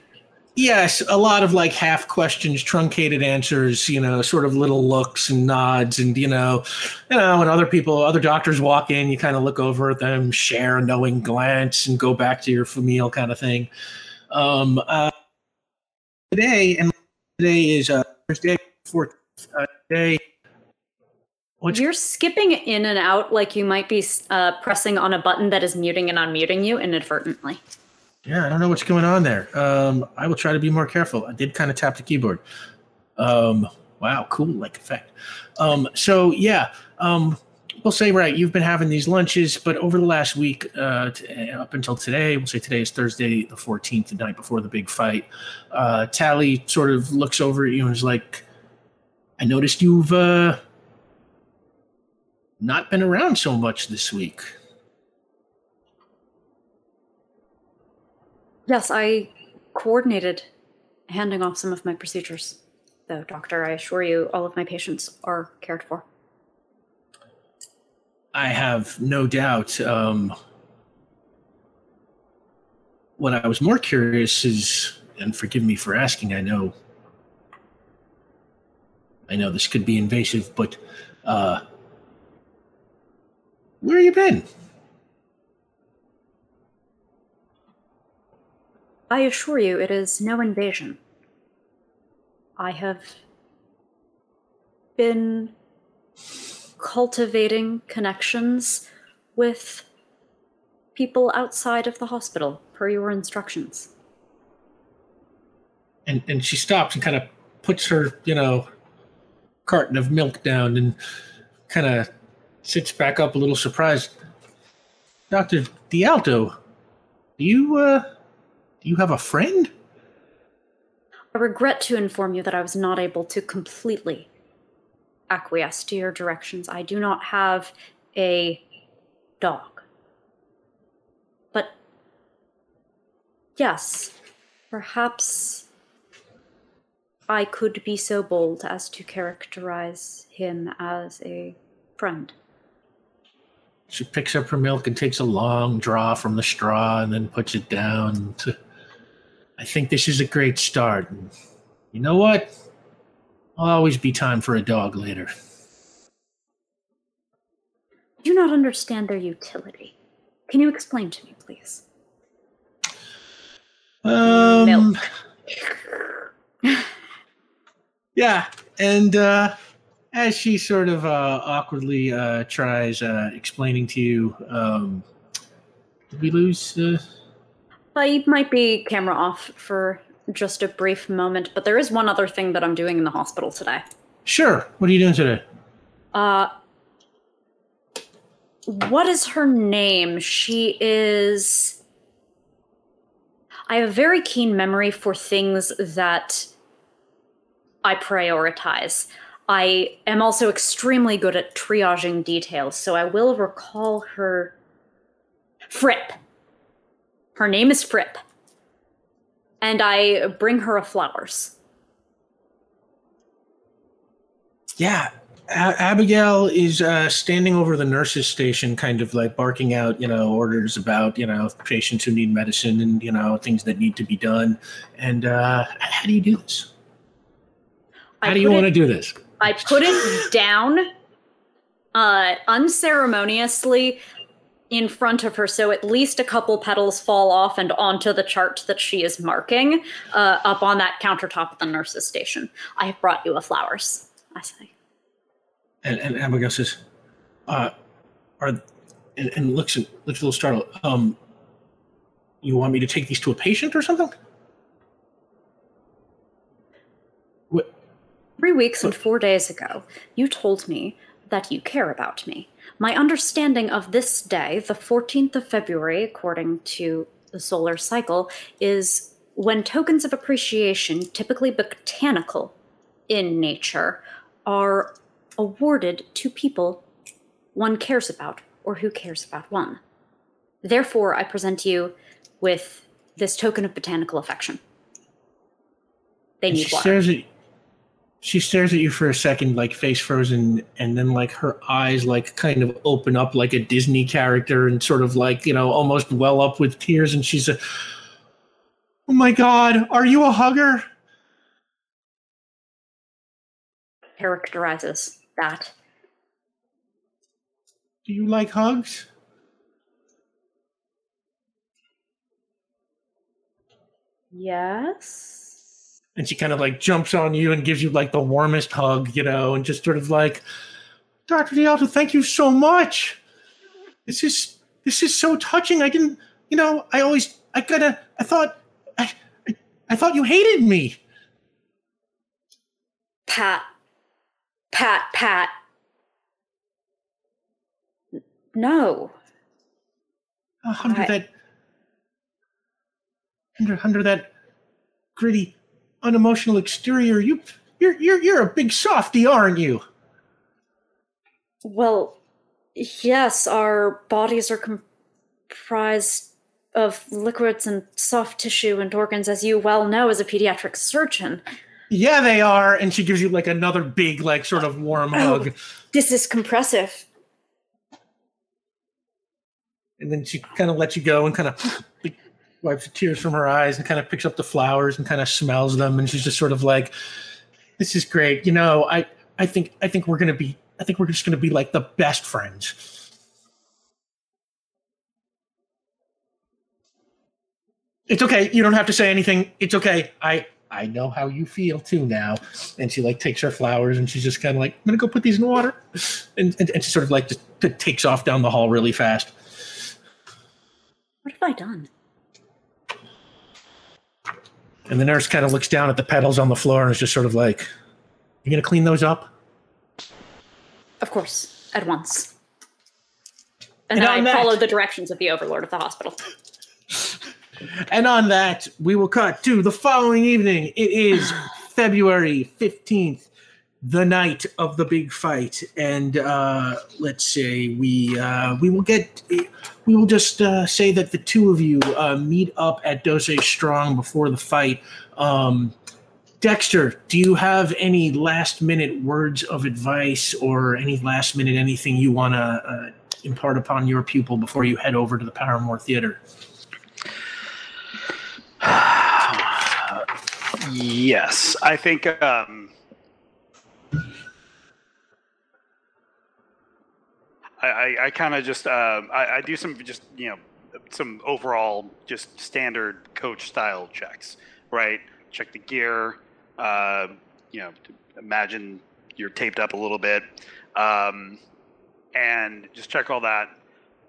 Yes, a lot of like half questions, truncated answers, you know, sort of little looks and nods, and you know, you know, when other people, other doctors walk in, you kind of look over at them, share a knowing glance, and go back to your meal, kind of thing. Um, uh, today and today is uh, Thursday, fourth which- You're skipping in and out like you might be uh, pressing on a button that is muting and unmuting you inadvertently. Yeah, I don't know what's going on there. Um, I will try to be more careful. I did kind of tap the keyboard. Um, wow, cool, like effect. Um, so yeah, um, we'll say right. You've been having these lunches, but over the last week, uh, t- uh, up until today, we'll say today is Thursday, the fourteenth, the night before the big fight. Uh, Tally sort of looks over at you and is like, "I noticed you've uh, not been around so much this week." Yes, I coordinated handing off some of my procedures. Though, doctor, I assure you, all of my patients are cared for. I have no doubt. Um, what I was more curious is, and forgive me for asking, I know, I know this could be invasive, but uh, where have you been? I assure you, it is no invasion. I have been cultivating connections with people outside of the hospital, per your instructions. And and she stops and kind of puts her, you know, carton of milk down and kind of sits back up a little surprised. Doctor Dialto, do you uh, do you have a friend? I regret to inform you that I was not able to completely acquiesce to your directions. I do not have a dog. But yes, perhaps I could be so bold as to characterize him as a friend. She picks up her milk and takes a long draw from the straw and then puts it down. To, I think this is a great start. You know what? I'll always be time for a dog later. I do not understand their utility. Can you explain to me, please? Um, Milk. [LAUGHS] Yeah, and uh, as she sort of uh, awkwardly uh, tries uh, explaining to you, um, did we lose? Uh, I might be camera off for just a brief moment, but there is one other thing that I'm doing in the hospital today. sure. What are you doing today? Uh, what is her name? She is. I have a very keen memory for things that I prioritize. I am also extremely good at triaging details, so I will recall her. Fripp. Her name is Fripp. And I bring her a flowers. Yeah, A- Abigail is uh, standing over the nurses' station, kind of like barking out, you know, orders about, you know, patients who need medicine and you know things that need to be done. And uh, how do you do this? How I do you want to do this? I put it down uh, unceremoniously in front of her, so at least a couple petals fall off and onto the chart that she is marking uh, up on that countertop at the nurse's station. I have brought you a flowers. I say, And, and Abigail says, uh, are, and, and looks, looks a little startled. Um, you want me to take these to a patient or something? Three weeks and four days ago, you told me that you care about me. My understanding of this day, the 14th of February, according to the solar cycle, is when tokens of appreciation, typically botanical in nature, are awarded to people one cares about or who cares about one. Therefore, I present you with this token of botanical affection. They And need she water. stares at she stares at you for a second, like face frozen, and then like her eyes like kind of open up like a Disney character and sort of like, you know, almost well up with tears, and she's a Oh my god, are you a hugger? characterizes that. Do you like hugs? Yes. And she kind of like jumps on you and gives you like the warmest hug, you know, and just sort of like, Dr. Dialto, thank you so much. This is this is so touching. I didn't, you know, I always I gotta I thought I I, I thought you hated me. Pat. Pat, Pat. No. Uh, under I- that under under that gritty, unemotional exterior, you you're you're you're a big softy, aren't you? Well, yes, our bodies are comprised of liquids and soft tissue and organs, as you well know as a pediatric surgeon. Yeah, they are. And she gives you like another big, like sort of warm oh, hug. This is compressive. And then she kind of lets you go and kind of like, wipes the tears from her eyes and kind of picks up the flowers and kind of smells them. And she's just sort of like, "This is great. You know, I I think I think we're gonna be I think we're just gonna be like the best friends." It's okay. You don't have to say anything. It's okay. I I know how you feel too now. And she like takes her flowers and she's just kind of like, I'm gonna go put these in water. And and, and she sort of like just t- takes off down the hall really fast. What have I done? And the nurse kind of looks down at the pedals on the floor and is just sort of like, "You gonna clean those up?" Of course, at once. And, And then I that- follow the directions of the overlord of the hospital. [LAUGHS] And on that, we will cut to the following evening. It is February 15th, the night of the big fight. And uh, let's say we uh, we will get we will just uh, say that the two of you uh, meet up at Dose Strong before the fight. Um, Dexter, do you have any last minute words of advice or any last minute anything you want to uh, impart upon your pupil before you head over to the Paramore Theater? [SIGHS] Yes, I think. Um, I, I, kind of just uh, I, I do some just you know some overall just standard coach style checks, right? Check the gear. Uh, you know, imagine you're taped up a little bit, um, and just check all that,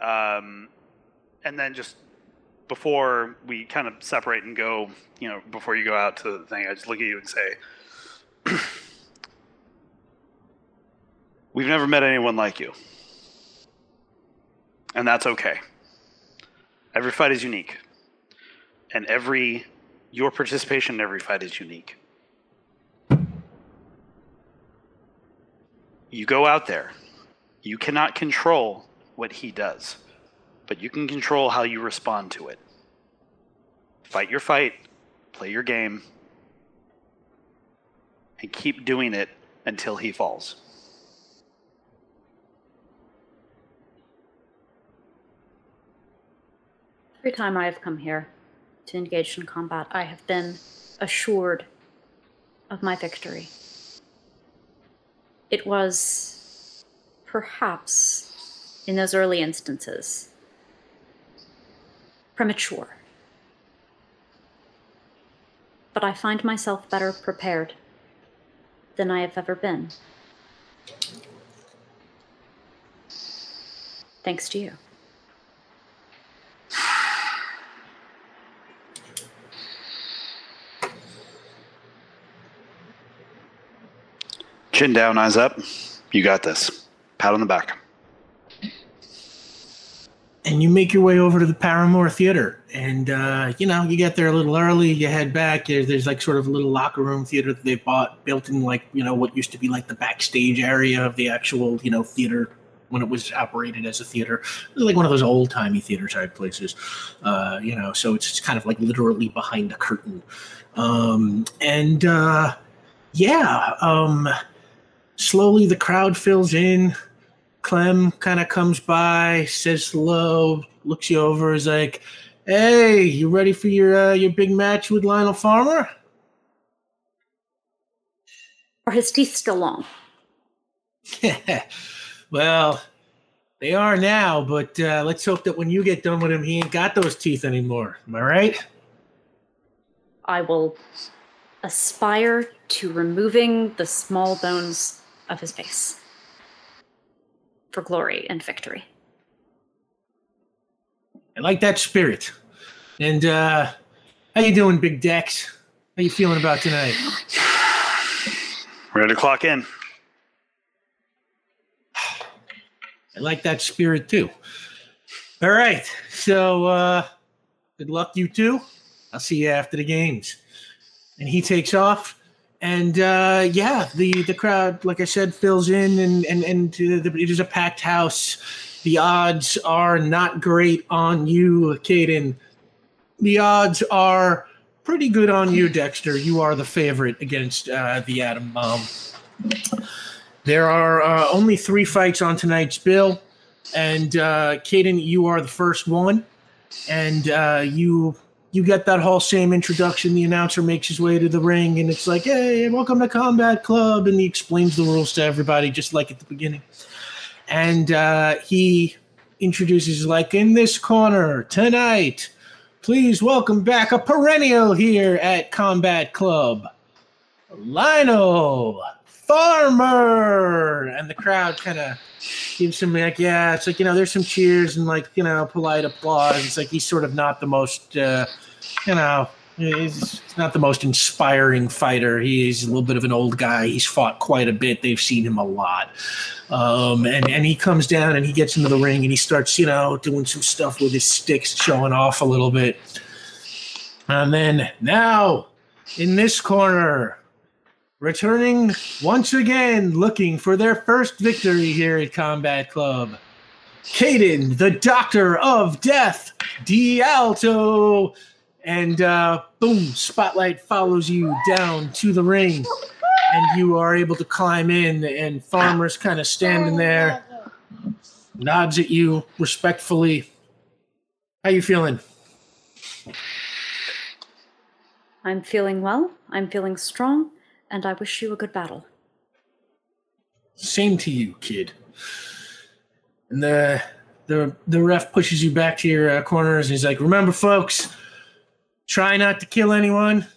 um, and then just before we kind of separate and go, you know, before you go out to the thing, I just look at you and say, [CLEARS THROAT] We've never met anyone like you. And that's okay. Every fight is unique. And every, your participation in every fight is unique. You go out there, you cannot control what he does but you can control how you respond to it. Fight your fight, play your game, and keep doing it until he falls. Every time I have come here to engage in combat, I have been assured of my victory. It was perhaps in those early instances premature. But I find myself better prepared than I have ever been. Thanks to you. Chin down, eyes up. You got this. Pat on the back. and you make your way over to the Paramore Theater. And, uh, you know, you get there a little early, you head back. There's, there's like sort of a little locker room theater that they bought, built in like, you know, what used to be like the backstage area of the actual, you know, theater when it was operated as a theater. Like one of those old timey theater type places, uh, you know, so it's kind of like literally behind a curtain. Um, and, uh, yeah, um, slowly the crowd fills in. Clem kind of comes by, says hello, looks you over, is like, "Hey, you ready for your uh, your big match with Lionel Farmer?" Are his teeth still long? [LAUGHS] well, they are now, but uh, let's hope that when you get done with him, he ain't got those teeth anymore. Am I right? I will aspire to removing the small bones of his face for glory and victory. I like that spirit. And uh, how you doing, Big Dex? How you feeling about tonight? Ready to clock in. I like that spirit too. All right. So uh good luck you two. I'll see you after the games. And he takes off. And uh yeah, the the crowd, like I said, fills in and and and the, it is a packed house. The odds are not great on you, Caden. The odds are pretty good on you, Dexter. You are the favorite against uh, the Atom Bomb. There are uh, only three fights on tonight's bill, and uh, Caden, you are the first one, and uh, you you get that whole same introduction. The announcer makes his way to the ring, and it's like, "Hey, welcome to Combat Club," and he explains the rules to everybody, just like at the beginning. And uh, he introduces, like, in this corner tonight, please welcome back a perennial here at Combat Club, Lionel Farmer, and the crowd kind of gives him like, yeah, it's like you know, there's some cheers and like you know, polite applause. It's like he's sort of not the most, uh, you know, he's not the most inspiring fighter. He's a little bit of an old guy. He's fought quite a bit. They've seen him a lot. Um, and, and he comes down and he gets into the ring and he starts, you know, doing some stuff with his sticks, showing off a little bit. And then now in this corner, returning once again, looking for their first victory here at Combat Club. Caden, the Doctor of Death, Dialto. And uh, boom, spotlight follows you down to the ring. And you are able to climb in and farmer's kind of standing there nods at you respectfully. How you feeling? I'm feeling well, I'm feeling strong, and I wish you a good battle. same to you kid. And the the the ref pushes you back to your uh, corners and he's like remember folks try not to kill anyone.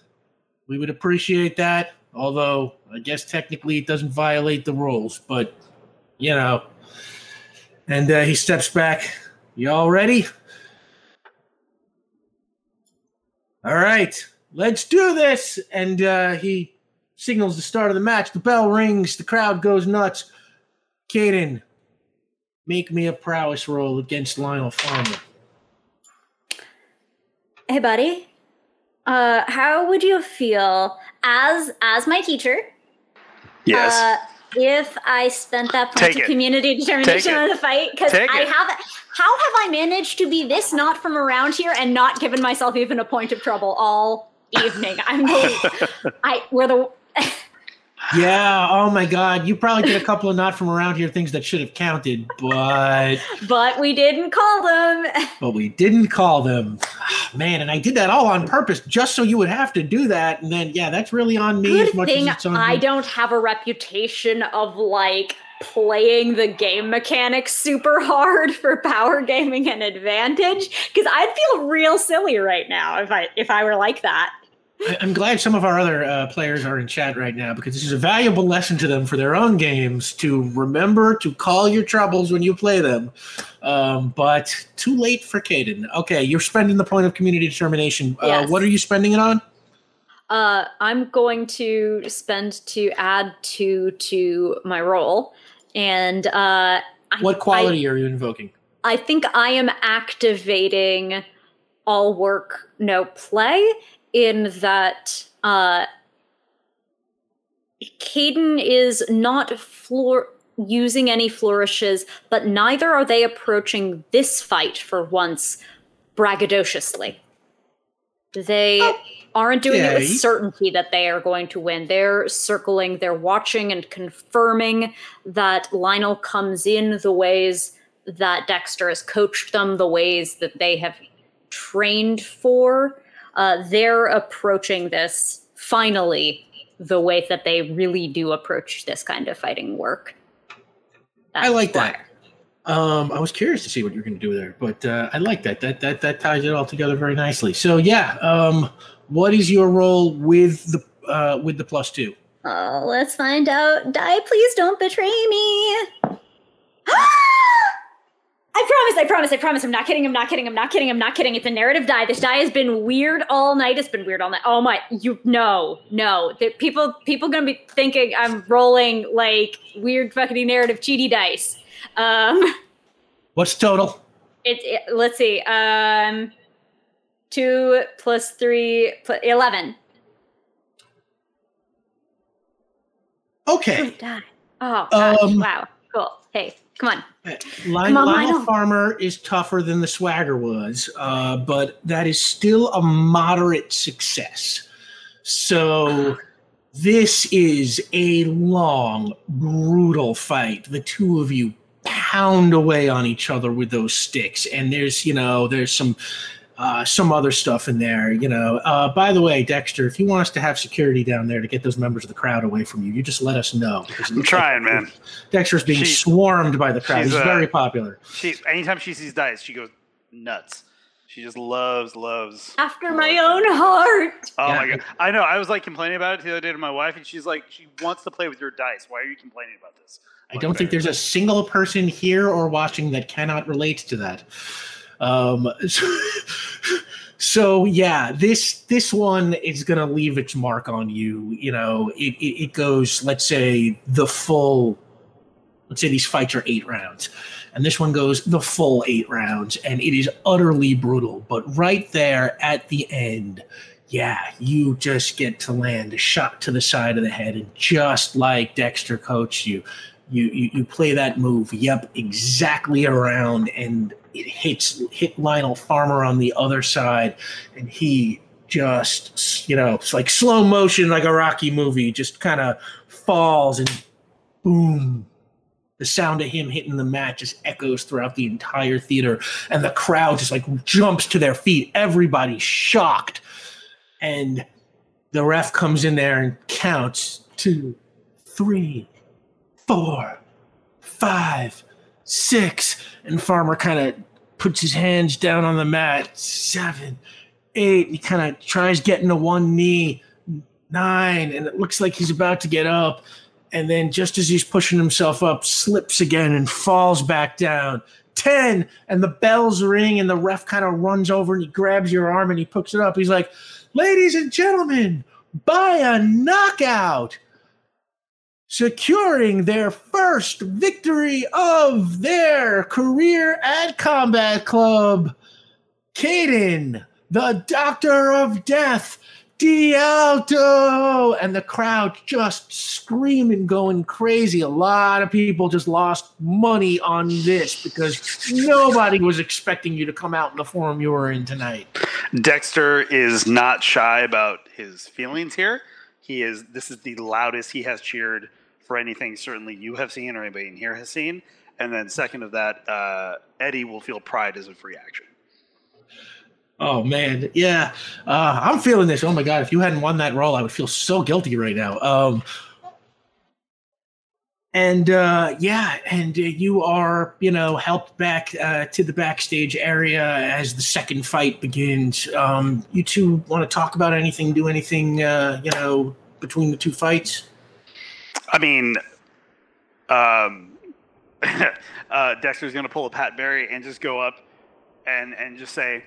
We would appreciate that although i guess technically it doesn't violate the rules but you know. And uh, he steps back. You all ready? All right let's do this. And uh, he signals the start of the match the bell rings the crowd goes nuts Caden, make me a prowess roll against lionel farmer Hey, buddy. Uh, how would you feel as as my teacher? Yes. Uh, if I spent that point Take of it. community determination it. on the fight, because I it. have. How have I managed to be this not from around here and not given myself even a point of trouble all evening? I'm the. [LAUGHS] I we're the. [LAUGHS] Yeah. Oh my God. You probably did a couple of not from around here things that should have counted, but But we didn't call them. [LAUGHS] but we didn't call them. Ah, man, and I did that all on purpose, just so you would have to do that. And then, yeah, that's really on me Good as much thing as it's on I you. don't have a reputation of like playing the game mechanics super hard for power gaming and advantage because I'd feel real silly right now if I if I were like that. I- I'm glad some of our other uh, players are in chat right now because this is a valuable lesson to them for their own games to remember to call your troubles when you play them. Um, but too late for Caden. Okay, you're spending the point of community determination. Uh, Yes. What are you spending it on? Uh, I'm going to spend to add two to my roll, and uh, I- What quality are you invoking? I think I am activating all work, no play in that uh Caden is not floor using any flourishes, but neither are they approaching this fight for once braggadociously. They aren't doing it with certainty that they are going to win. They're circling, they're watching and confirming that Lionel comes in the ways that Dexter has coached them, the ways that they have trained for. Uh, they're approaching this finally the way that they really do approach this kind of fighting work. I like That's that. Um, I was curious to see what you're going to do there, but uh, I like that. That that that ties it all together very nicely. So yeah, um, what is your role with the uh, with the plus two? Oh, let's find out. Die, please don't betray me. [GASPS] I promise, I promise, I promise. I'm not kidding, I'm not kidding, I'm not kidding, I'm not kidding. It's a narrative die. This die has been weird all night. It's been weird all night. Oh my, you, no, no. The, people, people gonna be thinking I'm rolling like weird fucking narrative cheaty dice. Um, [LAUGHS] What's total? it, it let's see. Um, two plus three, plus, 11. Okay. Die. Oh, gosh, Um, wow. Cool. Hey, come on. Lionel, on, Lionel Lionel. Farmer is tougher than the Swagger was, uh, but that is still a moderate success. So this is a long, brutal fight. The two of you pound away on each other with those sticks, and there's you know there's some. Uh, some other stuff in there, you know. Uh, by the way, Dexter, if you want us to have security down there to get those members of the crowd away from you, you just let us know. I'm looks like trying, man. Dexter's being She's- swarmed by the crowd. she's, He's uh, very popular. She anytime she sees dice, she goes nuts. She just loves, loves. After my own heart. Oh Yeah. my god! I know. I was like complaining about it the other day to my wife, and she's like, she wants to play with your dice. Why are you complaining about this? I don't think there's a single person here or watching that cannot relate to that. Um, so, [LAUGHS] so yeah, this this one is gonna leave its mark on you. You know, it, it, it goes, let's say, the full. Let's say these fights are eight rounds, and this one goes the full eight rounds, and it is utterly brutal. But right there at the end, yeah, you just get to land a shot to the side of the head, and just like Dexter coached you, you you, you play that move, yep, exactly around, and it hits hit Lionel Farmer on the other side, and he just you know it's like slow motion, like a Rocky movie, just kind of falls and boom. The sound of him hitting the mat just echoes throughout the entire theater, and the crowd just like jumps to their feet. Everybody's shocked and the ref comes in there and counts two, three, four, five, six, and Farmer kind of puts his hands down on the mat. Seven, eight. He kind of tries getting to one knee. Nine, and it looks like he's about to get up. And then, just as he's pushing himself up, slips again and falls back down. 10, and the bells ring, and the ref kind of runs over and he grabs your arm and he picks it up. He's like, Ladies and gentlemen, by a knockout, securing their first victory of their career at Combat Club, Caden, the Doctor of Death, Dialto, and the crowd just screaming, going crazy. A lot of people just lost money on this because nobody was expecting you to come out in the form you were in tonight. Dexter is not shy about his feelings here. He is. This is the loudest he has cheered for anything. Certainly, you have seen or anybody in here has seen. And then, second of that, uh, Eddie will feel pride as a free action. Oh man, yeah, uh, I'm feeling this. Oh my god, if you hadn't won that role, I would feel so guilty right now. Um, and uh, yeah, and uh, you are, you know, helped back uh, to the backstage area as the second fight begins. Um, you two want to talk about anything? Do anything? Uh, you know, between the two fights? I mean, um, [LAUGHS] uh, Dexter's going to pull a Pat Barry and just go up and and just say,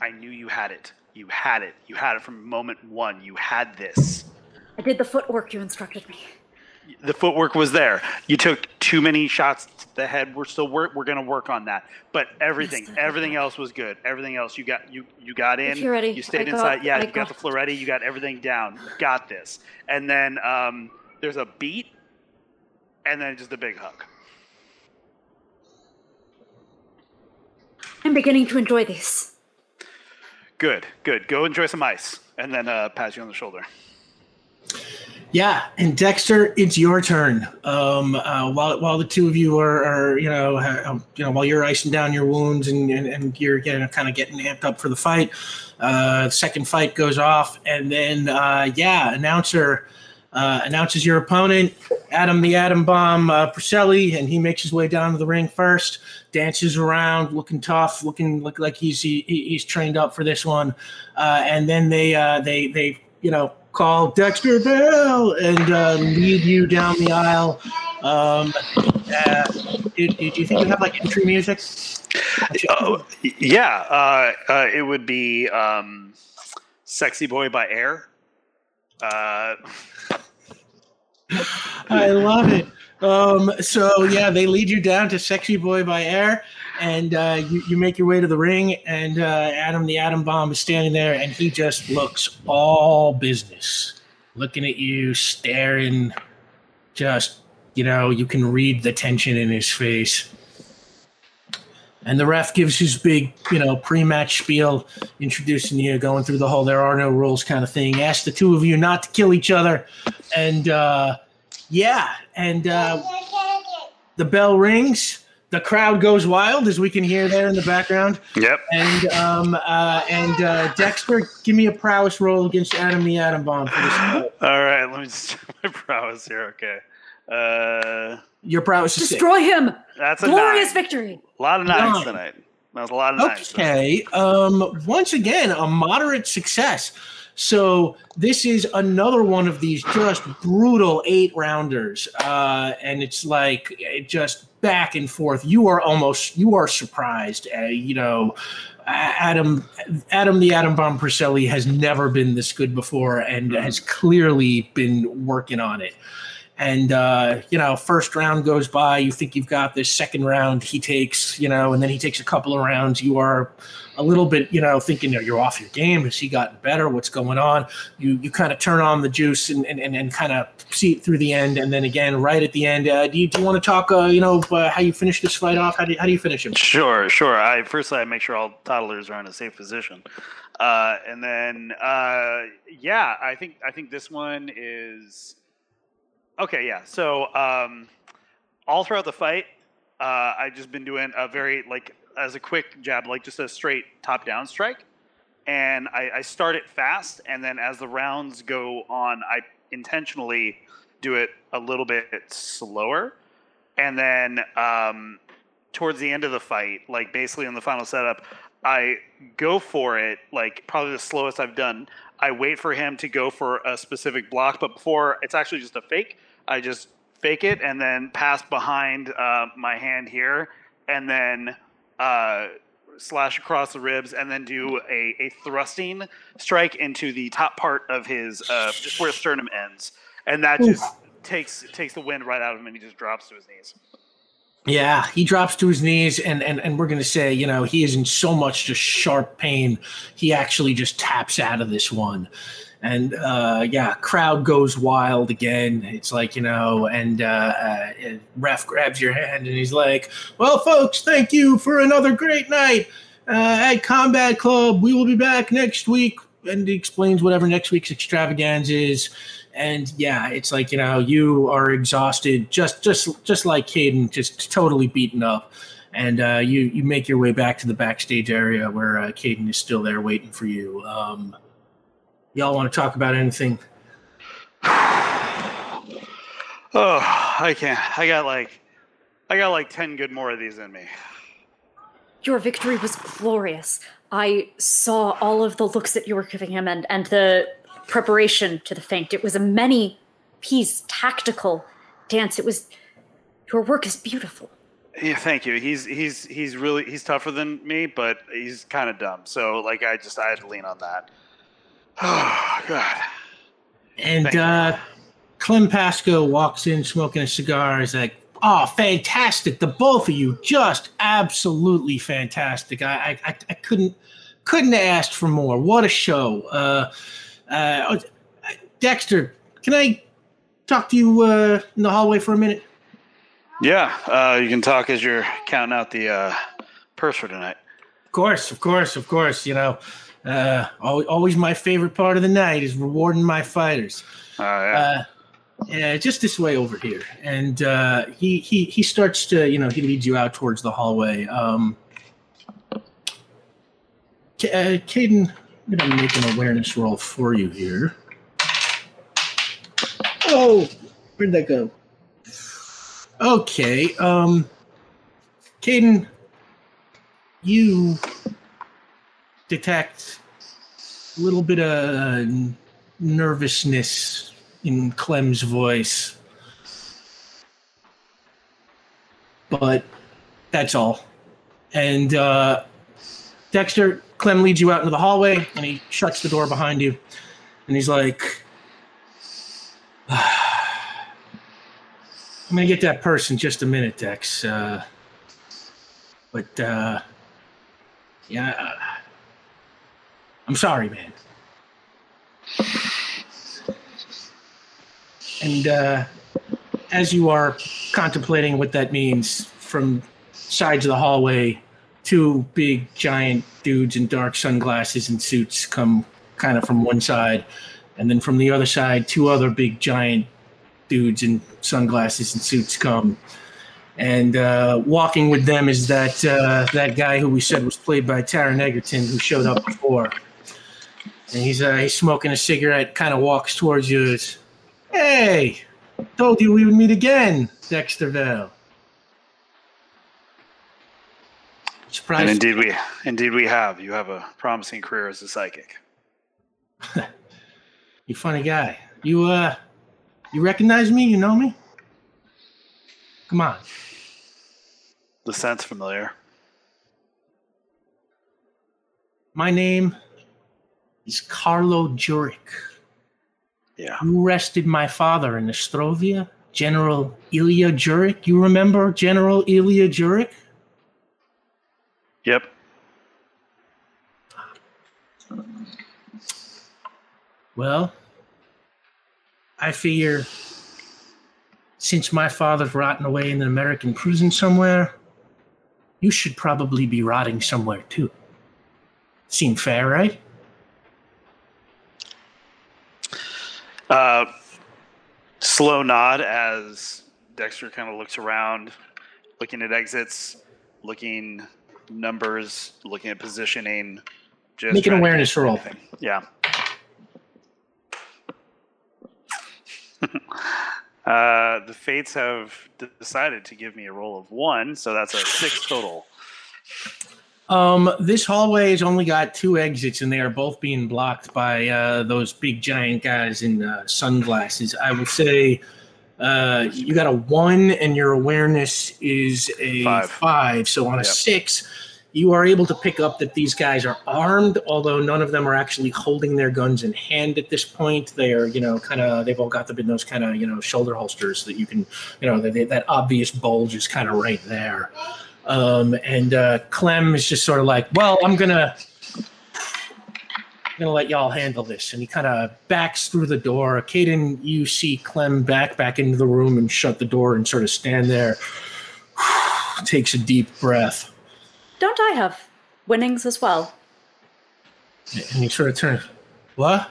"I knew you had it. You had it. You had it from moment one. You had this." I did the footwork you instructed me. The footwork was there. You took too many shots to the head. We're still work. We're going to work on that. But everything, everything else was good. Everything else, you got you you got in. You're ready, you stayed I got- inside. yeah, I you got, got- the Floretti. You got everything down. You got this. And then um, there's a beat, and then just a big hug. I'm beginning to enjoy this. Good, good. Go enjoy some ice, and then uh, pat you on the shoulder. Yeah, and Dexter, it's your turn. Um, uh, while while the two of you are, are you know, um, you know, while you're icing down your wounds and and, and you're getting kind of getting amped up for the fight, uh, second fight goes off, and then uh, yeah, announcer uh, announces your opponent, Adam the Atom Bomb uh, and he makes his way down to the ring first, dances around, looking tough, looking look like he's he, he's trained up for this one, uh, and then they uh, they they you know call Dexter Bell and uh, lead you down the aisle. Um, uh, do, do you think you have like entry music? Oh, yeah. Uh, uh, it would be um, "Sexy Boy" by Air. Uh, I love it. Um, so yeah, they lead you down to "Sexy Boy" by Air, and uh, you, you make your way to the ring. And uh, Adam, the Atom Bomb, is standing there, and he just looks all business, looking at you, staring. Just you know, you can read the tension in his face. And the ref gives his big, you know, pre-match spiel, introducing you, going through the whole "there are no rules" kind of thing. Ask the two of you not to kill each other, and uh, yeah, and uh, the bell rings. The crowd goes wild, as we can hear there in the background. yep. And um, uh, and uh, Dexter, give me a prowess roll against Adam the Atom Bomb for this. [LAUGHS] All right. Let me just check my [LAUGHS] prowess here. Okay. Uh, Your prowess is six. Destroy him! that's a Glorious nine. victory! A lot of nines Nine. tonight. That was a lot of nice. Okay. Um, once again, a moderate success. So this is another one of these just brutal eight rounders, uh, and it's like it just back and forth. You are almost you are surprised. Uh, you know, Adam Adam the Atom Bomb Porcelli has never been this good before, and has clearly been working on it and uh, you know first round goes by you think you've got this. Second round he takes you know and then he takes a couple of rounds. You are a little bit you know thinking you're off your game? Has he gotten better? What's going on? You you kind of turn on the juice and and, and, and kind of see it through the end. And then again right at the end uh, do, you, do you want to talk uh, you know uh, how you finish this fight off? How do you, how do you finish him? Sure, sure. I first I make sure all toddlers are in a safe position, uh, and then uh, yeah, I think I think this one is okay. Yeah, so um, all throughout the fight, uh, I've just been doing a very like as a quick jab, like just a straight top down strike, and I, I start it fast, and then as the rounds go on, I intentionally do it a little bit slower, and then um, towards the end of the fight, like basically in the final setup, I go for it, like probably the slowest I've done. I wait for him to go for a specific block, but before it's actually just a fake, I just fake it and then pass behind uh, my hand here, and then uh, slash across the ribs, and then do a, a thrusting strike into the top part of his uh, just where sternum ends, and that just takes takes the wind right out of him, and he just drops to his knees. Yeah, he drops to his knees, and and and we're gonna say, you know, he is in so much just sharp pain. He actually just taps out of this one, and uh, yeah, crowd goes wild again. It's like you know, and uh, uh, ref grabs your hand, and he's like, "Well, folks, thank you for another great night uh, at Combat Club. We will be back next week." And he explains whatever next week's extravaganza is and yeah, it's like you know you are exhausted, just just just like Caden, just totally beaten up, and uh, you you make your way back to the backstage area where uh, Caden is still there waiting for you. Um, y'all want to talk about anything? Oh, I can't. I got like, I got like ten good more of these in me. Your victory was glorious. I saw all of the looks that you were giving him and, and the preparation to the feint. It was a many piece tactical dance. It was your work is beautiful. Yeah, thank you. He's he's he's really he's tougher than me, but he's kind of dumb. So like, I just I had to lean on that. Oh God. And Thank you. uh, Clem Pasco walks in smoking a cigar. He's like, "Oh, fantastic! The both of you, just absolutely fantastic. I, I, I couldn't, couldn't have asked for more. What a show! Uh, uh, Dexter, can I talk to you uh, in the hallway for a minute? Yeah, uh, you can talk as you're counting out the uh, purse for tonight. Of course, of course, of course. You know, uh, always my favorite part of the night is rewarding my fighters. Yeah. Uh, yeah, just this way over here. And uh, he he he starts to, you know, he leads you out towards the hallway. Um, uh, Caden, I'm gonna make an awareness roll for you here. Oh, where'd that go? Okay, um, Caden, you detect a little bit of uh, nervousness in Clem's voice. But that's all. And uh, Dexter, Clem leads you out into the hallway and he shuts the door behind you. And he's like, [SIGHS] I'm going to get that purse in just a minute, Dex. Uh, but, uh, yeah, I'm sorry, man. And uh, as you are contemplating what that means, from sides of the hallway, two big giant dudes in dark sunglasses and suits come kind of from one side, and then from the other side, two other big giant dudes in sunglasses and suits come. And uh, walking with them is that uh, that guy who we said was played by Taron Egerton, who showed up before. And he's uh, he's smoking a cigarette, kind of walks towards you. It's, Hey, told you we would meet again, Dexter Vale. surprised. And indeed we indeed we have. You have a promising career as a psychic. [LAUGHS] You funny guy. You uh, you recognize me? You know me? Come on. The scent's familiar. My name is Carlo Jurek. Yeah. You arrested my father in Ostrovia, General Ilya Jurek. You remember General Ilya Jurek? Yep. Well, I figure since my father's rotting away in an American prison somewhere, you should probably be rotting somewhere too. Seem fair, right? Uh, slow nod as Dexter kind of looks around, looking at exits, looking numbers, looking at positioning. Just Make an trying to awareness get roll. Yeah. [LAUGHS] uh, the fates have d- decided to give me a roll of one, so that's a six total. Um, this hallway has only got two exits, and they are both being blocked by uh, those big giant guys in uh, sunglasses. I would say uh, you got a one, and your awareness is a Five. five. So on a Yep. six, you are able to pick up that these guys are armed, although none of them are actually holding their guns in hand at this point. They are, you know, kind of they've all got them in those kind of you know shoulder holsters that you can, you know, that that obvious bulge is kind of right there. Um, and uh, Clem is just sort of like, well, I'm gonna, I'm gonna let y'all handle this. And he kind of backs through the door. Caden, you see Clem back back into the room and shut the door and sort of stand there. [SIGHS] Takes a deep breath, Don't I have winnings as well? and he sort of turns. What?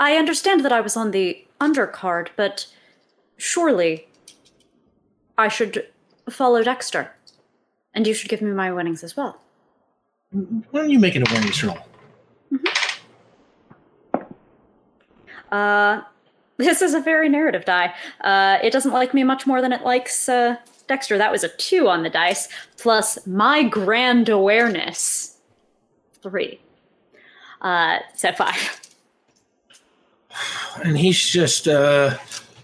I understand that I was on the undercard, but surely I should follow Dexter. And you should give me my winnings as well. Why don't you make an awareness roll? Uh, this is a very narrative die. Uh, it doesn't like me much more than it likes uh, Dexter. That was a two on the dice, plus my grand awareness. Three. Uh, set five. And he's just, uh,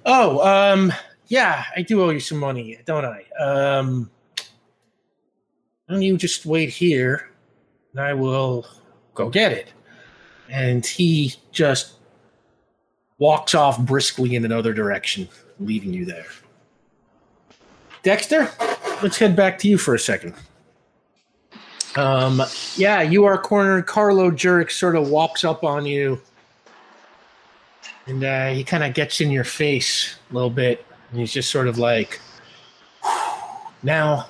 oh, um, yeah, I do owe you some money, don't I? Um, don't you just wait here, and I will go get it. And he just walks off briskly in another direction, leaving you there. Dexter, let's head back to you for a second. Um, yeah, you are cornered. Carlo Jurek sort of walks up on you and uh, he kind of gets in your face a little bit and he's just sort of like now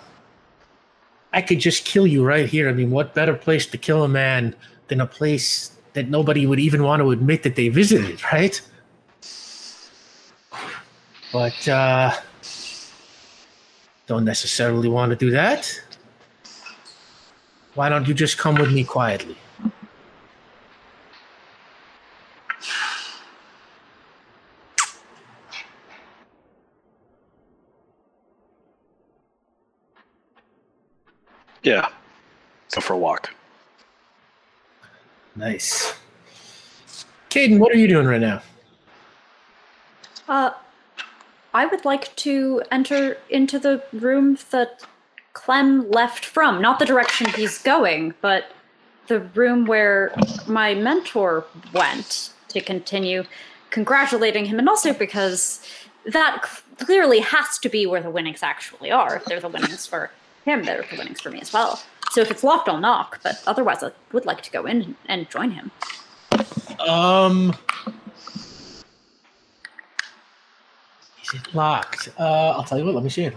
i could just kill you right here. I mean what better place to kill a man than a place that nobody would even want to admit that they visited right? But uh don't necessarily want to do that. Why don't you just come with me quietly Yeah. Go for a walk. nice Caden, what are you doing right now Uh, I would like to enter into the room that Clem left from. Not the direction he's going, but the room where my mentor went to continue congratulating him, and also because that clearly has to be where the winnings actually are. If they're the winnings for him, they're the winnings for me as well. So if it's locked, I'll knock, but otherwise, I would like to go in and join him. Um, is it locked? Uh, I'll tell you what. Let me see it.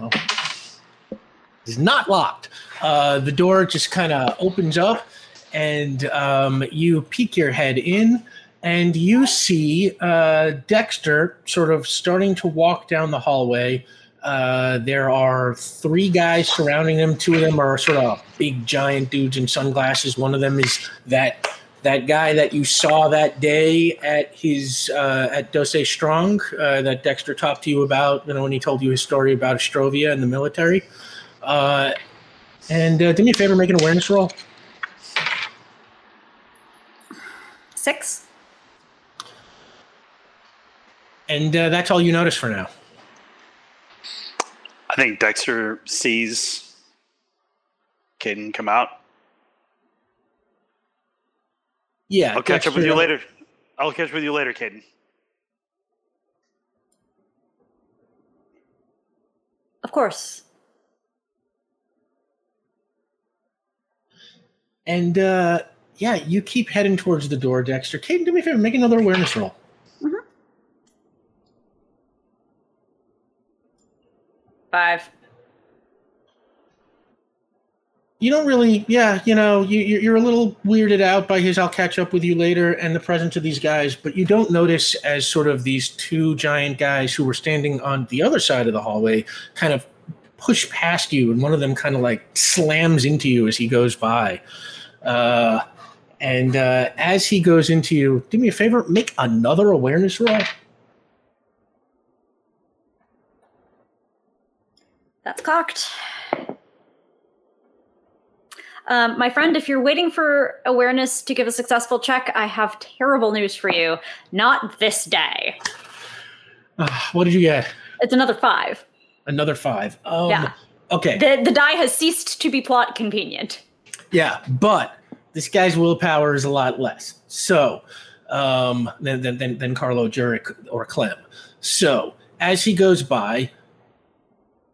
It's not locked. Uh, the door just kind of opens up, and um, you peek your head in, and you see uh, Dexter sort of starting to walk down the hallway. Uh, there are three guys surrounding him. Two of them are sort of big, giant dudes in sunglasses. One of them is that that guy that you saw that day at his uh, at Dose Strong uh, that Dexter talked to you about. You know when he told you his story about Ostrovia and the military. Uh, And uh, do me a favor, make an awareness roll. Six. And uh, that's all you notice for now. I think Dexter sees Caden come out. Yeah. I'll catch up with you later. I'll catch up with you later, Caden. Of course. And uh, yeah, you keep heading towards the door, Dexter. Caden, do me a favor, make another awareness roll. Five. You don't really, yeah, you know, you, you- you're a little weirded out by his I'll catch up with you later and the presence of these guys, but you don't notice as sort of these two giant guys who were standing on the other side of the hallway kind of push past you, and one of them kind of like slams into you as he goes by. Uh, and uh, as he goes into you, do me a favor, make another awareness roll. That's cocked. Um, my friend, if you're waiting for awareness to give a successful check, I have terrible news for you. Not this day. Uh, what did you get? It's another five. Another five. Um, Yeah. Okay. The, the die has ceased to be plot convenient. Yeah, but this guy's willpower is a lot less. So, um, than than than, than Carlo Jurek or Clem. So, as he goes by,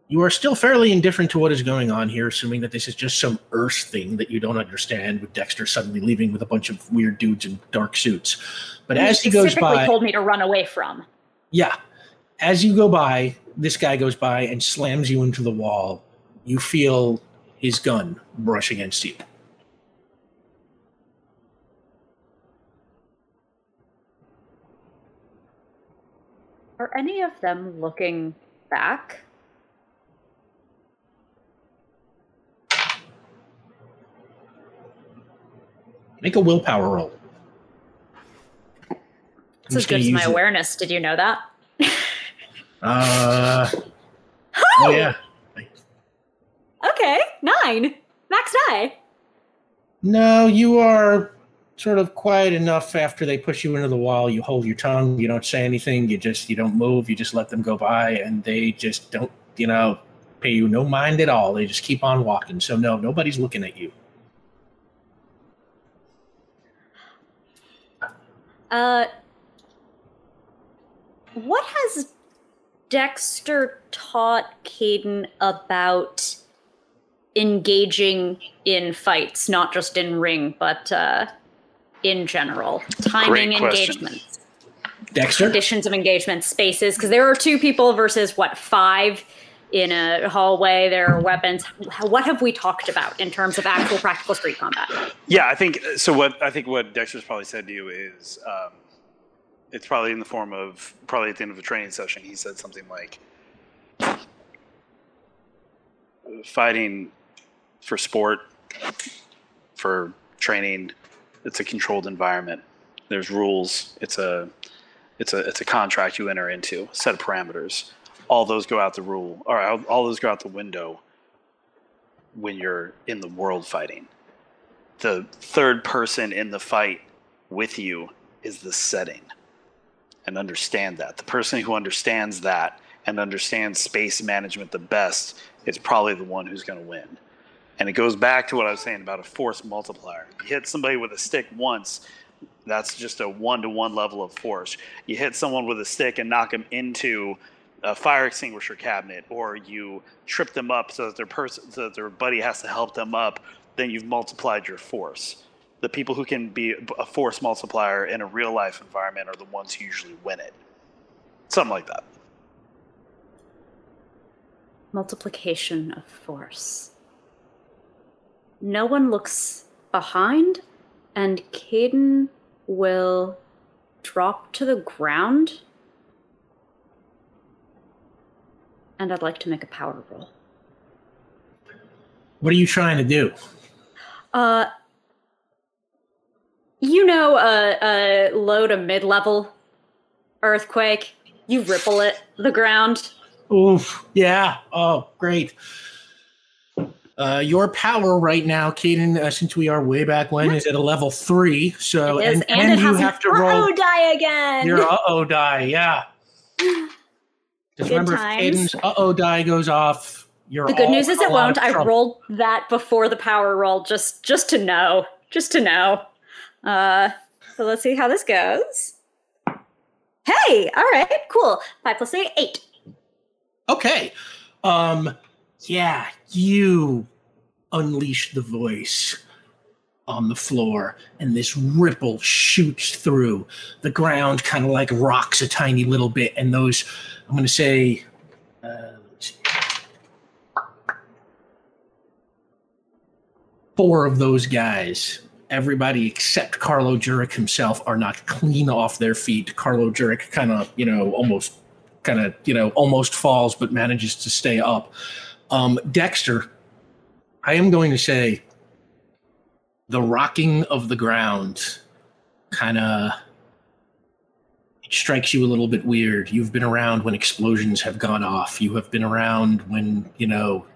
you are still fairly indifferent to what is going on here, assuming that this is just some Earth thing that you don't understand, with Dexter suddenly leaving with a bunch of weird dudes in dark suits. But as he goes specifically by, told me to run away from. yeah, as you go by, this guy goes by and slams you into the wall. You feel his gun brush against you. Are any of them looking back? Make a willpower roll. It's as good as my awareness. Did you know that? Uh, [GASPS] oh yeah. Okay, nine. Max die. No, you are sort of quiet enough after they push you into the wall. You hold your tongue. You don't say anything. You just you don't move. You just let them go by, and they just don't you know pay you no mind at all. They just keep on walking. So no, nobody's looking at you. Uh, what has Dexter taught Caden about engaging in fights, not just in ring, but uh, in general? Timing Great engagements, Dexter. conditions of engagement, spaces, because there are two people versus what, five in a hallway, there are weapons. What have we talked about in terms of actual practical street combat? Yeah, I think so. What I think what Dexter's probably said to you is, um, it's probably in the form of probably at the end of a training session. He said something like, "Fighting for sport, for training, it's a controlled environment. There's rules. It's a, it's a, it's a contract you enter into. A set of parameters. All those go out the rule, or all those go out the window when you're in the world fighting." the third person in the fight with you is the setting and understand that. The person who understands that and understands space management the best is probably the one who's going to win. And it goes back to what i was saying about a force multiplier. You hit somebody with a stick once that's just a one-to-one level of force. You hit someone with a stick and knock them into a fire extinguisher cabinet or you trip them up so that their person so that their buddy has to help them up then you've multiplied your force. The people who can be a force multiplier in a real life environment are the ones who usually win it. Something like that. multiplication of force. No one looks behind, and Caden will drop to the ground. And I'd like to make a power roll. What are you trying to do? Uh, you know, a, a low to mid level earthquake. You ripple it, the ground. Oof. Yeah. Oh, great. Uh, your power right now, Caden, uh, since we are way back when, is at a level three. So and, and, and it you has have to roll die again. your [LAUGHS] uh oh die. Yeah. [LAUGHS] Just Good remember, times. Uh oh die goes off, you're the good news is it won't. I rolled that before the power roll, just just to know, just to know. Uh, so let's see how this goes. Hey, all right, cool. Five plus eight, eight. Okay. Um yeah, you unleash the voice on the floor and this ripple shoots through. The ground kind of like rocks a tiny little bit and those I'm going to say uh, four of those guys everybody except Carlo Jurek himself are not clean off their feet. Carlo Jurek kind of, you know, almost kind of, you know, almost falls but manages to stay up. Um, Dexter, I am going to say the rocking of the ground kind of strikes you a little bit weird. You've been around when explosions have gone off. You have been around when, you know,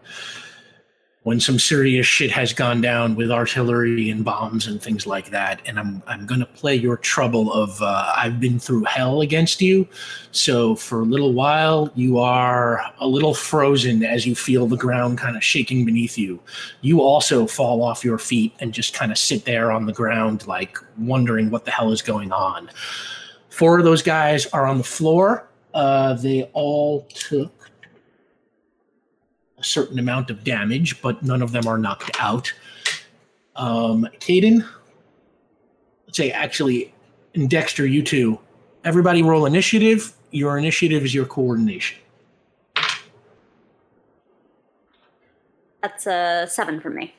when some serious shit has gone down with artillery and bombs and things like that. And I'm I'm gonna play your trouble of uh, I've been through hell against you. So for a little while, you are a little frozen as you feel the ground kind of shaking beneath you. You also fall off your feet and just kind of sit there on the ground, like wondering what the hell is going on. Four of those guys are on the floor. Uh, they all took a certain amount of damage, but none of them are knocked out. Um, Caden, let's say actually, and Dexter, you two, everybody roll initiative. Your initiative is your coordination. That's a seven for me.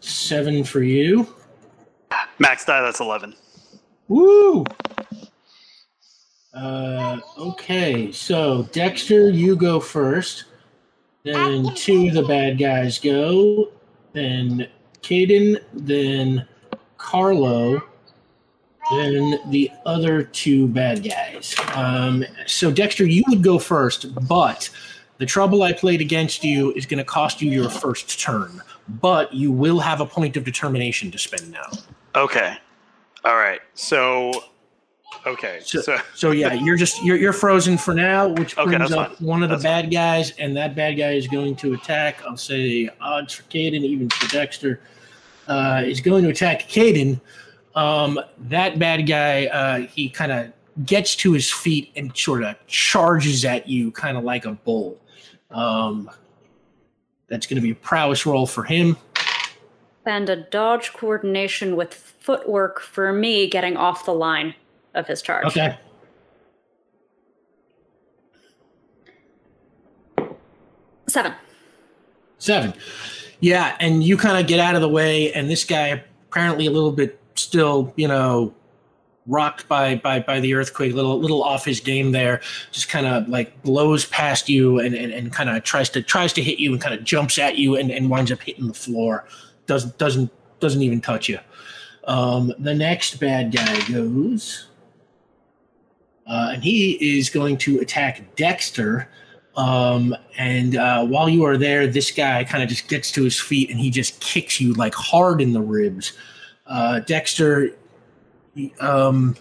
Seven for you. Max die, that's 11. Woo! Uh, okay, so Dexter, you go first. Then two of the bad guys go. Then Caden. Then Carlo. Then the other two bad guys. Um, so Dexter, you would go first, but the trouble I played against you is going to cost you your first turn. But you will have a point of determination to spend now. Okay. All right. So, okay. So, So, so yeah, you're just you're you're frozen for now, which Okay, brings up fine. one of the That's bad guys, and that bad guy is going to attack. I'll say odds for Caden, even for Dexter, uh, is going to attack Caden. Um, that bad guy, uh, he kind of gets to his feet and sort of charges at you, kind of like a bull. Um, that's going to be a prowess roll for him. And a dodge coordination with footwork for me getting off the line of his charge. Okay. Seven. Seven. Yeah, and you kind of get out of the way, and this guy apparently a little bit still, you know, rocked by by by the earthquake, little little off his game there, just kind of like blows past you and and, and kind of tries to tries to hit you and kind of jumps at you and, and winds up hitting the floor. Doesn't doesn't doesn't even touch you. Um, the next bad guy goes, uh, and he is going to attack Dexter. Um, and uh, while you are there, this guy kind of just gets to his feet and he just kicks you like hard in the ribs. Uh, Dexter, um,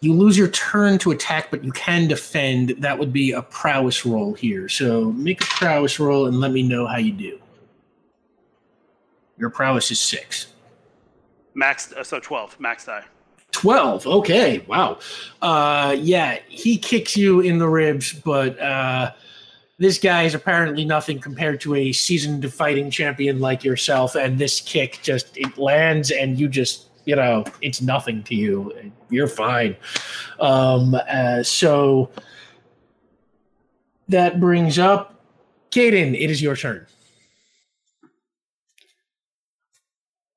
you lose your turn to attack, but you can defend. That would be a prowess roll here. So make a prowess roll and let me know how you do. Your prowess is six. Max, uh, so 12. Max die. 12 okay wow uh yeah he kicks you in the ribs but uh this guy is apparently nothing compared to a seasoned fighting champion like yourself and this kick just it lands and you just you know it's nothing to you you're fine um uh, so that brings up Caden, it is your turn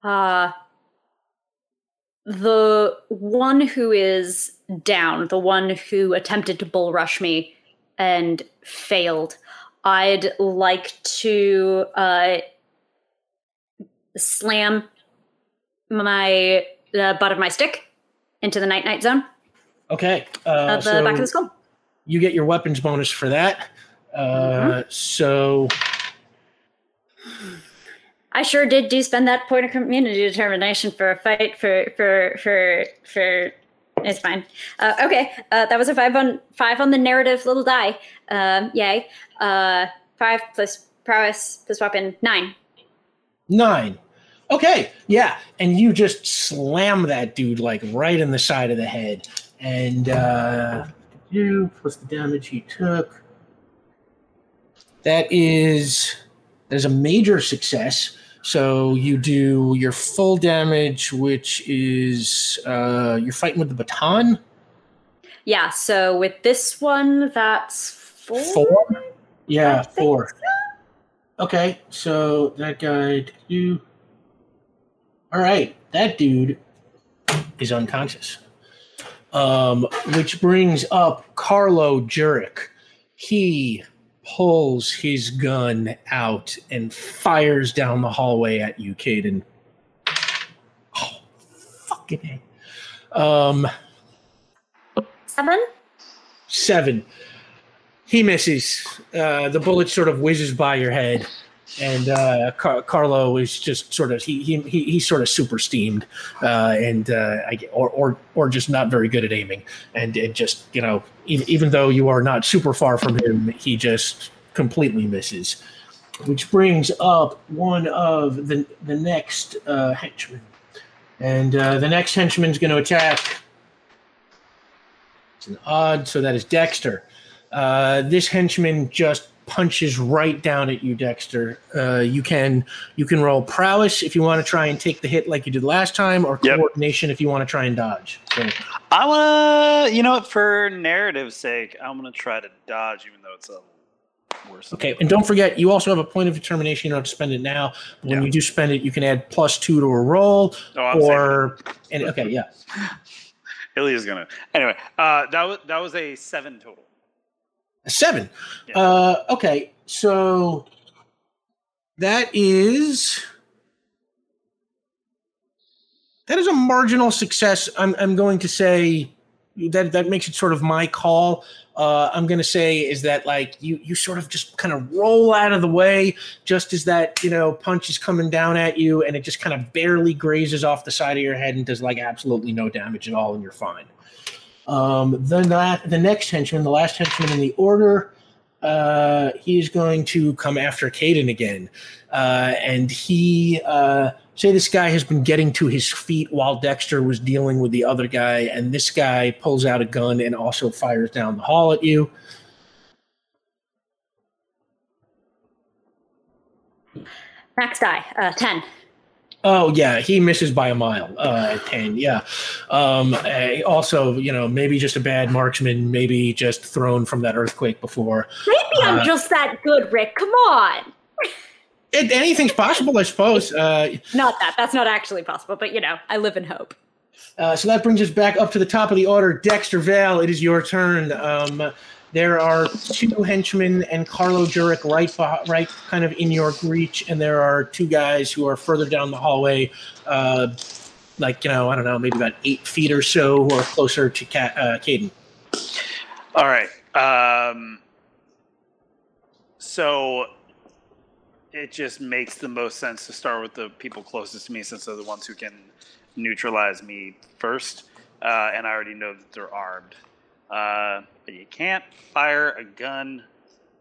Uh, the one who is down, the one who attempted to bull rush me and failed, I'd like to uh, slam my the butt of my stick into the night night zone okay uh, of the so back of the skull. you get your weapons bonus for that. Uh, So I sure did do spend that point of community determination for a fight for for for for. It's fine. Uh, okay, uh, that was a five on five on the narrative little die. Um, yay. Uh, five plus prowess plus weapon nine. Nine. Okay, yeah, and you just slam that dude like right in the side of the head, and uh, you plus the damage he took. That is that is a major success. So you do your full damage, which is uh, you're fighting with the baton. Yeah. So with this one, that's four. Four. Yeah, four. Okay, so that guy. You. All right, that dude is unconscious. Um, which brings up Carlo Jurek. He pulls his gun out and fires down the hallway at you, Caden. Oh, fucking A. Um, Seven. seven. He misses. Uh, the bullet sort of whizzes by your head, and uh, Car- Carlo is just sort of he he, he he's sort of super steamed, uh, and uh, I, or or or just not very good at aiming, and it just you know even, even though you are not super far from him, he just completely misses. Which brings up one of the the next uh, henchmen, and uh, the next henchman's going to attack. It's an odd, so that is Dexter. Uh, this henchman just punches right down at you, Dexter. Uh, you can you can roll prowess if you want to try and take the hit like you did last time, or Yep. coordination if you want to try and dodge. So, I wanna, you know what? For narrative's sake, I'm gonna try to dodge, even though it's a worse. okay, and don't forget, you also have a point of determination. You don't have to spend it now. But when Yeah. you do spend it, you can add plus two to a roll, Oh, or and okay, yeah, [LAUGHS] Ilya's gonna. Anyway, uh, that was that was a seven total. A seven. Yeah. Uh, okay, so that is that is a marginal success. I'm I'm going to say that that makes it sort of my call. Uh, I'm going to say is that like you you sort of just kind of roll out of the way just as that you know punch is coming down at you, and it just kind of barely grazes off the side of your head and does like absolutely no damage at all, and you're fine. Um, the next henchman, the last henchman in the order, uh, he's going to come after Caden again, uh, and he uh, say this guy has been getting to his feet while Dexter was dealing with the other guy, and this guy pulls out a gun and also fires down the hall at you. Max die. Uh, ten. Oh yeah, he misses by a mile. Uh, at ten, yeah. Um, eh, also, you know, maybe just a bad marksman, maybe just thrown from that earthquake before. Maybe Uh, I'm just that good, Rick. Come on. It, anything's possible, I suppose. Uh, Not that. That's not actually possible, but you know, I live in hope. Uh, so that brings us back up to the top of the order. Dexter Vale, it is your turn. Um, there are two henchmen and Carlo Jurek right, right, kind of in your reach, and there are two guys who are further down the hallway, uh, like you know, I don't know, maybe about eight feet or so, who are closer to uh, Caden. All right. Um, so it just makes the most sense to start with the people closest to me since they're the ones who can neutralize me first. Uh, and I already know that they're armed. Uh, but you can't fire a gun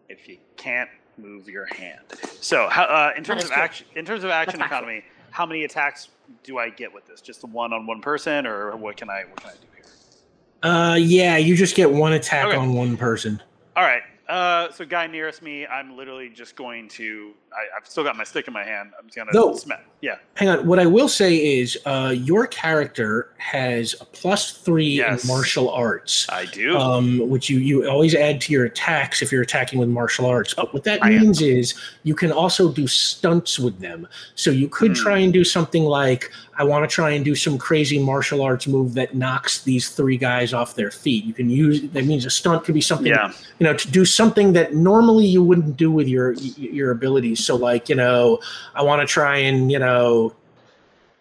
if you can't move your hand. So, how, uh, in terms of true. action, in terms of action That's factual. economy, how many attacks do I get with this? Just the one on one person, or what can I what can I do here? Uh, yeah, you just get one attack Okay. on one person. All right. Uh, so guy nearest me, I'm literally just going to. I, I've still got my stick in my hand. I'm just gonna No. smack. Yeah. Hang on. What I will say is, uh, your character has a plus three Yes. in martial arts. I do. um, which you, you always add to your attacks if you're attacking with martial arts. But what that I am. means is you can also do stunts with them. So you could Hmm. try and do something like, I want to try and do some crazy martial arts move that knocks these three guys off their feet. You can use that means a stunt could be something yeah. you know to do something that normally you wouldn't do with your your abilities so like you know i want to try and you know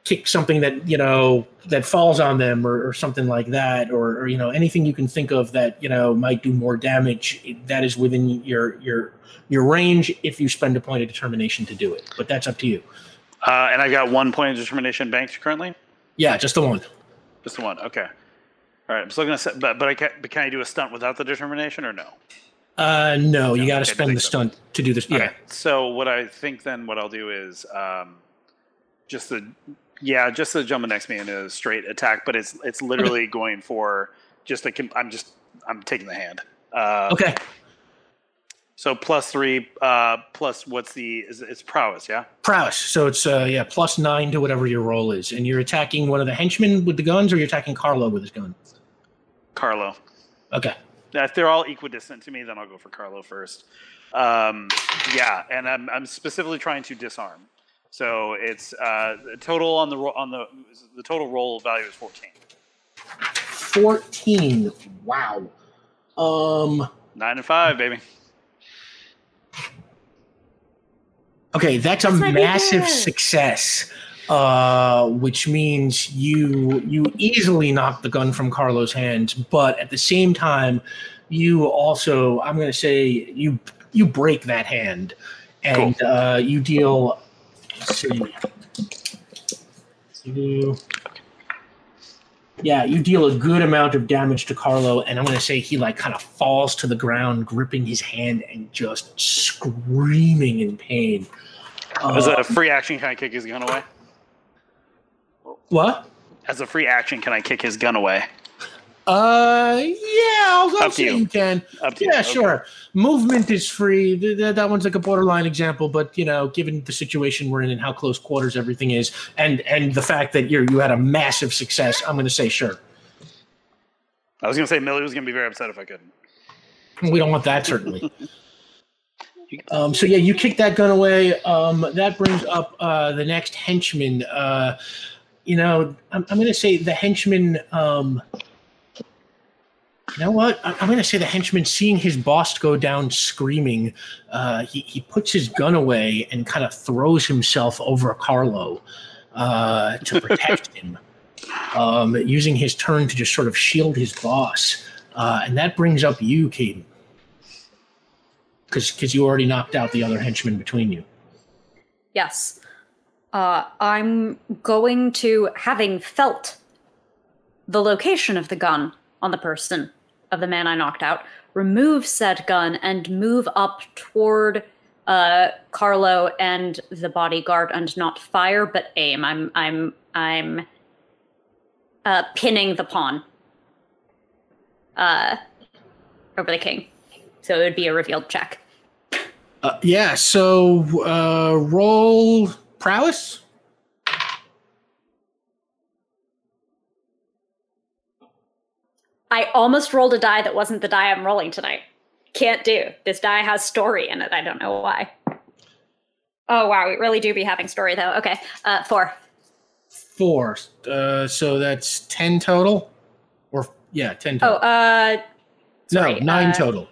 kick something that you know that falls on them or, or something like that or, or you know anything you can think of that you know might do more damage that is within your your your range if you spend a point of determination to do it but that's up to you Uh, and I've got one point of determination banked currently. yeah just the one Just the one. Okay. All right. I'm still gonna say, but but I can, but can I do a stunt without the determination or no? Uh no you got to okay, spend the so. stunt to do this yeah Okay. So what I think then what I'll do is um, just the yeah just the jumping next me in a straight attack, but it's it's literally going for just a I'm just I'm taking the hand. Uh, okay So plus three uh, plus what's the is it's prowess yeah. prowess so it's uh yeah plus nine to whatever your roll is and you're attacking one of the henchmen with the guns or you're attacking carlo with his gun Carlo. okay If they're all equidistant to me, then I'll go for Carlo first. Um, yeah, and I'm, I'm specifically trying to disarm. So it's uh, the total on the ro- on the the total roll value is 14. 14 wow um Nine and five, baby. Okay, that's a That's my massive big success. Uh, which means you you easily knock the gun from Carlo's hands, but at the same time, you also I'm going to say you you break that hand, and uh, you deal. Let's see. You, yeah, you deal a good amount of damage to Carlo, and I'm going to say he like kind of falls to the ground, gripping his hand and just screaming in pain. As Uh, a free action, can I kick his gun away? What? As a free action, can I kick his gun away? Uh, yeah, I'll, I'll to say you. you can. Up to you. Yeah, Okay. sure. Movement is free. Th- th- That one's like a borderline example, but you know, given the situation we're in and how close quarters everything is, and and the fact that you you had a massive success, I'm going to say sure. I was gonna say Millie was gonna be very upset if I couldn't. We don't want that certainly. [LAUGHS] Um, so yeah, you kick that gun away. Um, that brings up uh, the next henchman. Uh, you know, I'm, I'm going to say the henchman. Um, you know what? I- I'm going to say the henchman, seeing his boss go down screaming, uh, he he puts his gun away and kind of throws himself over Carlo uh, to [LAUGHS] protect him, um, using his turn to just sort of shield his boss. Uh, and that brings up you, Caden because you already knocked out the other henchman between you. Yes. Uh, I'm going to, having felt the location of the gun on the person of the man I knocked out, remove said gun and move up toward uh, Carlo and the bodyguard and not fire but aim. I'm I'm I'm uh, pinning the pawn uh, over the king, so it would be a revealed check. Uh, yeah, so uh, roll prowess. I almost rolled a die that wasn't the die I'm rolling tonight. Can't do. This die has story in it. I don't know why. Oh wow, we really do be having story though. Okay, uh, four. Four. Uh, so that's ten total, or yeah, ten total. Oh, uh, no, nine uh, total.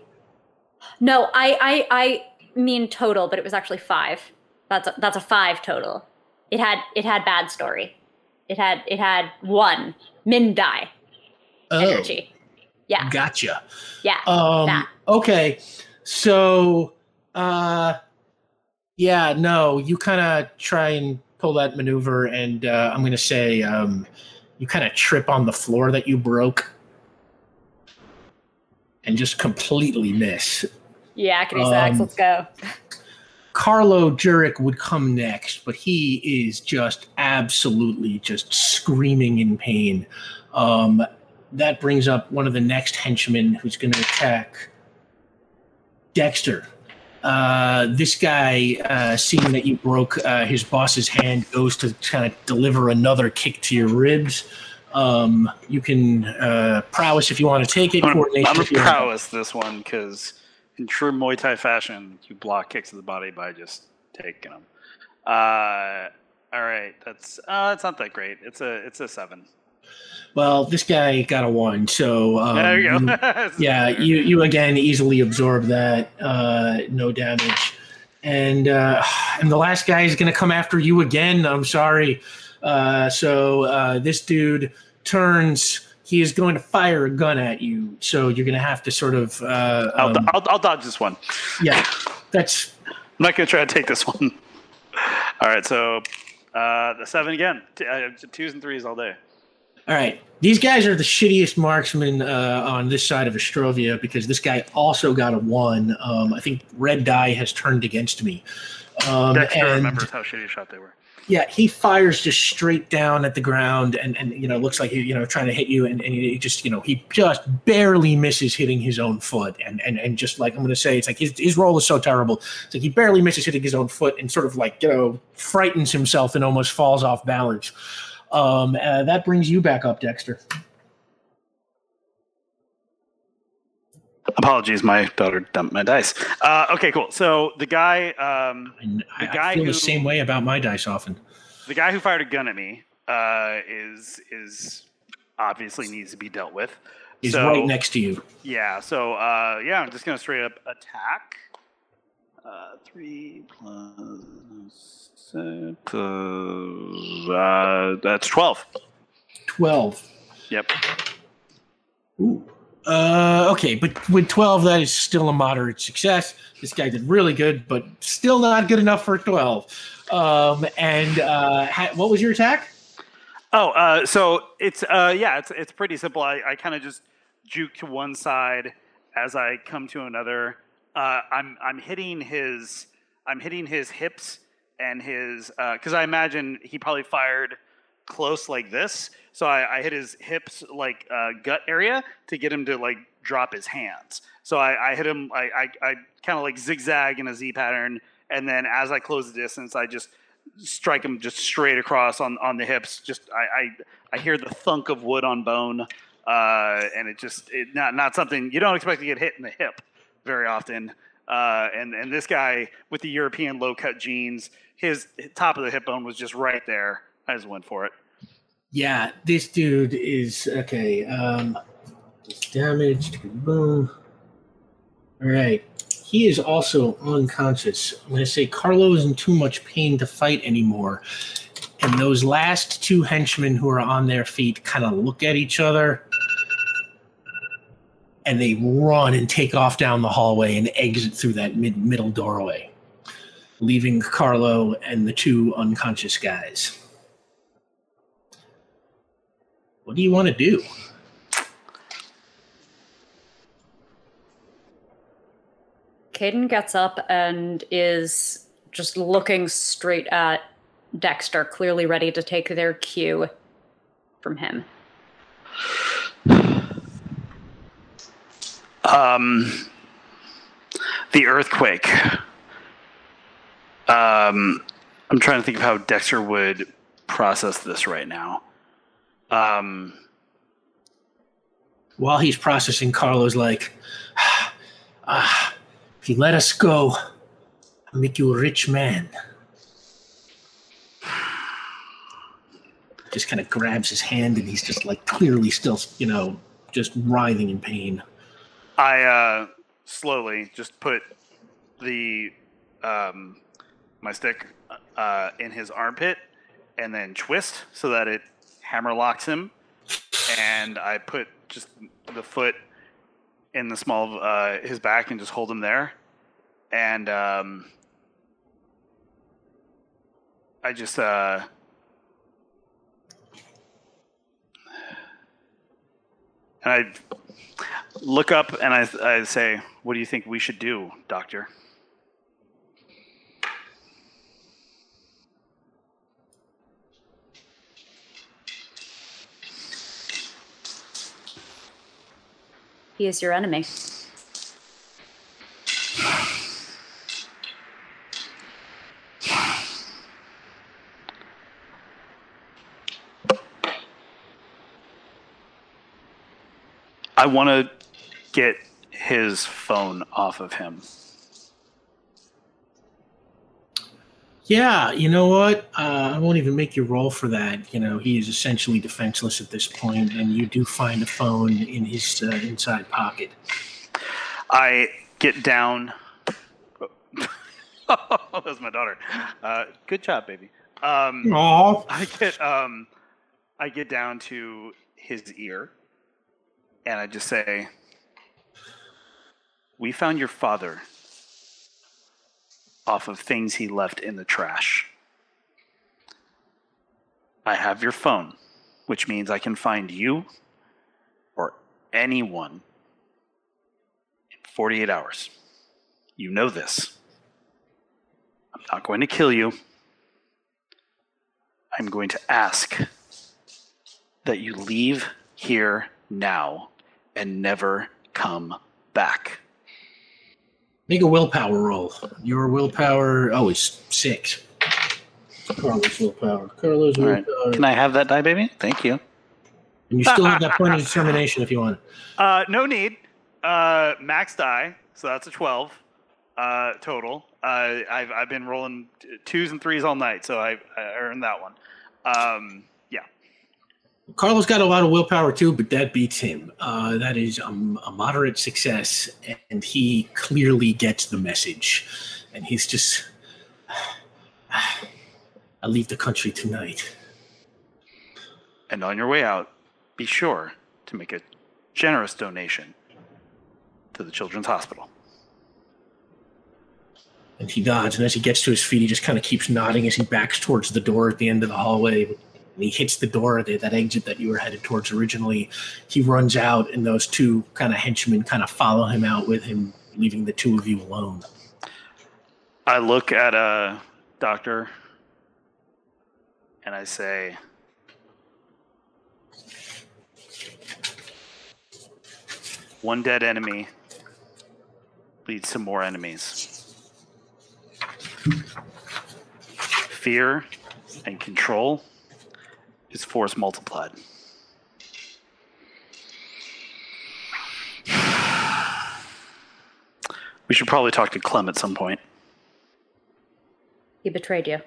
no, I, I, I mean total, but it was actually five. That's a, that's a five total. It had it had bad story. It had it had one min die Oh, energy. Yeah, gotcha. yeah. Um, that. okay, so uh, yeah, no, you kind of try and pull that maneuver, and uh, I'm gonna say um, you kind of trip on the floor that you broke, and just completely miss. Yeah, um, Let's go. Carlo Jurek would come next, but he is just absolutely just screaming in pain. Um, that brings up one of the next henchmen who's going to attack Dexter. Uh, this guy, uh, seeing that you broke uh, his boss's hand, goes to kind of deliver another kick to your ribs. Um, you can uh, prowess if you want to take it. I'm gonna, I'm gonna if you want. prowess this one because in true Muay Thai fashion, you block kicks to the body by just taking them. Uh, all right, that's uh, that's not that great. It's a it's a seven. Well, this guy got a one, so um, there you go. [LAUGHS] yeah, you you again easily absorb that, uh, no damage, and uh, and the last guy is going to come after you again. I'm sorry, Uh, so uh, this dude turns. He is going to fire a gun at you. So you're going to have to sort of. Uh, I'll, um, I'll, I'll dodge this one. yeah, that's I'm not going to try to take this one. All right, so uh, the seven again. T- uh, twos and threes all day. All right. These guys are the shittiest marksmen uh, on this side of Ostrovia because this guy also got a one. Um, I think red die has turned against me. Um, Dexter and remembers how shitty a shot they were. Yeah, he fires just straight down at the ground and, and you know, looks like he, you know, trying to hit you. And, and he just, you know, he just barely misses hitting his own foot. And, and, and just like, I'm going to say, it's like his, his roll is so terrible. It's like he barely misses hitting his own foot and sort of like, you know, frightens himself and almost falls off balance. Um, uh, that brings you back up, Dexter. Apologies, my daughter dumped my dice. Uh, okay, cool. So the guy, um, I, The I guy feel the same way about my dice often. the guy who fired a gun at me uh, is is obviously needs to be dealt with. He's so, right next to you. Yeah. So uh, yeah, I'm just gonna straight up attack. Uh, three plus six, plus, uh, that's twelve. 12. Yep. Ooh. Uh, okay, but with 12, that is still a moderate success. This guy did really good, but still not good enough for 12. Um, and uh, ha- what was your attack? Oh, uh, so it's uh, yeah, it's it's pretty simple. I, I kind of just juke to one side as I come to another. Uh, I'm I'm hitting his I'm hitting his hips and his because I imagine he probably fired close like this. So I, I hit his hips like uh, gut area to get him to like drop his hands. So I, I hit him. I I, I kind of like zigzag in a Z pattern, and then as I close the distance, I just strike him just straight across on, on the hips. Just I, I I hear the thunk of wood on bone, uh, and it just it, not not something you don't expect to get hit in the hip very often. Uh, and and this guy with the European low cut jeans, his top of the hip bone was just right there. I just went for it. Yeah, this dude is okay. Um, damaged. Boom. All right. He is also unconscious. I'm going to say Carlo is in too much pain to fight anymore. And those last two henchmen who are on their feet kind of look at each other and they run and take off down the hallway and exit through that mid- middle doorway, leaving Carlo and the two unconscious guys. What do you want to do? Caden gets up and is just looking straight at Dexter, clearly ready to take their cue from him. Um, the earthquake. Um, I'm trying to think of how Dexter would process this right now. Um, While he's processing, Carlo's like, [SIGHS] ah, if you let us go, I'll make you a rich man. Just kind of grabs his hand and he's just like clearly still, you know, just writhing in pain. I uh, slowly just put the um, my stick uh, in his armpit and then twist so that it hammer locks him. And I put just the foot in the small of uh, his back and just hold him there. And um, I just uh, and I look up and I, I say, "What do you think we should do, Doctor?" He is your enemy. I want to get his phone off of him. Yeah, you know what? Uh, I won't even make you roll for that. You know, he is essentially defenseless at this point, and you do find a phone in his uh, inside pocket. I get down. [LAUGHS] that was my daughter. Uh, good job, baby. Um, Aw. I get um, I get down to his ear, and I just say, "We found your father off of things he left in the trash. I have your phone, which means I can find you or anyone in 48 hours. You know this. I'm not going to kill you." I'm going to ask that you leave here now and never come back. Make a willpower roll. Your willpower, oh, is six. Carlos' willpower. Carlos' All right. willpower. Can I have that die, baby? Thank you. And you still have that point of [LAUGHS] determination if you want. Uh, no need. Uh, max die, so that's a 12 uh, total. Uh, I've, I've been rolling t- twos and threes all night, so I, I earned that one. Um, yeah. Carlos got a lot of willpower too, but that beats him. Uh, that is um, a moderate success, and he clearly gets the message. And he's just, [SIGHS] I leave the country tonight. And on your way out, be sure to make a generous donation to the Children's Hospital. And he nods, and as he gets to his feet, he just kind of keeps nodding as he backs towards the door at the end of the hallway. And he hits the door, the, that exit that you were headed towards originally. He runs out, and those two kind of henchmen kind of follow him out with him, leaving the two of you alone. I look at a doctor and I say, One dead enemy leads to more enemies. Fear and control is force multiplied. [SIGHS] We should probably talk to Clem at some point. He betrayed you.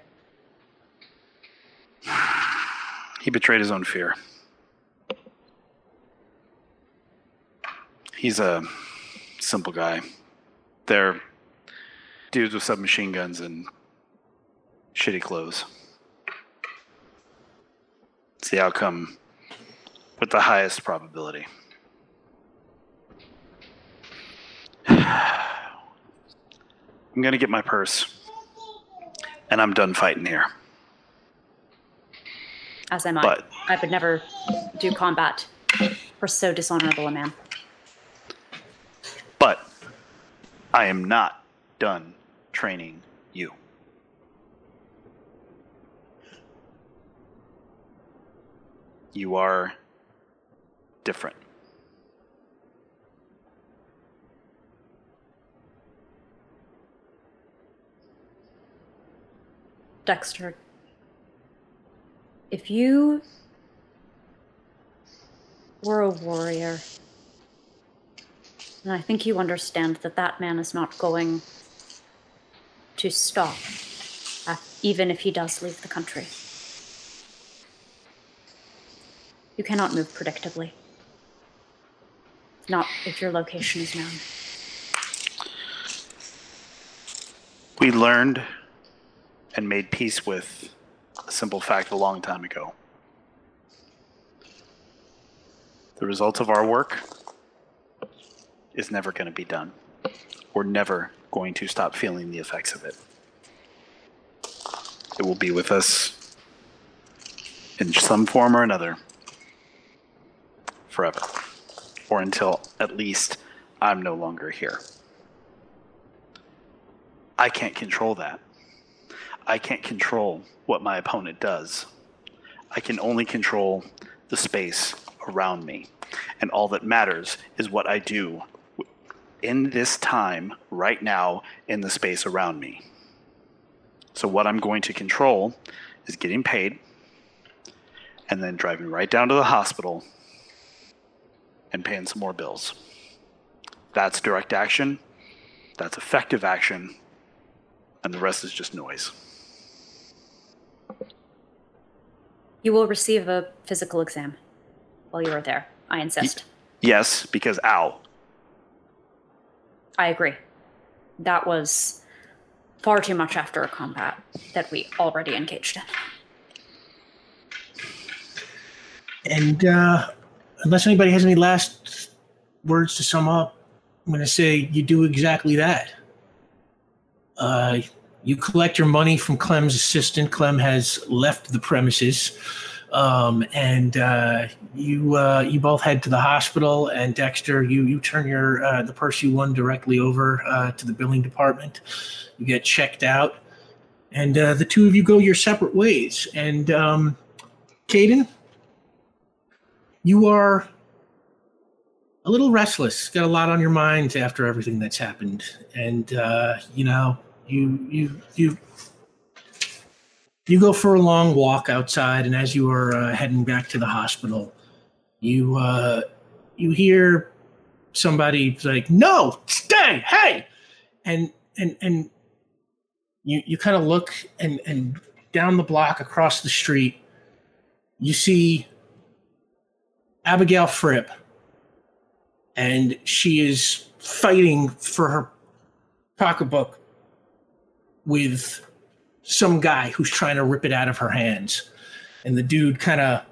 [SIGHS] He betrayed his own fear. He's a simple guy. They're dudes with submachine guns and shitty clothes. It's the outcome with the highest probability. [SIGHS] I'm gonna get my purse, and I'm done fighting here. As am I. But- I would never do combat for so dishonorable a man. But I am not done training you. You are different. Dexter, if you were a warrior, and I think you understand that that man is not going to stop, uh, even if he does leave the country. You cannot move predictably. Not if your location is known. We learned and made peace with a simple fact a long time ago. The result of our work is never going to be done. We're never going to stop feeling the effects of it. It will be with us in some form or another forever, or until at least I'm no longer here. I can't control that. I can't control what my opponent does. I can only control the space around me. And all that matters is what I do in this time, right now, in the space around me. So, what I'm going to control is getting paid and then driving right down to the hospital and paying some more bills. That's direct action, that's effective action, and the rest is just noise. You will receive a physical exam while you are there. I insist. Yes, because ow. I agree. That was far too much after a combat that we already engaged in. And uh, unless anybody has any last words to sum up, I'm going to say you do exactly that. Uh, you collect your money from Clem's assistant. Clem has left the premises. Um, and uh, you uh, you both head to the hospital. And Dexter, you you turn your uh, the purse you won directly over uh, to the billing department. You get checked out, and uh, the two of you go your separate ways. And um, Caden, you are a little restless. Got a lot on your mind after everything that's happened, and uh, you know you you you you go for a long walk outside, and as you are uh, heading back to the hospital, you uh, you hear somebody like, "No, stay, hey!" and and and you you kind of look and and down the block across the street, you see Abigail Fripp, and she is fighting for her pocketbook with some guy who's trying to rip it out of her hands. And the dude kind of,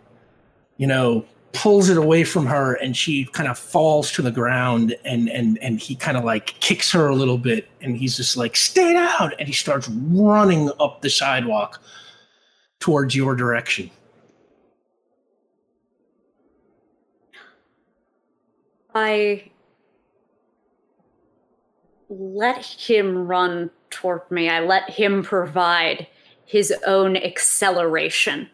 you know, pulls it away from her and she kind of falls to the ground and and and he kind of like kicks her a little bit and he's just like stay down and he starts running up the sidewalk towards your direction I let him run toward me. I let him provide his own acceleration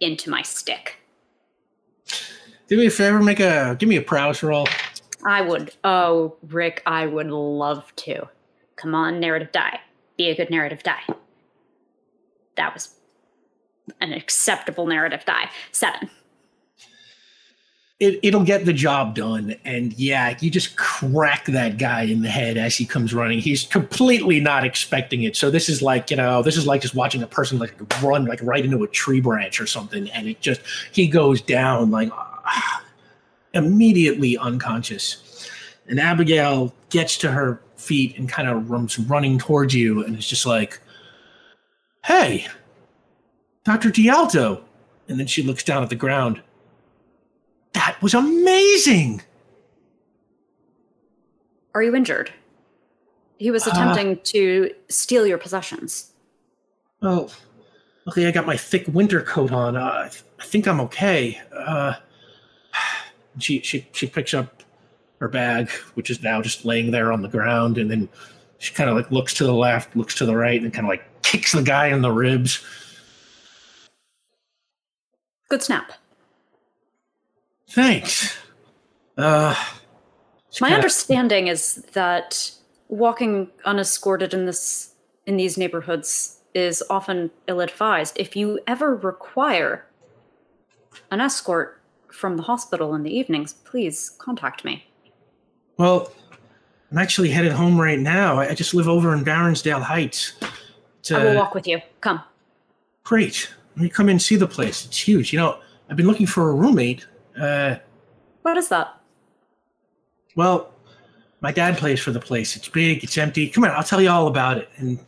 into my stick. do me a favor make a give me a prowess roll I would, oh, Rick, I would love to. Come on, narrative die. Be a good narrative die. That was an acceptable narrative die. Seven. It, it'll get the job done. And yeah, you just crack that guy in the head as he comes running. He's completely not expecting it. So this is like, you know, this is like just watching a person like run like right into a tree branch or something. And it just, he goes down like [SIGHS] immediately unconscious. And Abigail gets to her feet and kind of runs running towards you. And it's just like, hey, Dr. Dialto. And then she looks down at the ground. That was amazing. Are you injured? He was Uh, attempting to steal your possessions. Oh, luckily I got my thick winter coat on. Uh, I think I'm okay. Uh, [SIGHS] she she she picks up her bag, which is now just laying there on the ground, and then she kind of like looks to the left, looks to the right, and kind of like kicks the guy in the ribs. Good snap. Thanks. Uh, My kinda- understanding is that walking unescorted in this in these neighborhoods is often ill-advised. If you ever require an escort from the hospital in the evenings, please contact me. Well, I'm actually headed home right now. I just live over in Baronsdale Heights. It's, I will uh, walk with you. Come. Great. Let me come in and see the place. It's huge. You know, I've been looking for a roommate. Uh, What is that? well, my dad plays for the place. It's big, it's empty. Come on, I'll tell you all about it. And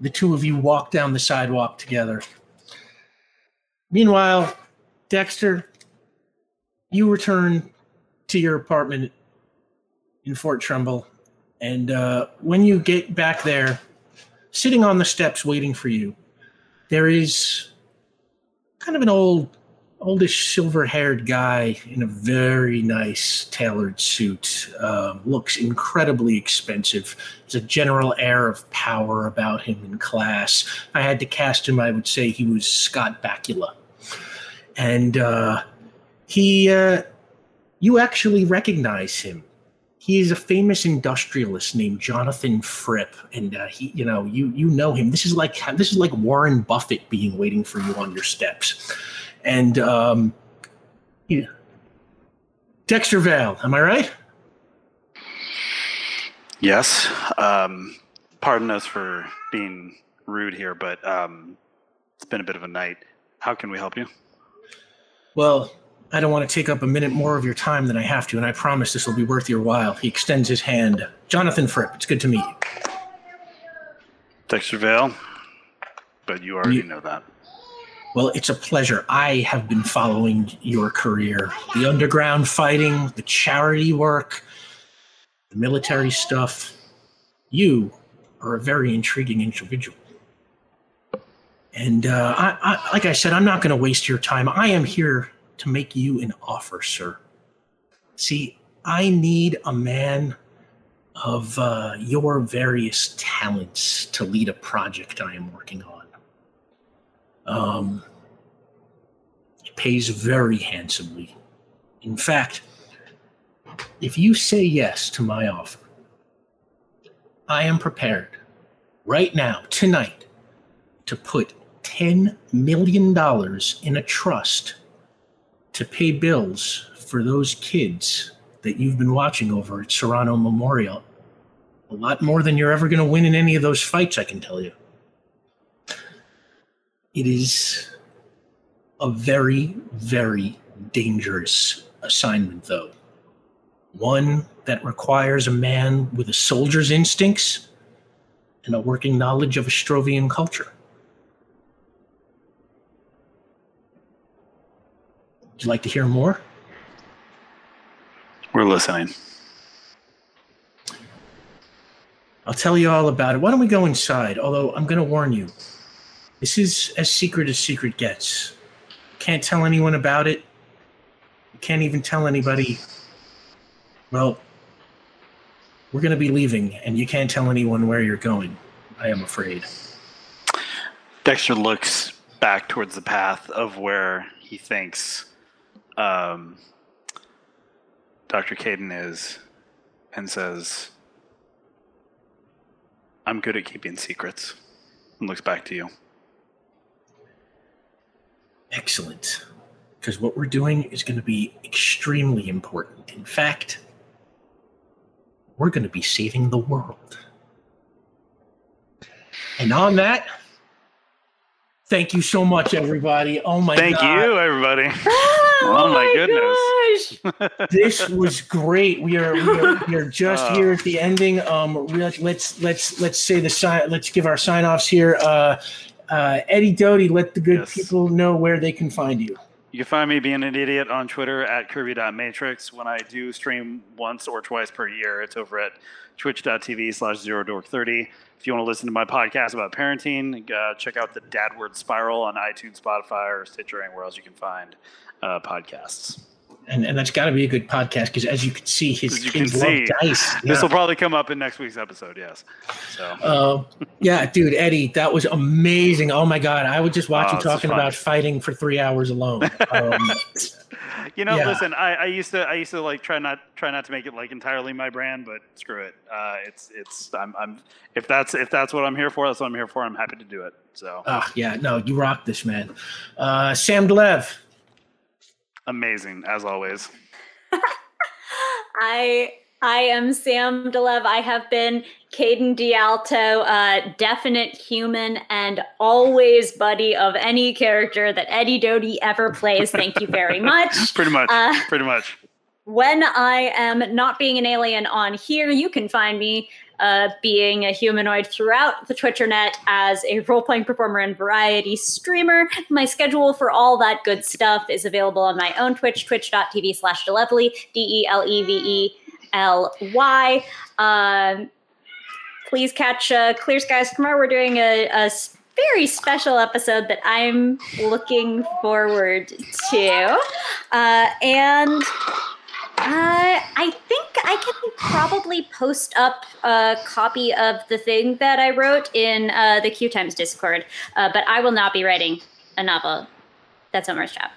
the two of you walk down the sidewalk together. Meanwhile, Dexter, you return to your apartment in Fort Trumbull. And uh, when you get back there, sitting on the steps waiting for you, there is kind of an old, oldish silver haired guy in a very nice tailored suit. Um, looks incredibly expensive. There's a general air of power about him and class. If I had to cast him, I would say he was Scott Bakula. And uh, he, uh, you actually recognize him. He is a famous industrialist named Jonathan Fripp, and uh, he, you know, you you know him. This is like this is like Warren Buffett being waiting for you on your steps, and um, you, Dexter Vale, am I right? Yes. Um, pardon us for being rude here, but um, it's been a bit of a night. How can we help you? Well, I don't want to take up a minute more of your time than I have to, and I promise this will be worth your while. He extends his hand. Jonathan Fripp, it's good to meet you. Dexter Vale, but you already You- know that. Well, it's a pleasure. I have been following your career the underground fighting, the charity work, the military stuff. You are a very intriguing individual. And uh, I, I, like I said, I'm not going to waste your time. I am here to make you an offer, sir. See, I need a man of uh, your various talents to lead a project I am working on. Um, pays very handsomely. In fact, if you say yes to my offer, I am prepared right now, tonight, to put $10 million in a trust to pay bills for those kids that you've been watching over at Serrano Memorial. A lot more than you're ever going to win in any of those fights, I can tell you. It is a very, very dangerous assignment, though. One that requires a man with a soldier's instincts and a working knowledge of Ostrovian culture. Would you like to hear more? We're listening. I'll tell you all about it. Why don't we go inside? Although I'm going to warn you, this is as secret as secret gets. Can't tell anyone about it. Can't even tell anybody. Well, we're going to be leaving, and you can't tell anyone where you're going. I am afraid. Dexter looks back towards the path of where he thinks um, Dr. Caden is and says, I'm good at keeping secrets. And looks back to you. Excellent. Because what we're doing is going to be extremely important. In fact, we're going to be saving the world. And on that, thank you so much, everybody. Oh my Thank God. you, everybody. [LAUGHS] Oh, my goodness. [LAUGHS] this was great. We are we are, we are just Oh. here at the ending. Um, we- let's let's let's say the sign. Let's give our sign offs here. Uh, uh, Eddie Doty, let the good Yes. people know where they can find you. You can find me being an idiot on Twitter at Kirby.matrix. When I do stream once or twice per year, it's over at twitch.tv slash zero dork 30. If you want to listen to my podcast about parenting, uh, check out the Dadward Spiral on iTunes, Spotify, or Stitcher, anywhere else you can find uh, podcasts. And and that's got to be a good podcast because as you can see, his As you can kids love see, dice. This will probably come up in next week's episode, yes. So, Uh, yeah, dude, Eddie, that was amazing. Oh my god, I would just watch Oh, you talking about fighting for three hours alone. Um, [LAUGHS] you know, yeah. listen, I, I used to, I used to like try not, try not to make it like entirely my brand, but screw it. Uh, it's, it's, I'm, I'm, if that's, if that's what I'm here for, that's what I'm here for. I'm happy to do it. So ah, yeah, no, you rock this, man. Uh, Sam Delev, amazing as always. [LAUGHS] I I am Sam Delev. I have been Caden Dialto, uh, definite human and always buddy of any character that Eddie Doty ever plays. Thank you very [LAUGHS] much. Pretty much, Uh, pretty much. when I am not being an alien on here, you can find me uh, being a humanoid throughout the Twitternet as a role playing performer and variety streamer. My schedule for all that good stuff is available on my own Twitch, twitch.tv slash Delevely, D E L E V E L Y. Um, please catch uh, Clear Skies tomorrow. We're doing a, a very special episode that I'm looking forward to. Uh, and uh, I think I can probably post up a copy of the thing that I wrote in uh, the Q Times Discord, uh, but I will not be writing a novel. That's Omar's job.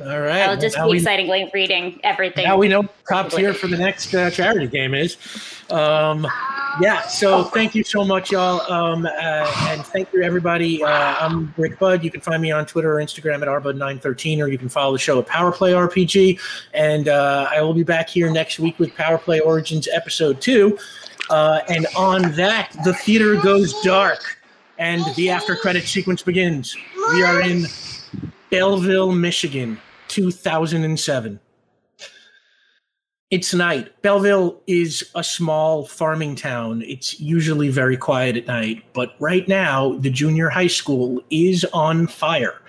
All right. I'll just now be excitedly reading everything. Now we know top tier for the next uh, charity game is. Um, yeah, so thank you so much, y'all. Um, uh, and thank you, everybody. Uh, I'm Rick Bud. You can find me on Twitter or Instagram at rbud913, or you can follow the show at Powerplay RPG. And uh, I will be back here next week with Powerplay Origins Episode 2. Uh, and on that, the theater goes dark and the after credit sequence begins. We are in Belleville, Michigan, 2007. It's night. Belleville is a small farming town. It's usually very quiet at night, but right now, the junior high school is on fire.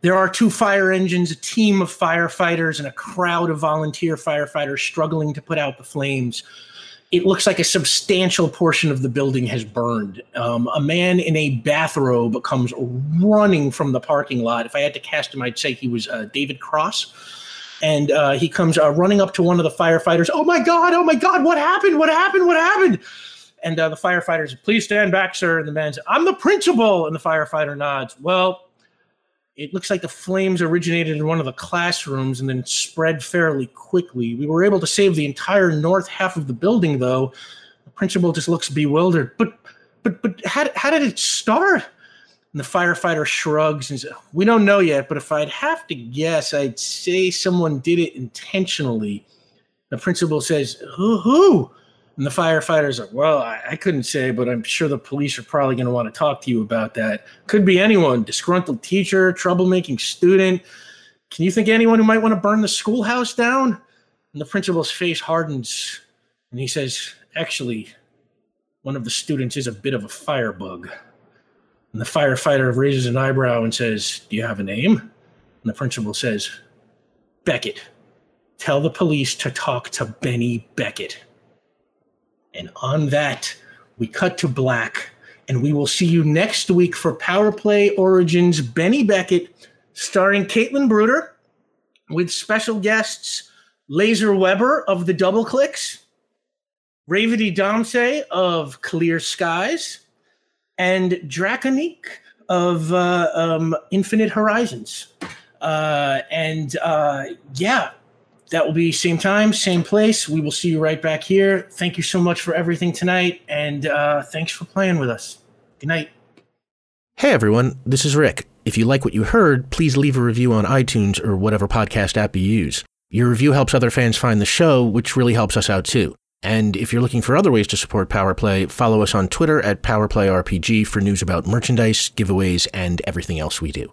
there are two fire engines, a team of firefighters, and a crowd of volunteer firefighters struggling to put out the flames. It looks like a substantial portion of the building has burned. Um, a man in a bathrobe comes running from the parking lot. If I had to cast him, I'd say he was uh, David Cross and uh, he comes uh, running up to one of the firefighters. Oh my God! Oh my God! What happened? What happened? What happened? And uh, the firefighters, please stand back, sir. And the man says, "I'm the principal." And the firefighter nods. Well, it looks like the flames originated in one of the classrooms and then spread fairly quickly. We were able to save the entire north half of the building, though. The principal just looks bewildered. But, but, but how, how did it start? And the firefighter shrugs and says, We don't know yet, but if I'd have to guess, I'd say someone did it intentionally. The principal says, Who? who? And the firefighter's like, Well, I, I couldn't say, but I'm sure the police are probably going to want to talk to you about that. Could be anyone disgruntled teacher, troublemaking student. Can you think anyone who might want to burn the schoolhouse down? And the principal's face hardens and he says, Actually, one of the students is a bit of a firebug. And the firefighter raises an eyebrow and says, Do you have a name? And the principal says, Beckett. Tell the police to talk to Benny Beckett. And on that, we cut to black, and we will see you next week for Power Play Origins Benny Beckett, starring Caitlin Bruder, with special guests Laser Webber of the Double Clicks, Ravity Damse of Clear Skies, and Draconique of uh, um, Infinite Horizons. Uh, and uh, yeah, that will be same time, same place. We will see you right back here. Thank you so much for everything tonight, and uh, thanks for playing with us. Good night. Hey everyone, this is Rick. If you like what you heard, please leave a review on iTunes or whatever podcast app you use. Your review helps other fans find the show, which really helps us out too. And if you're looking for other ways to support PowerPlay, follow us on Twitter at PowerPlayRPG for news about merchandise, giveaways, and everything else we do.